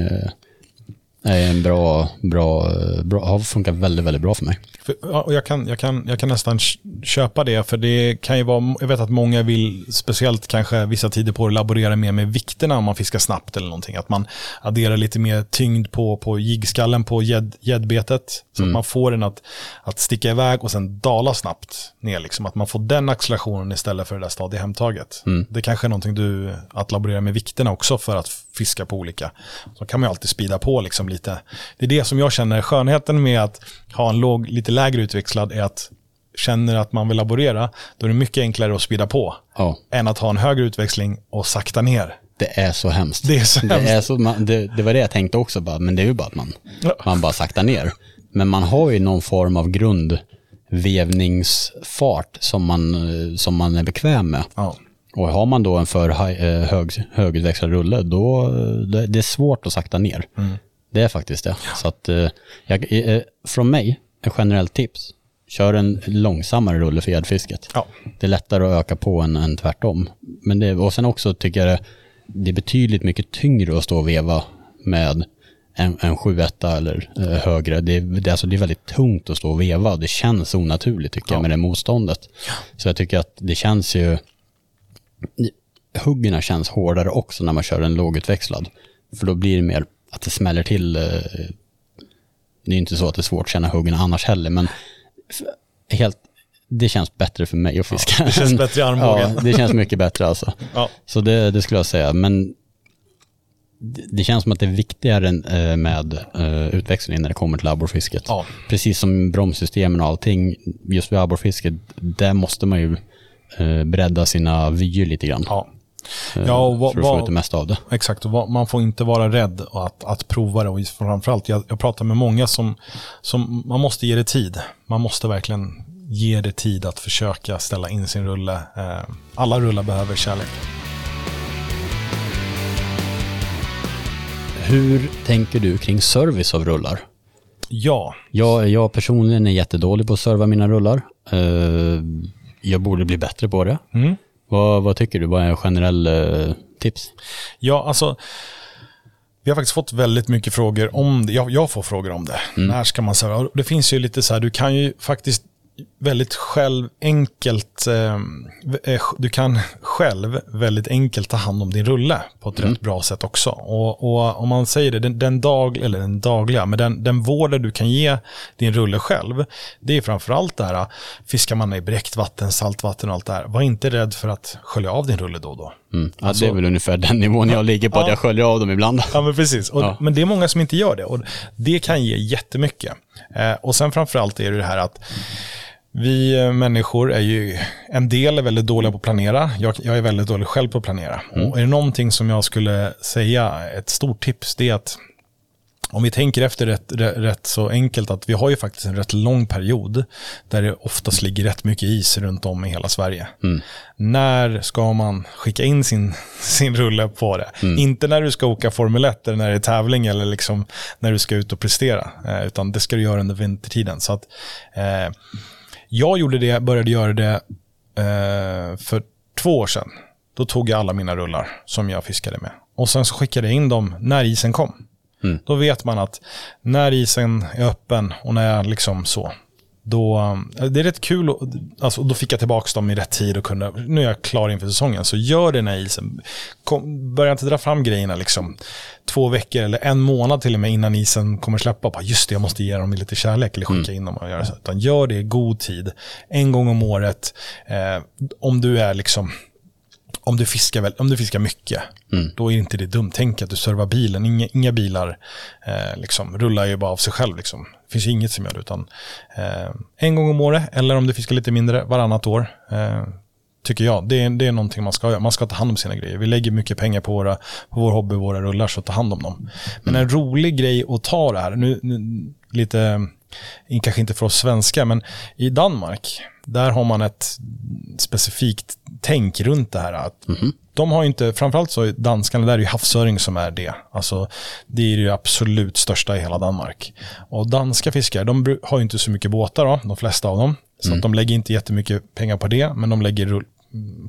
är en bra, bra, bra, har funkat väldigt, väldigt bra för mig. För, och jag, kan, jag, kan, jag kan nästan köpa det, för det kan ju vara, jag vet att många vill, speciellt kanske vissa tider på laborera mer med vikterna om man fiskar snabbt eller någonting. Att man adderar lite mer tyngd på, på jiggskallen på gäddbetet, så mm. att man får den att, att sticka iväg och sen dala snabbt ner. Liksom. Att man får den accelerationen istället för det där stadiga hemtaget. Mm. Det kanske är någonting du, att laborera med vikterna också för att fiska på olika. Så kan man ju alltid spida på liksom lite. Det är det som jag känner skönheten med att ha en låg, lite lägre utväxlad är att känner att man vill laborera, då är det mycket enklare att spida på. Ja. Än att ha en högre utväxling och sakta ner. Det är så hemskt. Det, är så det, hemskt. Är så, man, det, det, var det jag tänkte också, bara, men det är ju bara att man, ja. man bara saktar ner. Men man har ju någon form av grundvevningsfart som man, som man är bekväm med. Ja. Och har man då en för eh, hög, högutväxlad rulle, då det, det är svårt att sakta ner. Mm. Det är faktiskt det. Ja. Så att, eh, jag, eh, från mig, ett generellt tips, kör en långsammare rulle för gäddfisket. Ja. Det är lättare att öka på än, än tvärtom. Men det, och sen också tycker jag det, det är betydligt mycket tyngre att stå och veva med en, en 7 eller eh, högre. Det, det, alltså det är väldigt tungt att stå och veva. Det känns onaturligt tycker ja. jag med det motståndet. Ja. Så jag tycker att det känns ju... Huggerna känns hårdare också när man kör en lågutväxlad. För då blir det mer att det smäller till. Eh, det är inte så att det är svårt att känna huggerna annars heller, men helt, det känns bättre för mig att fiska. Ja, det känns bättre i armbågen. Ja, det känns mycket bättre alltså. Ja. Så det, det, skulle jag säga. Men det känns som att det är viktigare eh, med eh, utväxling när det kommer till abborrfisket. Ja. Precis som bromssystemen och allting, just vid abborrfisket, där måste man ju bredda sina vyer lite grann. Ja. Ja, och va, för att få ut det mesta av det. Exakt, och va, man får inte vara rädd att, att prova det. Och framförallt, jag, jag pratar med många som, som, man måste ge det tid. Man måste verkligen ge det tid att försöka ställa in sin rulle. Eh, alla rullar behöver kärlek. Hur tänker du kring service av rullar? Ja. Jag, jag personligen är jättedålig på att serva mina rullar. Eh, jag borde bli bättre på det. Mm. Vad, vad tycker du? Vad är generell eh, tips? Ja, alltså vi har faktiskt fått väldigt mycket frågor om det. Jag, jag får frågor om det. Mm. När ska man serva? Det finns ju lite så här, du kan ju faktiskt väldigt själv enkelt, ehm, eh, du kan själv väldigt enkelt ta hand om din rulle på ett mm. rätt bra sätt också. Och, och, om man säger det, den, den, dag, eller den dagliga, men den, den vården du kan ge din rulle själv, det är framförallt det här, fiskar man i bräckt vatten, saltvatten och allt det här, var inte rädd för att skölja av din rulle då och då. Mm. Ja, alltså, det är väl ungefär den nivån jag ligger på, ja, att jag sköljer av dem ibland. Ja, men precis. Och, ja. Men det är många som inte gör det och det kan ge jättemycket. Eh, och sen framförallt är det det här att vi eh, människor är ju, en del är väldigt dåliga på att planera. Jag, jag är väldigt dålig själv på att planera. Mm. Och är det någonting som jag skulle säga, ett stort tips, det är att om vi tänker efter rätt, rätt, så enkelt att vi har ju faktiskt en rätt lång period där det oftast ligger rätt mycket is runt om i hela Sverige. Mm. När ska man skicka in sin, sin rulle på det? Mm. Inte när du ska åka Formel 1 eller när det är tävling eller liksom när du ska ut och prestera, eh, utan det ska du göra under vintertiden. Så att, eh, jag gjorde det, började göra det eh, för två år sedan. Då tog jag alla mina rullar som jag fiskade med. Och sen så skickade jag in dem när isen kom. Mm. Då vet man att när isen är öppen och när jag liksom så, då, det är rätt kul, alltså, då fick jag tillbaka dem i rätt tid och kunde, nu är jag klar inför säsongen, så gör det när isen, kom, börja inte dra fram grejerna liksom två veckor eller en månad till och med innan isen kommer släppa. Bara, just det, jag måste ge dem lite kärlek eller skicka mm. in dem och göra så. Utan gör det i god tid, en gång om året, eh, om du är liksom om du fiskar, väl, om du fiskar mycket, mm. då är inte det dumt. Tänk att du servar bilen. Inga, inga bilar eh, liksom, rullar ju bara av sig själv. Liksom. Det finns inget som gör det. Utan, eh, en gång om året, eller om du fiskar lite mindre, varannat år. Eh, tycker jag. Det är, det är någonting man ska göra. Man ska ta hand om sina grejer. Vi lägger mycket pengar på, våra, på vår hobby, våra rullar, så ta hand om dem. Men en rolig grej att ta det här, nu, nu lite, kanske inte för oss svenskar, men i Danmark, där har man ett specifikt tänk runt det här. Att mm -hmm. De har inte, framförallt så danskarna, där är ju havsöring som är det. Alltså, det är det absolut största i hela Danmark. Och danska fiskare, de har ju inte så mycket båtar då, de flesta av dem. Så mm. de lägger inte jättemycket pengar på det, men de lägger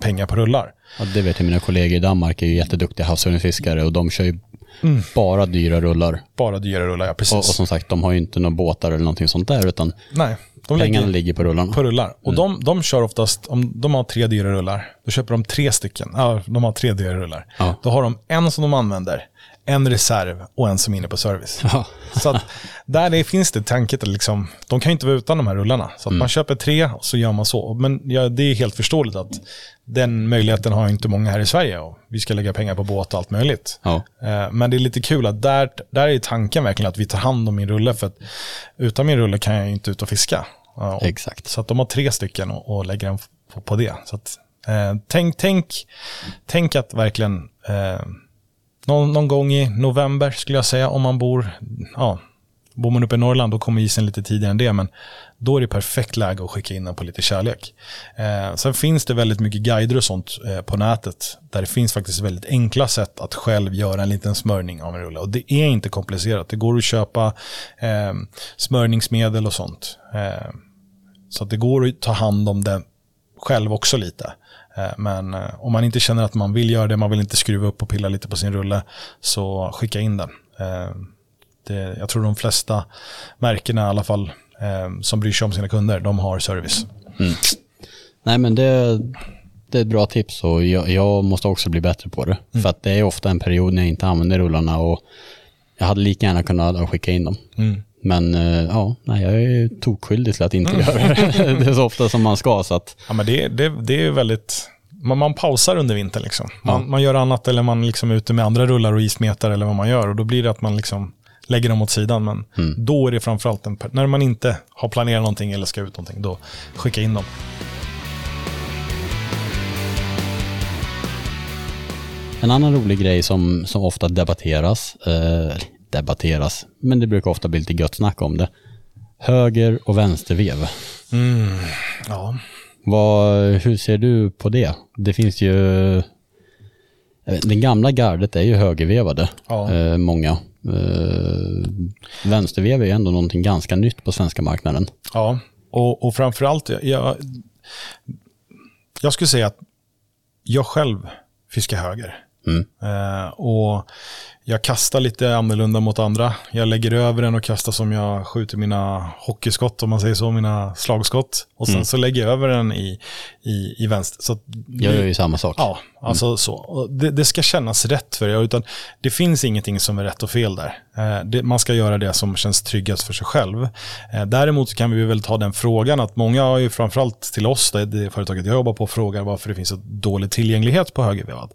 pengar på rullar. Ja, det vet jag, mina kollegor i Danmark är ju jätteduktiga havsöringsfiskare och de kör ju mm. bara dyra rullar. Bara dyra rullar, ja precis. Och, och, som sagt, de har ju inte några båtar eller någonting sånt där utan Nej. De Pengarna lägger ligger på rullarna. på rullar. Och de, de kör oftast, om de har tre dyra rullar, då köper de tre stycken. Ja, de har tre dyra rullar. Ja. Då har de en som de använder, en reserv och en som är inne på service. Ja. Så att där det finns det tanket att liksom, de kan ju inte vara utan de här rullarna. Så att man köper tre och så gör man så. Men ja, det är helt förståeligt att den möjligheten har inte många här i Sverige. Och vi ska lägga pengar på båt och allt möjligt. Ja. Eh, Men det är lite kul att där, där är tanken verkligen att vi tar hand om min rulle. För att utan min rulle kan jag inte ut och fiska. Ja, Exakt. Så att de har tre stycken och, och lägger den på, på det. Så att, eh, tänk, tänk, tänk att verkligen eh, någon, någon gång i november skulle jag säga om man bor, ja, bor man uppe i Norrland då kommer isen lite tidigare än det. Men då är det perfekt läge att skicka in den på lite kärlek. Eh, sen finns det väldigt mycket guider och sånt eh, på nätet. Där det finns faktiskt väldigt enkla sätt att själv göra en liten smörjning av en rulle. Och det är inte komplicerat. Det går att köpa eh, smörningsmedel och sånt. Eh, så det går att ta hand om det själv också lite. Eh, Men eh, om man inte känner att man vill göra det, man vill inte skruva upp och pilla lite på sin rulle, så skicka in den. Eh, Det, jag tror de flesta märkena i alla fall som bryr sig om sina kunder, de har service. Nej men det, det är ett bra tips och jag, jag måste också bli bättre på det. Mm. För att det är ofta en period när jag inte använder rullarna och jag hade lika gärna kunnat skicka in dem. Mm. Men eh, ja, nej, jag är tokskyldig till att inte göra det. det är så ofta som man ska så att Ja, men det, det, det är väldigt... Man, man pausar under vintern. Liksom. Man, man gör annat eller man liksom är ute med andra rullar och ismetar eller vad man gör. Och då blir det att man liksom lägger dem åt sidan. Men då är det framförallt en, när man inte har planerat någonting eller ska ut någonting, då skicka in dem. En annan rolig grej som, som ofta debatteras, eh, debatteras, men det brukar ofta bli lite gött snack om det. Höger och vänstervev. Ja. Vad, hur ser du på det? Det finns ju, den gamla gardet är ju högervevade, Ja. eh, många. Eh, vänstervev är ju ändå någonting ganska nytt på svenska marknaden. Ja, och, och framförallt, jag, jag, jag skulle säga att jag själv fiskar höger. Mm. Eh, och jag kastar lite annorlunda mot andra. Jag lägger över den och kastar som jag skjuter mina hockeyskott, om man säger så, mina slagskott. Och sen så lägger jag över den i, i, i vänster. Så att Jag gör ju samma sak. Ja, alltså så. Och Det, det ska kännas rätt för er, utan det finns ingenting som är rätt och fel där. Eh, det, man ska göra det som känns tryggast för sig själv. Eh, däremot kan vi väl ta den frågan att många har ju framförallt till oss, det, det företaget jag jobbar på, frågar varför det finns så dålig tillgänglighet på högervevad.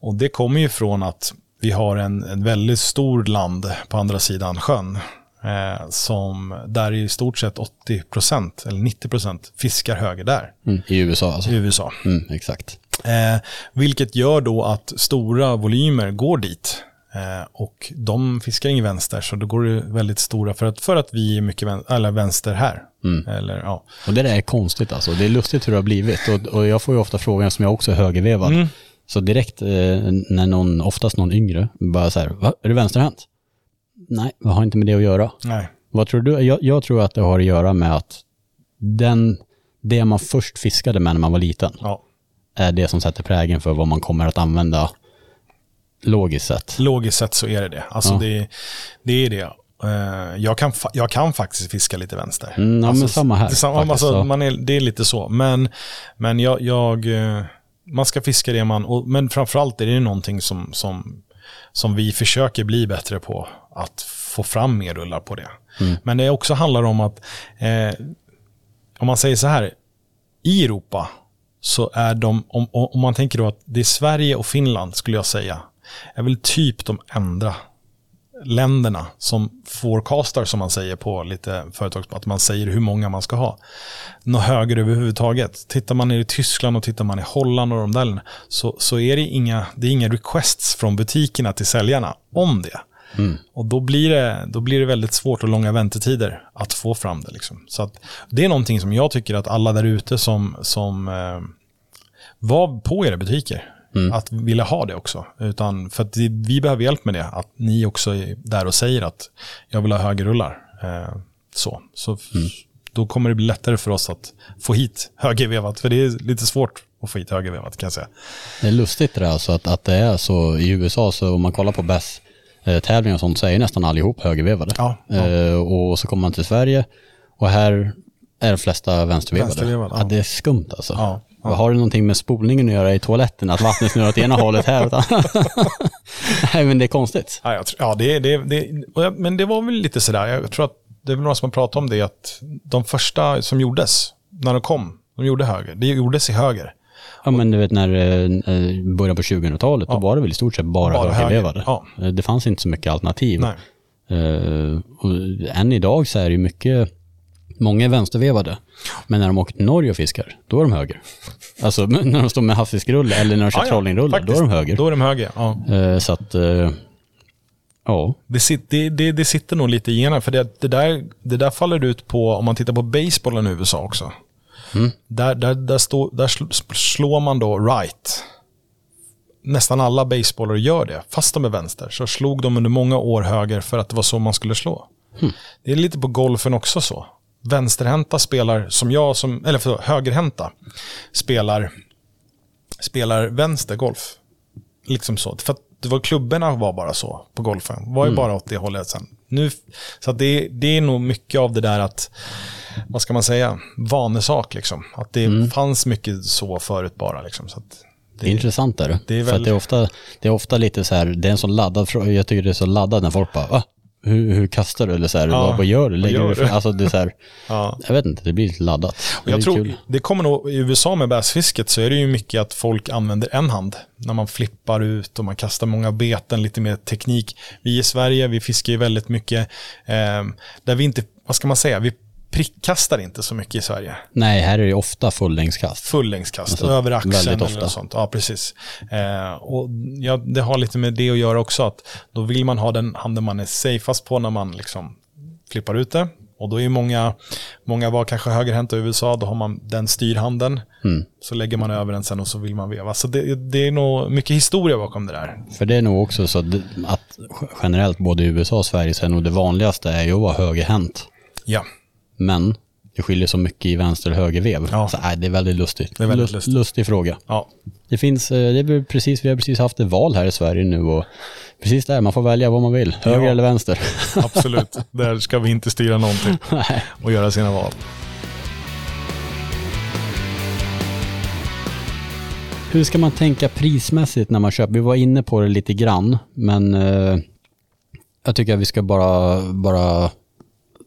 Och det kommer ju från att vi har en, en väldigt stor land på andra sidan sjön. Eh, som där i stort sett 80% eller 90% fiskar höger där Mm, I USA alltså. i USA. Mm, exakt. Eh, vilket gör då att stora volymer går dit. Eh, och de fiskar ingen vänster, så då går det väldigt stora för att, för att vi är mycket vän, eller vänster här. Eller, ja. Och det där är konstigt alltså. Det är lustigt hur det har blivit. Och, och jag får ju ofta frågan som jag också är högervevad. Så direkt eh, när någon, oftast någon yngre, bara så här, Va? är du vänsterhänt? Nej, jag har inte med det att göra. Nej. Vad tror du? Jag, jag tror att det har att göra med att den, det man först fiskade med när man var liten Ja. är det som sätter prägen för vad man kommer att använda logiskt sett. Logiskt sett så är det det. Alltså Ja. det, det är det. Eh, jag, kan, jag kan faktiskt fiska lite vänster. Mm, ja, alltså, samma här samma, faktiskt, alltså, man är, det är lite så. Men, men jag, jag, eh, man ska fiska det man... Och, men framförallt är det någonting som, som, som vi försöker bli bättre på. Att få fram mer rullar på det. Mm. Men det också handlar om att, eh, om man säger så här, i Europa så är de, om, om man tänker då att det är Sverige och Finland skulle jag säga, är väl typ de enda länderna som forecastar som man säger på lite företag, att man säger hur många man ska ha. Något högre överhuvudtaget. Tittar man i Tyskland och tittar man i Holland och de där länderna, så, så är det inga, det är inga requests från butikerna till säljarna om det. Och då blir, det, då blir det väldigt svårt och långa väntetider att få fram det. Liksom. Så det är någonting som jag tycker att alla där ute som, som eh, var på era butiker, att vilja ha det också. Utan för att vi, behöver hjälp med det. Att ni också är där och säger att jag vill ha högerrullar. Eh, så så då kommer det bli lättare för oss att få hit högervevat. För det är lite svårt att få hit högervevat kan jag säga. Det är lustigt det där, alltså att, att det är så i USA, så om man kollar på bäst tävlingar och sånt så är ju nästan allihop högervevade. Ja, ja. Eh, och så kommer man till Sverige och här är de flesta vänstervevade. Vänstervevade, ja. ja. det är skumt alltså. Ja, Vad Har det någonting med spolningen att göra i toaletten? Att vattnet snurrar åt ena hållet här? Utan... Nej, men det är konstigt. Ja, tror, ja det, det, det, och jag- men det var väl lite sådär, jag tror att det är väl några som har pratat om det, att de första som gjordes, när de kom, de gjorde höger. Det gjordes i höger. Ja, men du vet när eh, början på 2000-talet, då var det väl i stort sett bara, Bara högervevade. höger, Eh, Det fanns inte så mycket alternativ. Nej. Eh, och än idag så är det ju mycket, många är vänstervevade. Men när de åker till Norge och fiskar, då är de höger. Alltså när de står med havsfiskrulle eller när de kör Ja, ja, trollingrulle, då är de höger. Då är de höger, ja. Eh, så att, eh, ja. Det, sit, det, det, det sitter nog lite i generna, för det, det, där, det där faller ut på, om man tittar på basebollen i USA också. Där, där, där, stå, där sl- slår man då right. Nästan alla basebollar gör det, fast de är vänster. Så slog de under många år höger för att det var så man skulle slå. Det är lite på golfen också så. Vänsterhänta spelar som jag, som, eller förlåt, högerhänta spelar, spelar vänster golf. Liksom så. För att det var klubborna var bara så på golfen. var ju bara åt det hållet sen. Nu, så det, det är nog mycket av det där att, vad ska man säga, vanesak liksom. Att det fanns mycket så förut bara liksom. Så att Det är intressant är det. det är För väl- det är, ofta, det är ofta lite så här, det är en sån laddad fråga, jag tycker det är så laddat när folk bara, Va? Hur, hur kastar du? Eller så här, Ja, vad, vad gör du? Lägger gör du? du? Alltså det är så här, Ja. jag vet inte, det blir lite laddat. Det Jag tror, kul. det kommer nog, i USA med bassfisket så är det ju mycket att folk använder en hand. När man flippar ut och man kastar många beten, lite mer teknik. Vi i Sverige, vi fiskar ju väldigt mycket, eh, där vi inte, vad ska man säga, vi prickkastar inte så mycket i Sverige. Nej, här är det ofta fullängdskast. Fullängdskast, Alltså, över axeln eller något sånt. Ja, precis. Eh, och ja, det har lite med det att göra också, att då vill man ha den handen man är safeast på när man liksom flippar ut det. Och då är många, många var kanske högerhänta i USA, då har man den styrhanden. Mm. Så lägger man över den sen och så vill man veva. Så det, det är nog mycket historia bakom det där. För det är nog också så att, att generellt både i USA och Sverige så är nog det vanligaste är ju att vara högerhänt. Ja, Men det skiljer så mycket i vänster och högervev. Ja. Så, nej, det är väldigt lustigt. Det är väldigt Lust- lustigt. Lustig fråga. ja. Det finns, eh, det är precis, vi har precis haft ett val här i Sverige nu och precis där, man får välja vad man vill, höger Ja. eller vänster. absolut. där ska vi inte styra någonting Nej. och göra sina val. Hur ska man tänka prismässigt när man köper? Vi var inne på det lite grann, men eh, jag tycker att vi ska bara, bara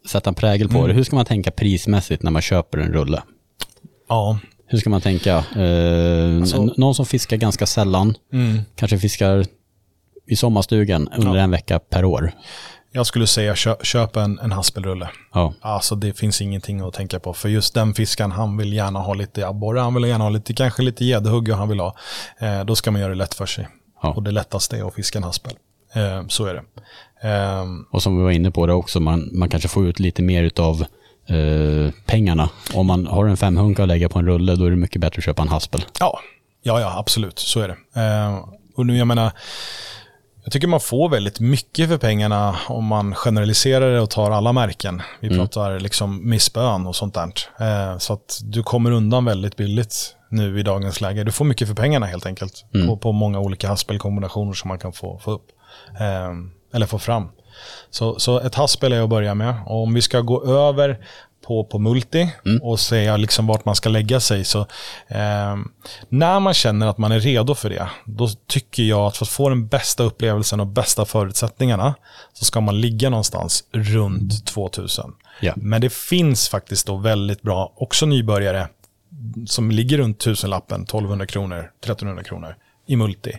sätta en prägel på det. Hur ska man tänka prismässigt när man köper en rulle? Ja, Hur ska man tänka? Eh, Alltså- någon som fiskar ganska sällan, mm. kanske fiskar i sommarstugan under Ja. en vecka per år. jag skulle säga kö, köp en, en haspelrulle. Ja. Alltså det finns ingenting att tänka på. För just den fiskan, han vill gärna ha lite abborre, han vill gärna ha lite, kanske lite gäddhugg och han vill ha. Eh, då ska man göra det lätt för sig. Ja. Och det lättaste är att fiska en haspel. Eh, så är det. Eh, Och som vi var inne på det också, man, man kanske får ut lite mer utav eh, pengarna. Om man har en femhunka att lägga på en rulle, då är det mycket bättre att köpa en haspel. ja, ja, ja, absolut. Så är det. Eh, och nu, jag menar, jag tycker man får väldigt mycket för pengarna om man generaliserar det och tar alla märken. Vi pratar liksom med spön och sånt där. Eh, så att du kommer undan väldigt billigt nu i dagens läge. Du får mycket för pengarna helt enkelt. På, på många olika haspelkombinationer som man kan få, få upp. Eh, eller få fram. Så, så ett haspel är att börja med. Och om vi ska gå över på, på multi och säga liksom vart man ska lägga sig. Så, eh, när man känner att man är redo för det, då tycker jag att för att få den bästa upplevelsen och bästa förutsättningarna så ska man ligga någonstans runt 2000. Ja. Men det finns faktiskt då väldigt bra, också nybörjare, som ligger runt tusenlappen, 1200 kronor, 1300 kronor i multi.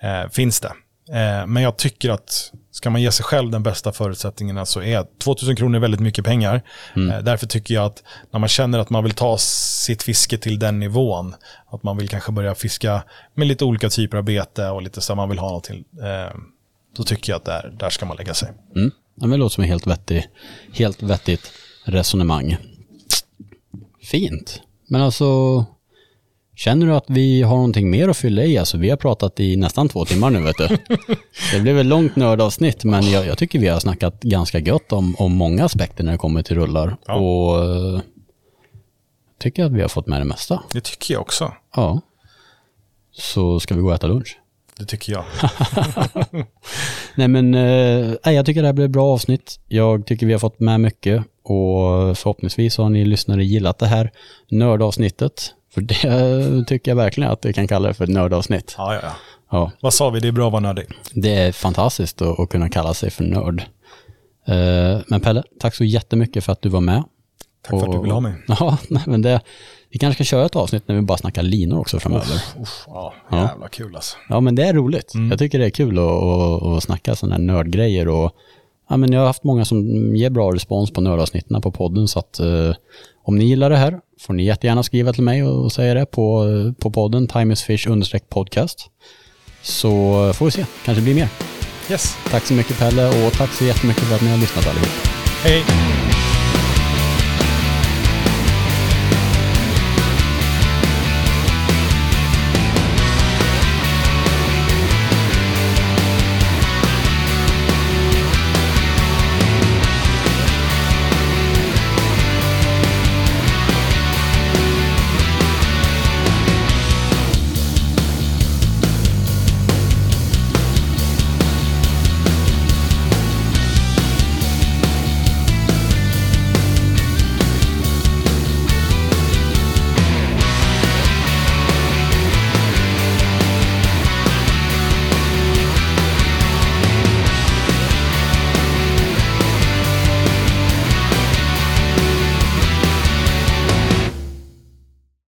Eh, finns det. Eh, men jag tycker att ska man ge sig själv den bästa förutsättningarna så är 2000 kronor väldigt mycket pengar. Eh, därför tycker jag att när man känner att man vill ta sitt fiske till den nivån, att man vill kanske börja fiska med lite olika typer av bete och lite så man vill ha något till, eh, då tycker jag att där, där ska man lägga sig. Mm. Ja, det låter som ett helt, vettig, helt vettigt resonemang. Fint. Men alltså, känner du att vi har någonting mer att fylla i? Alltså, vi har pratat i nästan två timmar nu, vet du. Det blev ett långt nördavsnitt, men jag, jag tycker vi har snackat ganska gött om, om många aspekter när det kommer till rullar. Ja. Och eh, tycker att vi har fått med det mesta. Det tycker jag också. Ja. Så ska vi gå och äta lunch? Det tycker jag. Nej men, eh, jag tycker det här blev ett bra avsnitt. Jag tycker vi har fått med mycket. Och förhoppningsvis har ni lyssnare gillat det här nördavsnittet. För det tycker jag verkligen att vi kan kalla det för ett nördavsnitt. Ja, ja, ja. Ja, Vad sa vi? Det är bra att vara nördig. det är fantastiskt att, att kunna kalla sig för nörd. Eh, Men Pelle, tack så jättemycket för att du var med. Tack för att du Och- ville ha mig. Ja, men det, vi kanske ska köra ett avsnitt när vi bara snackar linor också framöver. Uff, ja, Ja. jävla kul alltså. Ja, men det är roligt. Jag tycker det är kul att, att, att snacka sådana här nördgrejer och ja, men jag har haft många som ger bra respons på nördavsnitten på podden så att eh, om ni gillar det här får ni jättegärna skriva till mig och säga det på, på podden timeisfish podcast. Så får vi se, kanske blir mer. Yes. Tack så mycket Pelle och tack så jättemycket för att ni har lyssnat allihop. Hej.